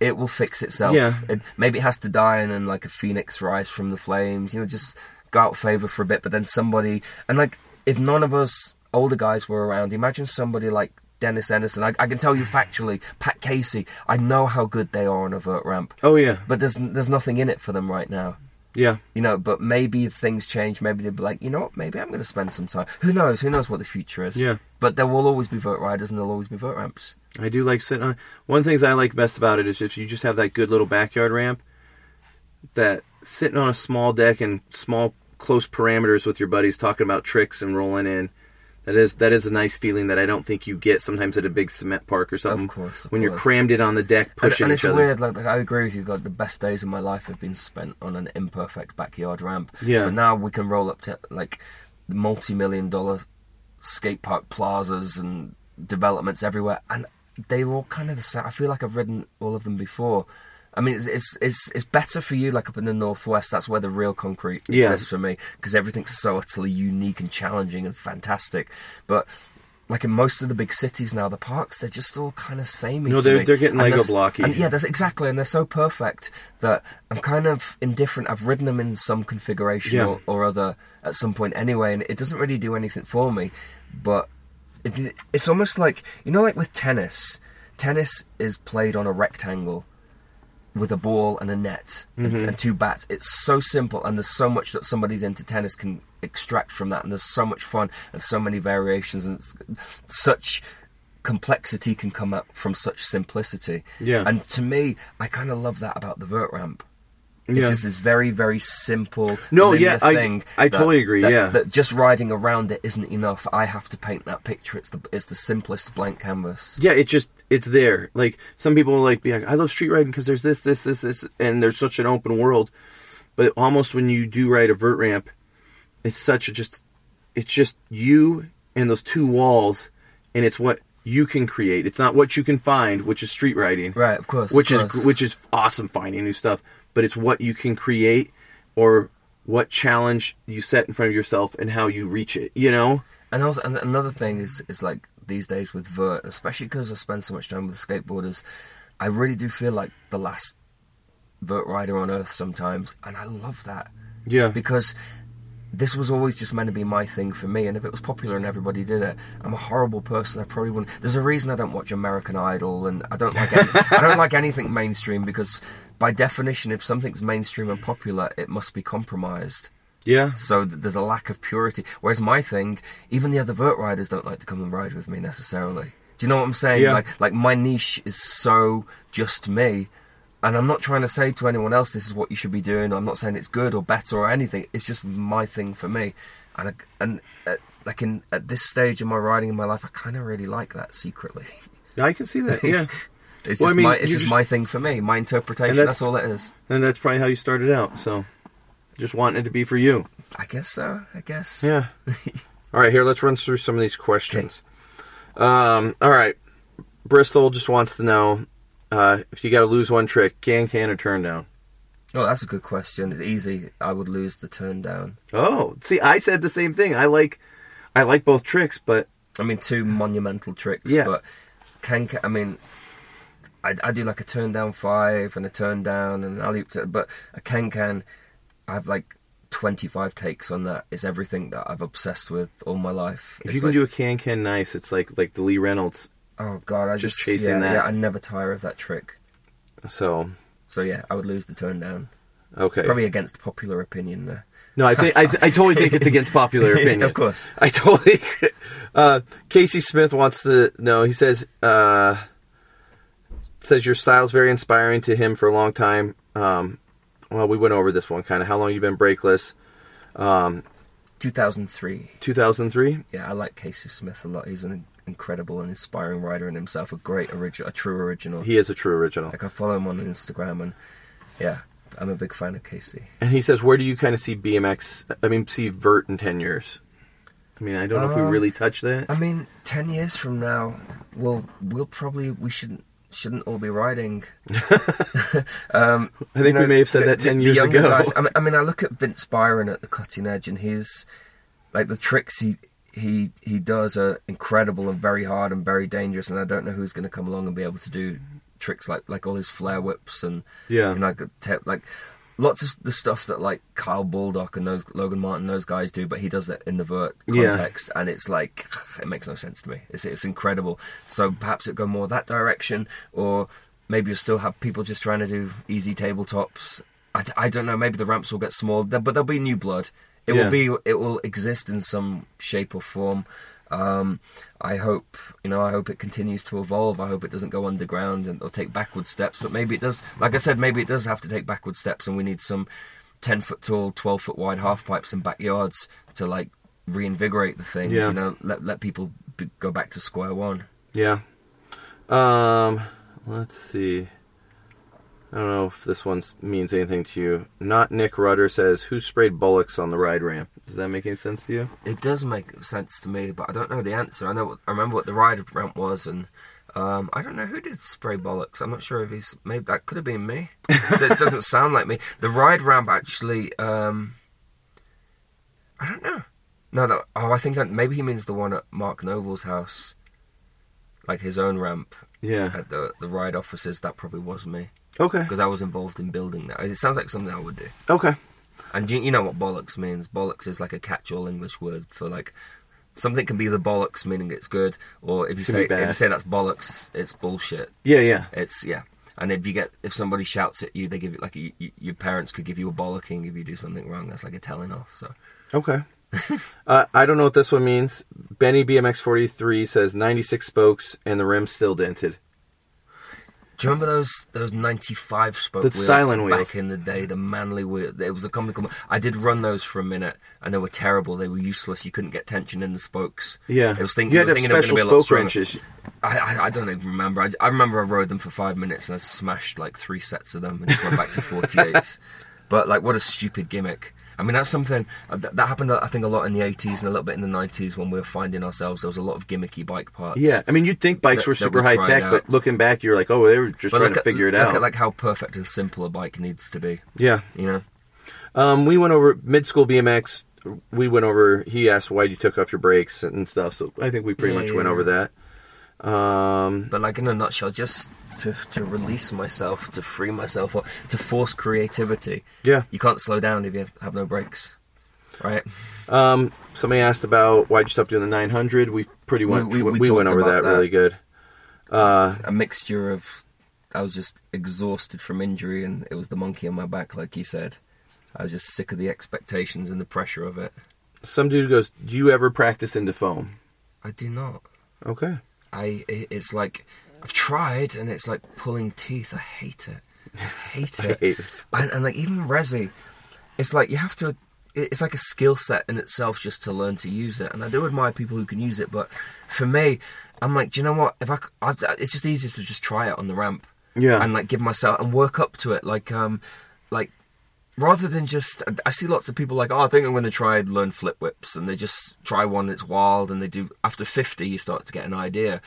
It will fix itself. Yeah. It, maybe it has to die and then like a phoenix rise from the flames. You know, just go out of favor for a bit. But then somebody, and like, if none of us older guys were around, imagine somebody like Dennis Enarson. I, I can tell you factually, Pat Casey. I know how good they are on a vert ramp, oh, yeah. but there's there's nothing in it for them right now Yeah. you know but maybe things change maybe they'll be like you know what maybe i'm going to spend some time who knows who knows what the future is Yeah. but there will always be vert riders and there'll always be vert ramps I do like sitting on. One of the things I like best about it is if you just have that good little backyard ramp, that sitting on a small deck and small close parameters with your buddies talking about tricks and rolling in. That is that is a nice feeling that I don't think you get sometimes at a big cement park or something. Of course, of when you're crammed in on the deck and, pushing and each it's other. weird like, like i agree with you like the best days of my life have been spent on an imperfect backyard ramp Yeah. but now we can roll up to like multi-million dollar skate park plazas and developments everywhere and they're all kind of the same i feel like i've ridden all of them before I mean, it's, it's it's it's better for you, like up in the northwest. That's where the real concrete Yeah. exists for me, because everything's so utterly unique and challenging and fantastic. But like in most of the big cities now, the parks they're just all kind of samey. No, they're- they're getting And Lego blocky. and yeah, that's exactly, and they're so perfect that I'm kind of indifferent. I've ridden them in some configuration Yeah. or, or other at some point anyway, and it doesn't really do anything for me. But it, it's almost like you know, like with tennis. Tennis is played on a rectangle with a ball and a net and, Mm-hmm. and two bats. It's so simple, and there's so much that somebody's into tennis can extract from that, and there's so much fun and so many variations, and such complexity can come out from such simplicity. Yeah. And to me, I kind of love that about the vert ramp. It's Yeah. just this very, very simple. No, yeah, I- thing I that- totally agree, that- yeah. that just riding around it isn't enough. I have to paint that picture. It's the it's the simplest blank canvas. Yeah, it just it's there. Like some people will like be like, I love street riding because there's this, this, this, this, and there's such an open world. But almost when you do ride a vert ramp, it's such a just, it's just you and those two walls, and it's what you can create. It's not what you can find, which is street riding, Right, of course. of which is which is awesome finding new stuff. But it's what you can create or what challenge you set in front of yourself and how you reach it. You know? And also, and another thing is is like these days with vert, especially because I spend so much time with skateboarders, I really do feel like the last vert rider on earth sometimes, and I love that Yeah. because this was always just meant to be my thing for me and if it was popular and everybody did it i'm a horrible person i probably wouldn't there's a reason i don't watch american idol and i don't like anything, i don't like anything mainstream because by definition if something's mainstream and popular it must be compromised yeah. so th- there's a lack of purity whereas my thing even the other vert riders don't like to come and ride with me necessarily do you know what i'm saying Yeah. like like my niche is so just me and I'm not trying to say to anyone else this is what you should be doing. I'm not saying it's good or better or anything. It's just my thing for me. And I, and uh, like in at this stage in my riding in my life, I kind of really like that secretly. Yeah, I can see that. Yeah. It's Well, I just mean, my it's just just- my thing for me, my interpretation. That's- That's all it is. and that's probably how you started out. So, just wanting it to be for you. I guess so. I guess. Yeah. all right, here, let's run through some of these questions. Um, all right. Bristol just wants to know uh, if you got to lose one trick, can-can, or turn down. Oh, that's a good question. It's easy. I would lose the turn down. Oh, see, I said the same thing. I like, I like both tricks, but I mean, two monumental tricks. Yeah. But can-can I mean, I, I do like a turn down five and a turn down and an alley oop but a can-can. I have like twenty five takes on that. It's everything that I've obsessed with all my life. if It's you can like- do a can-can nice, it's like like the Lee Reynolds. oh god, I just just, chasing yeah, that. Yeah, I never tire of that trick. So, So yeah, I would lose the turn down. okay. Probably against popular opinion there. No, I think I, I totally think it's against popular opinion. of course. I totally. Uh, Casey Smith wants to know. He says uh, says your style's very inspiring to him for a long time. Um, well, we went over this one kind of. How long you been? Two thousand three. 2003. Yeah, I like Casey Smith a lot. He's an incredible and inspiring writer in himself. A great original, a true original. He is a true original. Like I follow him on Instagram, and yeah, I'm a big fan of Casey. And he says, where do you kind of see BMX? I mean, see Vert in 10 years. I mean, I don't know if we Um, really touch that. I mean, ten years from now, we'll we'll probably we shouldn't shouldn't all be riding. um, I think we may have said that 10 years younger ago. Guys, I, mean, I mean, I look at Vince Byron at the cutting edge, and he's like the tricks he he he does are incredible and very hard and very dangerous. And I don't know who's going to come along and be able to do tricks like like all his flair whips and Yeah. you know, like like lots of the stuff that like Kyle Baldock and those Logan Martin those guys do, but he does that in the vert Yeah. context, and it's like it makes no sense to me. It's it's incredible. So perhaps it go more that direction, or maybe you'll still have people just trying to do easy tabletops. I don't know. Maybe the ramps will get small, but there'll be new blood. It Yeah. will be it will exist in some shape or form. Um, I hope you know. I hope it continues to evolve. I hope it doesn't go underground and or take backward steps. But maybe it does. Like I said, maybe it does have to take backward steps, and we need some ten foot tall, twelve foot wide half pipes in backyards to like reinvigorate the thing. Yeah. You know, let let people be, go back to square one. Yeah. Um, let's see. I don't know if this one means anything to you. Not Nick Rudder says, "Who sprayed bullocks on the ride ramp?" Does that make any sense to you? It does make sense to me, but I don't know the answer. I know. What, I remember what the ride ramp was, and um, I don't know who did spray bollocks. I'm not sure if he's made that could have been me. that doesn't sound like me. The ride ramp actually. Um, I don't know. No, that, oh, I think that maybe he means the one at Mark Noble's house, like his own ramp Yeah. at the the ride offices. That probably was me Okay. because I was involved in building that. It sounds like something I would do. Okay. And you, you know what bollocks means? Bollocks is like a catch-all English word for like something can be the bollocks, meaning it's good, or if you say if you say that's bollocks, it's bullshit. Yeah. Yeah. It's yeah. And if you get if somebody shouts at you, they give you like you, you, your parents could give you a bollocking if you do something wrong. That's like a telling off. So Okay. uh, I don't know what this one means. Benny BMX forty three says ninety six spokes and the rim still dented. Do you remember those those ninety five spoke The wheels back wheels. in the day? The manly wheel. It was a company called. I did run those for a minute, and they were terrible. They were useless. You couldn't get tension in the spokes. Yeah. It was thinking. you had thinking have they were special gonna be a lot spoke wrenches. I, I, I don't even remember. I, I remember I rode them for five minutes and I smashed like three sets of them and just went back to 48s. But like, what a stupid gimmick. I mean, that's something uh, that, that happened. I think a lot in the 80s and a little bit in the 90s when we were finding ourselves. There was a lot of gimmicky bike parts. Yeah, I mean, you'd think bikes That- were super high tech, out. but looking back, you're like, oh, they were just but trying to at, figure it look out. At, like how perfect and simple a bike needs to be. yeah. You know. Um, we went over mid school BMX. we went over. He asked why you took off your brakes and stuff. So I think we pretty Yeah, much yeah, went yeah. over that. Um, But like in a nutshell, just to to release myself, to free myself, or to force creativity. yeah. You can't slow down if you have no brakes, right? Um, somebody asked about why'd you stop doing the 900. We pretty went. we- We, we went over that, that. really good. Uh, A mixture of, I was just exhausted from injury, and it was the monkey on my back, like you said. I was just sick of the expectations and the pressure of it. some dude goes, "Do you ever practice into foam?" I do not. Okay. I it's like I've tried, and it's like pulling teeth. I hate it. I hate I it. hate it. and, and like even resi, it's like you have to. It's like a skill set in itself just to learn to use it. And I do admire people who can use it, but for me, I'm like, do you know what? If I, I've, it's just easier to just try it on the ramp Yeah. and like give myself and work up to it. Like, um, like rather than just, I see lots of people like, oh, I think I'm going to try and learn flip whips, and they just try one that's wild, and they do. After 50, you start to get an idea.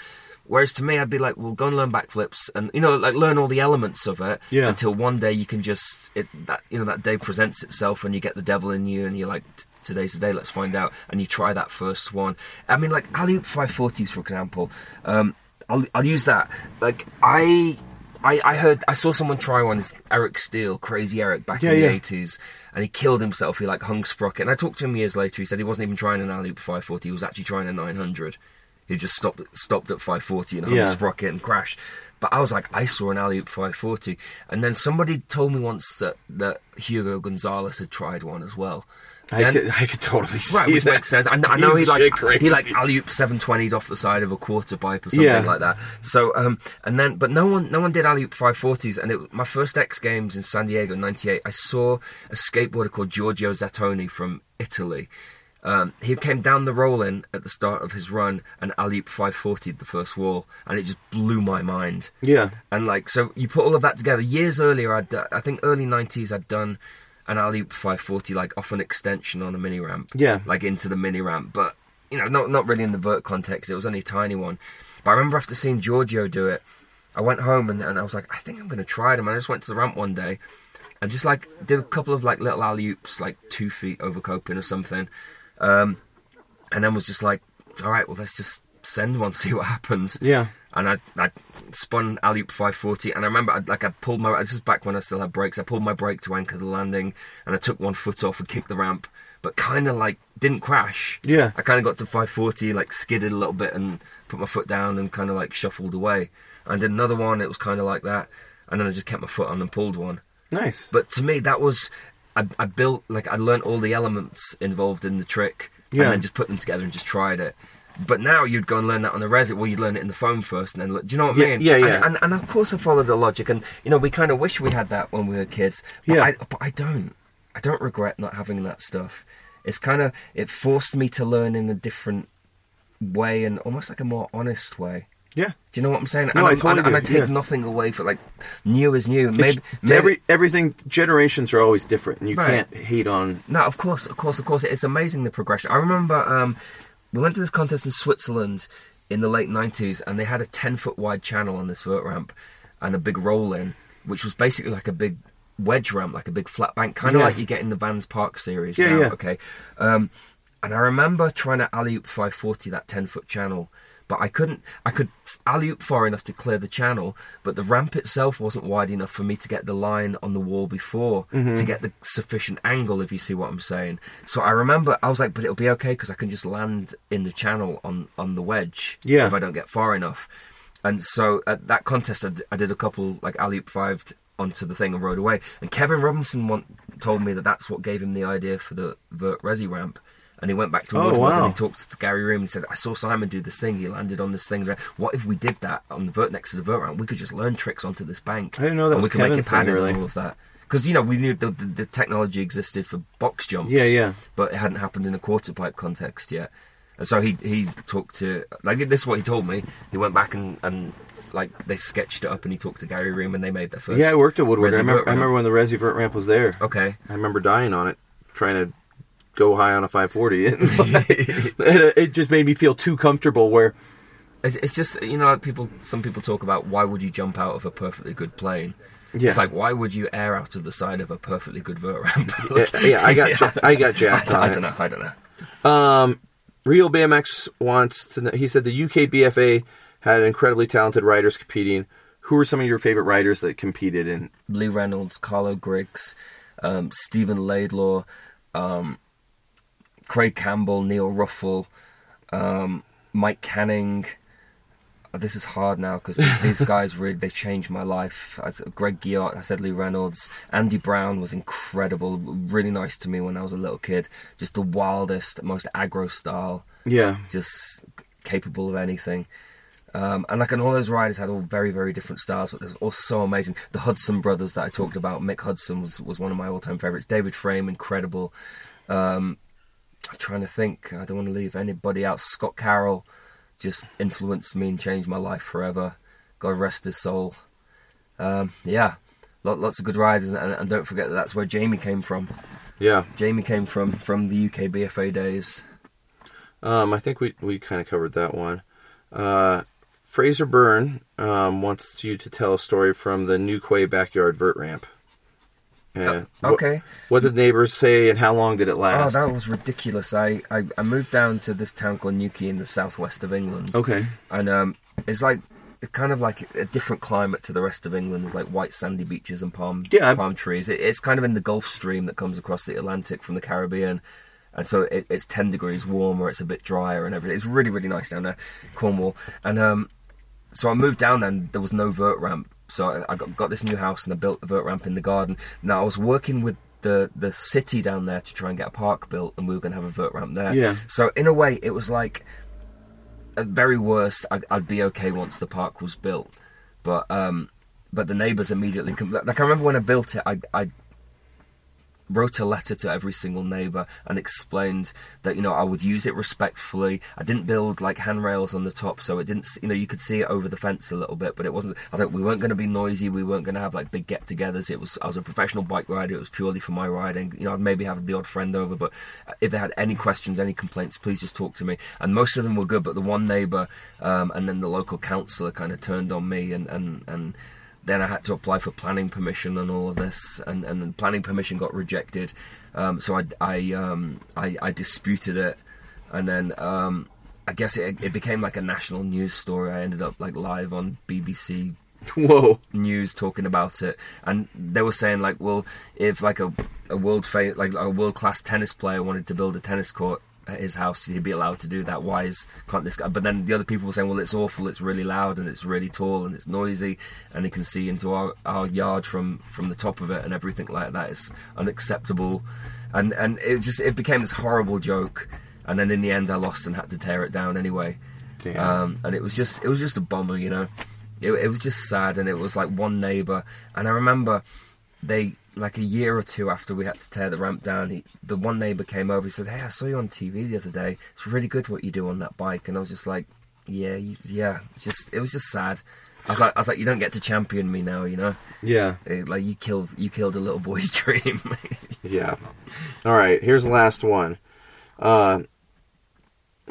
Whereas to me, I'd be like, well, go and learn backflips, and you know, like learn all the elements of it. Yeah. Until one day you can just it that you know that day presents itself, and you get the devil in you, and you're like, today's the day. Let's find out, and you try that first one. I mean, like alley oop 540s, for example. Um, I'll I'll use that. Like I. I, I heard I saw someone try one. It's Eric Steele, Crazy Eric, back Yeah, in the yeah. eighties, and he killed himself. He like hung sprocket. And I talked to him years later. He said he wasn't even trying an alley oop 540. He was actually trying a 900. He just stopped stopped at 540 and hung Yeah. sprocket and crashed. But I was like, I saw an alley oop 540, and then somebody told me once that that Hugo Gonzalez had tried one as well. I Then- could, I could totally see Right, which that. makes sense. I, I know he He's like crazy. he like alley oop seven twenties off the side of a quarter pipe or something Yeah. like that. So um and then but no one no one did alley oop five forties and it my first X Games in San Diego in '98. I saw a skateboarder called Giorgio Zattoni from Italy. Um, he came down the roll in at the start of his run and alley oop 540 the first wall, and it just blew my mind. Yeah. And like, so you put all of that together. Years earlier, I'd, I think early 90s, I'd done an alley oop 540, like off an extension on a mini ramp. Yeah. Like into the mini ramp. But, you know, not, not really in the vert context. It was only a tiny one. But I remember after seeing Giorgio do it, I went home and, and I was like, I think I'm going to try it. And I just went to the ramp one day and just like did a couple of like little alley oops, like two feet over coping or something. Um, and then was just like, all right, well, let's just send one, see what happens Yeah. And I, I spun alley oop 540 and I remember I, like I pulled my this is back when I still had brakes I pulled my brake to anchor the landing and I took one foot off and kicked the ramp but kind of like didn't crash Yeah. I kind of got to 540 like skidded a little bit and put my foot down and kind of like shuffled away and did another one it was kind of like that and then I just kept my foot on and pulled one Nice. but to me that was I, I built like I learned all the elements involved in the trick Yeah. and then just put them together and just tried it. But now you'd go and learn that on the resi. Well, you'd learn it in the foam first, and then do you know what I Yeah, mean? yeah, And- yeah. And, and, of course, I followed the logic, and you know, we kind of wish we had that when we were kids. But Yeah. I, but I don't. I don't regret not having that stuff. It's kind of it forced me to learn in a different way and almost like a more honest way. Yeah. Do you know what I'm saying? No, and, I I'm- totally and, and I take yeah. nothing away for like new is new. Maybe, maybe every everything generations are always different, and you Right. can't hate on. No, of course, of course, of course. It's amazing the progression. I remember um, we went to this contest in Switzerland in the late '90s, and they had a 10 foot wide channel on this vert ramp and a big roll in, which was basically like a big wedge ramp, like a big flat bank, kind of Yeah. like you get in the Vans Park series. Yeah, now, yeah. Okay. Um, and I remember trying to alley oop 540 that 10 foot channel. But I couldn't. I could alley far enough to clear the channel, but the ramp itself wasn't wide enough for me to get the line on the wall before Mm-hmm. to get the sufficient angle. If you see what I'm saying. So I remember I was like, but it'll be okay because I can just land in the channel on on the wedge. Yeah. If I don't get far enough. And so at that contest, I, d- I did a couple like alley five onto the thing and rode away. And Kevin Robinson want, told me that that's what gave him the idea for the vert resi ramp. And he went back to Oh, Woodward wow. and he talked to Gary Ream and said, I saw Simon do this thing. He landed on this thing. there. What if we did that on the vert next to the vert ramp? We could just learn tricks onto this bank. I didn't know that and we could make Kevin's it thing, padded really. and all of that. Because, you know, we knew the, the, the technology existed for box jumps. Yeah, yeah. But it hadn't happened in a quarter pipe context yet. And so he, he talked to, like, this is what he told me. He went back and, and like, they sketched it up and he talked to Gary Ream and they made their first. Yeah, I worked at Woodward. I remember, I remember when the Resi Vert ramp was there. Okay. I remember dying on it, trying to go high on a 540. And like, it, just made me feel too comfortable. Where It's, just you know like people. Some people talk about why would you jump out of a perfectly good plane, Yeah. It's like why would you air out of the side of a perfectly good vert ramp? Yeah, yeah, I got ja- I got jacked I, I don't know. I don't know. Um, Real BMX wants to. Know, he said the UK BFA had incredibly talented riders competing. Who are some of your favorite riders that competed in? Lee Reynolds, Carlo Griggs, um, Stephen Laidlaw, um, Craig Campbell, Neil Ruffle, um, Mike Canning. Uh, This is hard now because these guys really they changed my life. I, Greg Giott, I said Lee Reynolds, Andy Brown was incredible, really nice to me when I was a little kid. Just the wildest, most aggro style Yeah, just capable of anything. Um, and like, and all those riders had all very, very different styles, but they're all so amazing. The Hudson brothers that I talked about, Mick Hudson was, was one of my all-time favorites. David Frame, incredible. Um, I'm trying to think. I don't want to leave anybody out. Scott Carroll just influenced me and changed my life forever. God rest his soul. Um, yeah, lot, lots of good riders, and, and don't forget that that's where Jamie came from. yeah. Jamie came from from the UK BFA days. Um, I think we we kind of covered that one. Uh, Fraser Byrne um, wants you to tell a story from the Newquay backyard vert ramp. Yeah. Uh, okay. What, what did neighbors say, and how long did it last? Oh, that was ridiculous. I, I, I moved down to this town called Newquay in the southwest of England. okay. And um, it's like it's kind of like a different climate to the rest of England. There's like white sandy beaches and palm Yeah, palm trees. It, it's kind of in the Gulf Stream that comes across the Atlantic from the Caribbean. And so it, it's 10 degrees warmer, it's a bit drier and everything. It's really, really nice down there, Cornwall. And um, so I moved down there and there was no vert ramp. So I, got, got this new house and I built the vert ramp in the garden. Now I was working with the, the city down there to try and get a park built and we were going to have a vert ramp there. Yeah. So in a way, it was like, at very worst, I'd, I'd be okay once the park was built. But um, but the neighbours immediately com- like I remember when I built it, I I wrote a letter to every single neighbour and explained that you know I would use it respectfully. I didn't build like handrails on the top, so it didn't you know you could see it over the fence a little bit, but it wasn't. I was like we weren't going to be noisy, we weren't going to have like big get-togethers. It was I was a professional bike rider. It was purely for my riding. You know I'd maybe have the odd friend over, but if they had any questions, any complaints, please just talk to me. And most of them were good, but the one neighbour um, and then the local councillor kind of turned on me and and and then I had to apply for planning permission and all of this, and and then planning permission got rejected. Um, so I I, um, I I disputed it, and then um, I guess it, it became like a national news story. I ended up like live on BBC Whoa. news talking about it, and they were saying like, well, if like a a world fa- like a world class tennis player wanted to build a tennis court at his house, he'd be allowed to do that. Why is can't this guy? But then the other people were saying, well, it's awful, it's really loud, and it's really tall, and it's noisy, and he can see into our, our yard from from the top of it, and everything like that is unacceptable, and and it just it became this horrible joke, and then in the end, I lost and had to tear it down anyway. Um, and it was just it was just a bummer, you know. It, it was just sad, and it was like one neighbour, and I remember they like a year or two after we had to tear the ramp down. He, the one neighbour came over. He said, "Hey, I saw you on TV the other day. It's really good what you do on that bike." And I was just like, "Yeah, yeah." Just it was just sad. I was like, I was like, "You don't get to champion me now, you know." Yeah. Eh, Like you killed you killed a little boy's dream. Yeah. All right. Here's the last one. Uh,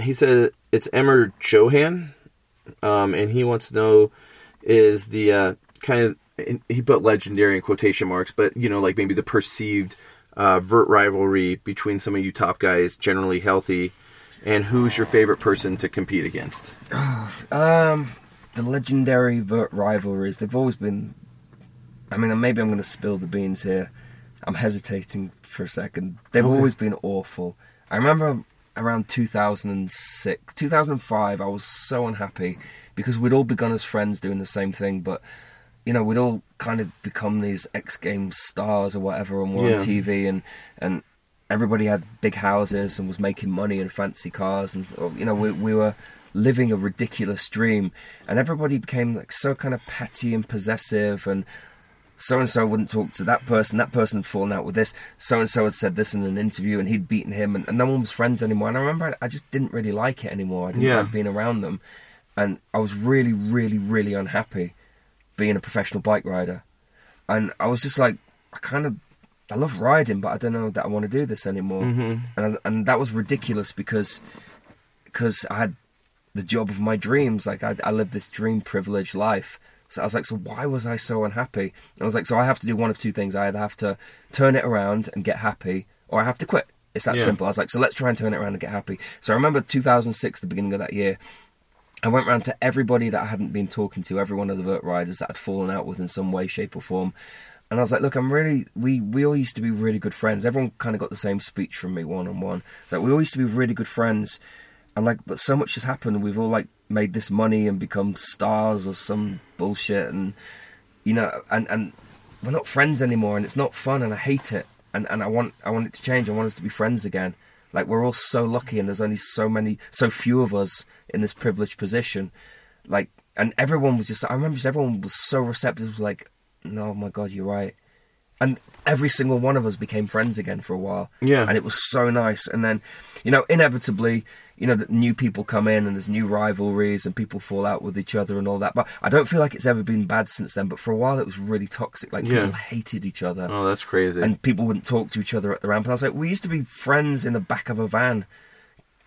he said it's Emmer Johan, um, and he wants to know is the uh, kind of he put legendary in quotation marks, but you know, like maybe the perceived uh, vert rivalry between some of you top guys generally healthy, and who's your favorite person to compete against? Um, the legendary vert rivalries. They've always been. I mean, maybe I'm going to spill the beans here. I'm hesitating for a second. They've Okay. always been awful. I remember around 2006, 2005. I was so unhappy because we'd all begun as friends doing the same thing, but you know, we'd all kind of become these X Games stars or whatever, and we're Yeah. on TV, and and everybody had big houses and was making money and fancy cars, and you know, we we were living a ridiculous dream, and everybody became like so kind of petty and possessive, and so and so wouldn't talk to that person, that person had fallen out with this, so and so had said this in an interview, and he'd beaten him, and, and no one was friends anymore. And I remember I, I just didn't really like it anymore. I didn't Yeah. like being around them, and I was really, really, really unhappy being a professional bike rider. And I was just like, I kind of, I love riding, but I don't know that I want to do this anymore. Mhm. And and that was ridiculous because because I had the job of my dreams. Like I, I lived this dream privileged life So I was like, so why was I so unhappy? And I was like, so I have to do one of two things. I either have to turn it around and get happy, or I have to quit. It's that Yeah. simple. I was like, so let's try and turn it around and get happy. So I remember 2006, the beginning of that year. I went round to everybody that I hadn't been talking to, every one of the vert riders that I'd fallen out with in some way, shape, or form. And I was like, look, I'm really, we, we all used to be really good friends. Everyone kind of got the same speech from me one on one. Like, we all used to be really good friends. And like, but so much has happened. We've all like made this money and become stars or some bullshit. And, you know, and, and we're not friends anymore and it's not fun and I hate it. And, and I want, I want it to change. I want us to be friends again. Like, we're all so lucky and there's only so many, so few of us in this privileged position. Like, and everyone was just, I remember just everyone was so receptive. Was like, no, oh my God, you're right. And every single one of us became friends again for a while. Yeah. And it was so nice. And then, you know, inevitably, you know, that new people come in and there's new rivalries and people fall out with each other and all that. But I don't feel like it's ever been bad since then. But for a while, it was really toxic. Like, Yeah. people hated each other Oh, that's crazy. and people wouldn't talk to each other at the ramp. And I was like, we used to be friends in the back of a van,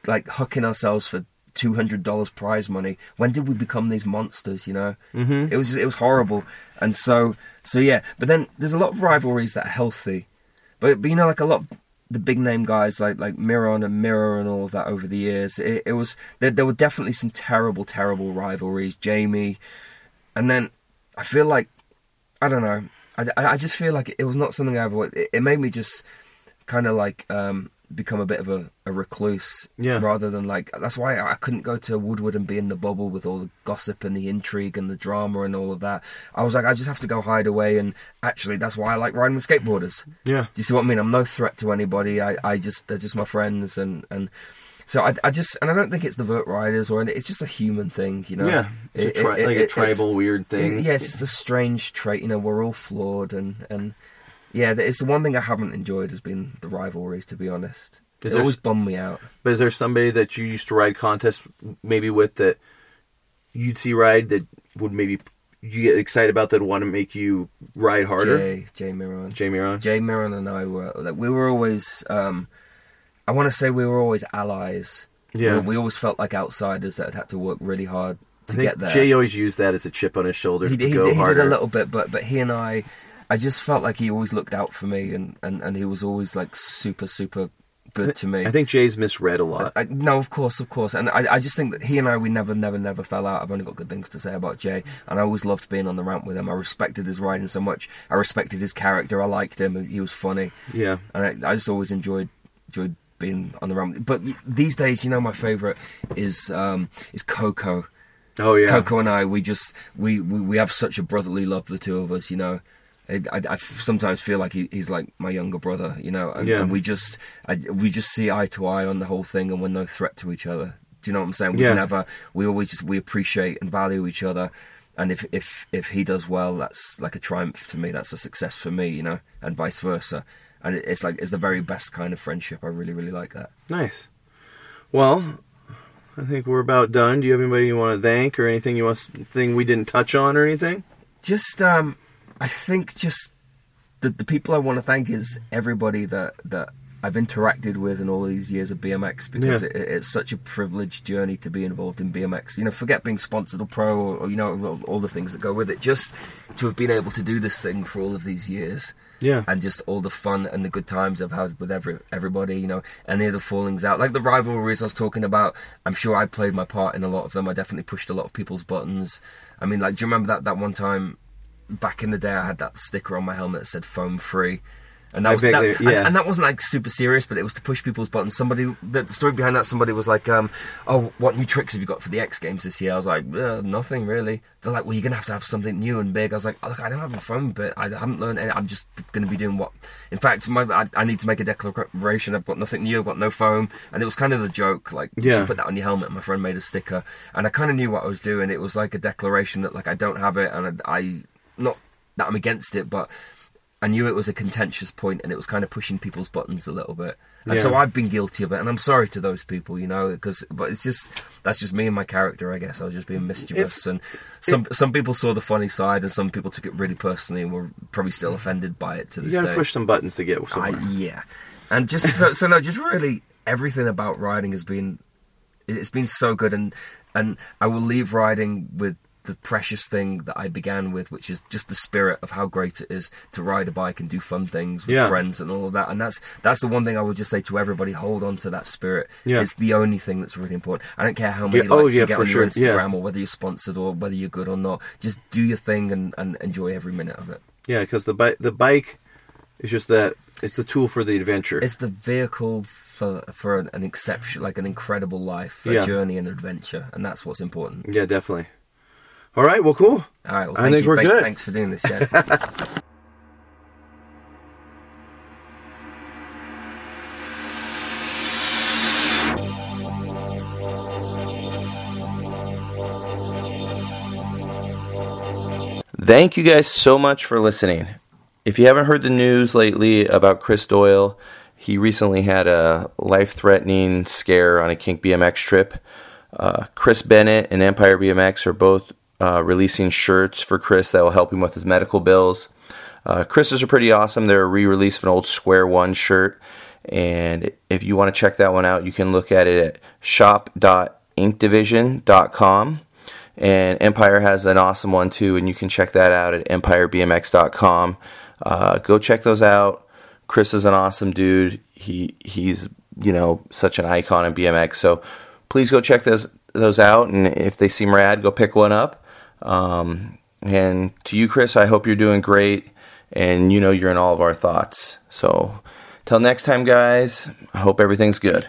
like hucking ourselves for two hundred dollars prize money. When did we become these monsters? You know, mm-hmm. it was it was horrible. And so so yeah. But then there's a lot of rivalries that are healthy, but but you know, like a lot of the big name guys like like Miron and Mirra and all of that over the years. It, it was there, there were definitely some terrible terrible rivalries. Jamie, and then I feel like I don't know. I, I just feel like it was not something I ever. It, it made me just kind of like um, become a bit of a, a recluse, Yeah. Rather than like that's why I couldn't go to Woodward and be in the bubble with all the gossip and the intrigue and the drama and all of that. I was like, I just have to go hide away, and actually, that's why I like riding with skateboarders. yeah. Do you see what I mean? I'm no threat to anybody. I, I just they're just my friends and and so I, I just and I don't think it's the vert riders or it's just a human thing, you know. Yeah. It's a tri- it- like it- a tribal weird thing. it- yeah, it's just a strange trait. You know, we're all flawed and and yeah, it's the one thing I haven't enjoyed has been the rivalries. To be honest, Is it always bummed me out. But is there somebody that you used to ride contests maybe with that you'd see ride that would maybe you get excited about that want to make you ride harder? Jay Jay Miron, Jamie Ron? Jay Miron and I were like we were always. um I want to say we were always allies. Yeah. we, we always felt like outsiders that had to work really hard to get there. Jay always used that as a chip on his shoulder he, to he, go did, he harder. did a little bit, but but he and I, I just felt like he always looked out for me, and, and, and he was always like super super good to me. I think Jay's misread a lot. I, no, of course, of course, and I, I just think that he and I we never never never fell out. I've only got good things to say about Jay, and I always loved being on the ramp with him. I respected his riding so much. I respected his character. I liked him. He was funny, yeah. and I, I just always enjoyed enjoyed being on the ramp. But these days, you know, my favorite is um, is Coco. Oh yeah. Coco and I, we just we, we, we have such a brotherly love, the two of us. You know, I, I, I sometimes feel like he, he's like my younger brother. You know, and, Yeah. and we just I, we just see eye to eye on the whole thing, and we're no threat to each other. Do you know what I'm saying? We Yeah. never. We always just we appreciate and value each other. And if if if he does well, that's like a triumph to me. That's a success for me, you know, and vice versa. And it, it's like it's the very best kind of friendship. I really really like that. Nice. Well, I think we're about done. Do you have anybody you want to thank or anything you want thing we didn't touch on or anything? just um i think just the, the people i want to thank is everybody that that i've interacted with in all these years of bmx because Yeah. it, it's such a privileged journey to be involved in bmx you know forget being sponsored or pro or, or you know all, all the things that go with it just to have been able to do this thing for all of these years Yeah. and just all the fun and the good times I've had with every everybody, you know, any of the fallings out, like the rivalries I was talking about. I'm sure I played my part in a lot of them. I definitely pushed a lot of people's buttons. I mean, like, do you remember that that one time back in the day? I had that sticker on my helmet that said "foam free." And that was that, vaguely- and- yeah. and, that wasn't like super serious, but it was to push people's buttons. Somebody, the, the story behind that, somebody was like, um, "Oh, what new tricks have you got for the X Games this year?" I was like, uh, "Nothing really." They're like, "Well, you're gonna have to have something new and big." I was like, oh, "Look, I don't have a foam pit. I haven't learned. Any, I'm just gonna be doing what." In fact, my, I, I need to make a declaration. I've got nothing new. I've got no foam, and it was kind of the joke. Like, you Yeah. should put that on your helmet. My friend made a sticker, and I kind of knew what I was doing. It was like a declaration that like I don't have it, and I, I not that I'm against it, but I knew it was a contentious point and it was kind of pushing people's buttons a little bit. And so I've been guilty of it, and I'm sorry to those people, you know, because but it's just that's just me and my character, I guess. I was just being mm, mischievous, It's- and some some people saw the funny side, and some people took it really personally and were probably still offended by it to You this got to day. push some buttons to get I, somewhere. yeah, and just so so no, just really everything about riding has been it's been so good, and and I will leave riding with the precious thing that I began with, which is just the spirit of how great it is to ride a bike and do fun things with Yeah. friends and all of that. And that's that's the one thing I would just say to everybody: hold on to that spirit. Yeah. It's the only thing that's really important. I don't care how many Yeah, oh, likes yeah, you get on your sure. Instagram or whether you're sponsored or whether you're good or not. Just do your thing and, and enjoy every minute of it. Yeah, because the bike the bike is just that it's the tool for the adventure. It's the vehicle for for an, an exception, like an incredible life, a Yeah. journey and adventure, and that's what's important. yeah, definitely. All right, well, cool. All right, well, I think you. we're Thank- good. Thanks for doing this, Shad. Thank you guys so much for listening. If you haven't heard the news lately about Chris Doyle, he recently had a life threatening scare on a Kink BMX trip. Uh, Chris Bennett and Empire BMX are both uh, releasing shirts for Chris that will help him with his medical bills. Uh, Chris's are pretty awesome. They're a re release of an old Square One shirt. And if you want to check that one out, you can look at it at shop.inkdivision.com. And Empire has an awesome one too, and you can check that out at empirebmx.com. Uh, go check those out. Chris is an awesome dude. He he's you know such an icon in BMX. So please go check those those out, and if they seem rad, go pick one up. Um, and to you, Chris, I hope you're doing great, and you know you're in all of our thoughts. So till next time, guys. I hope everything's good.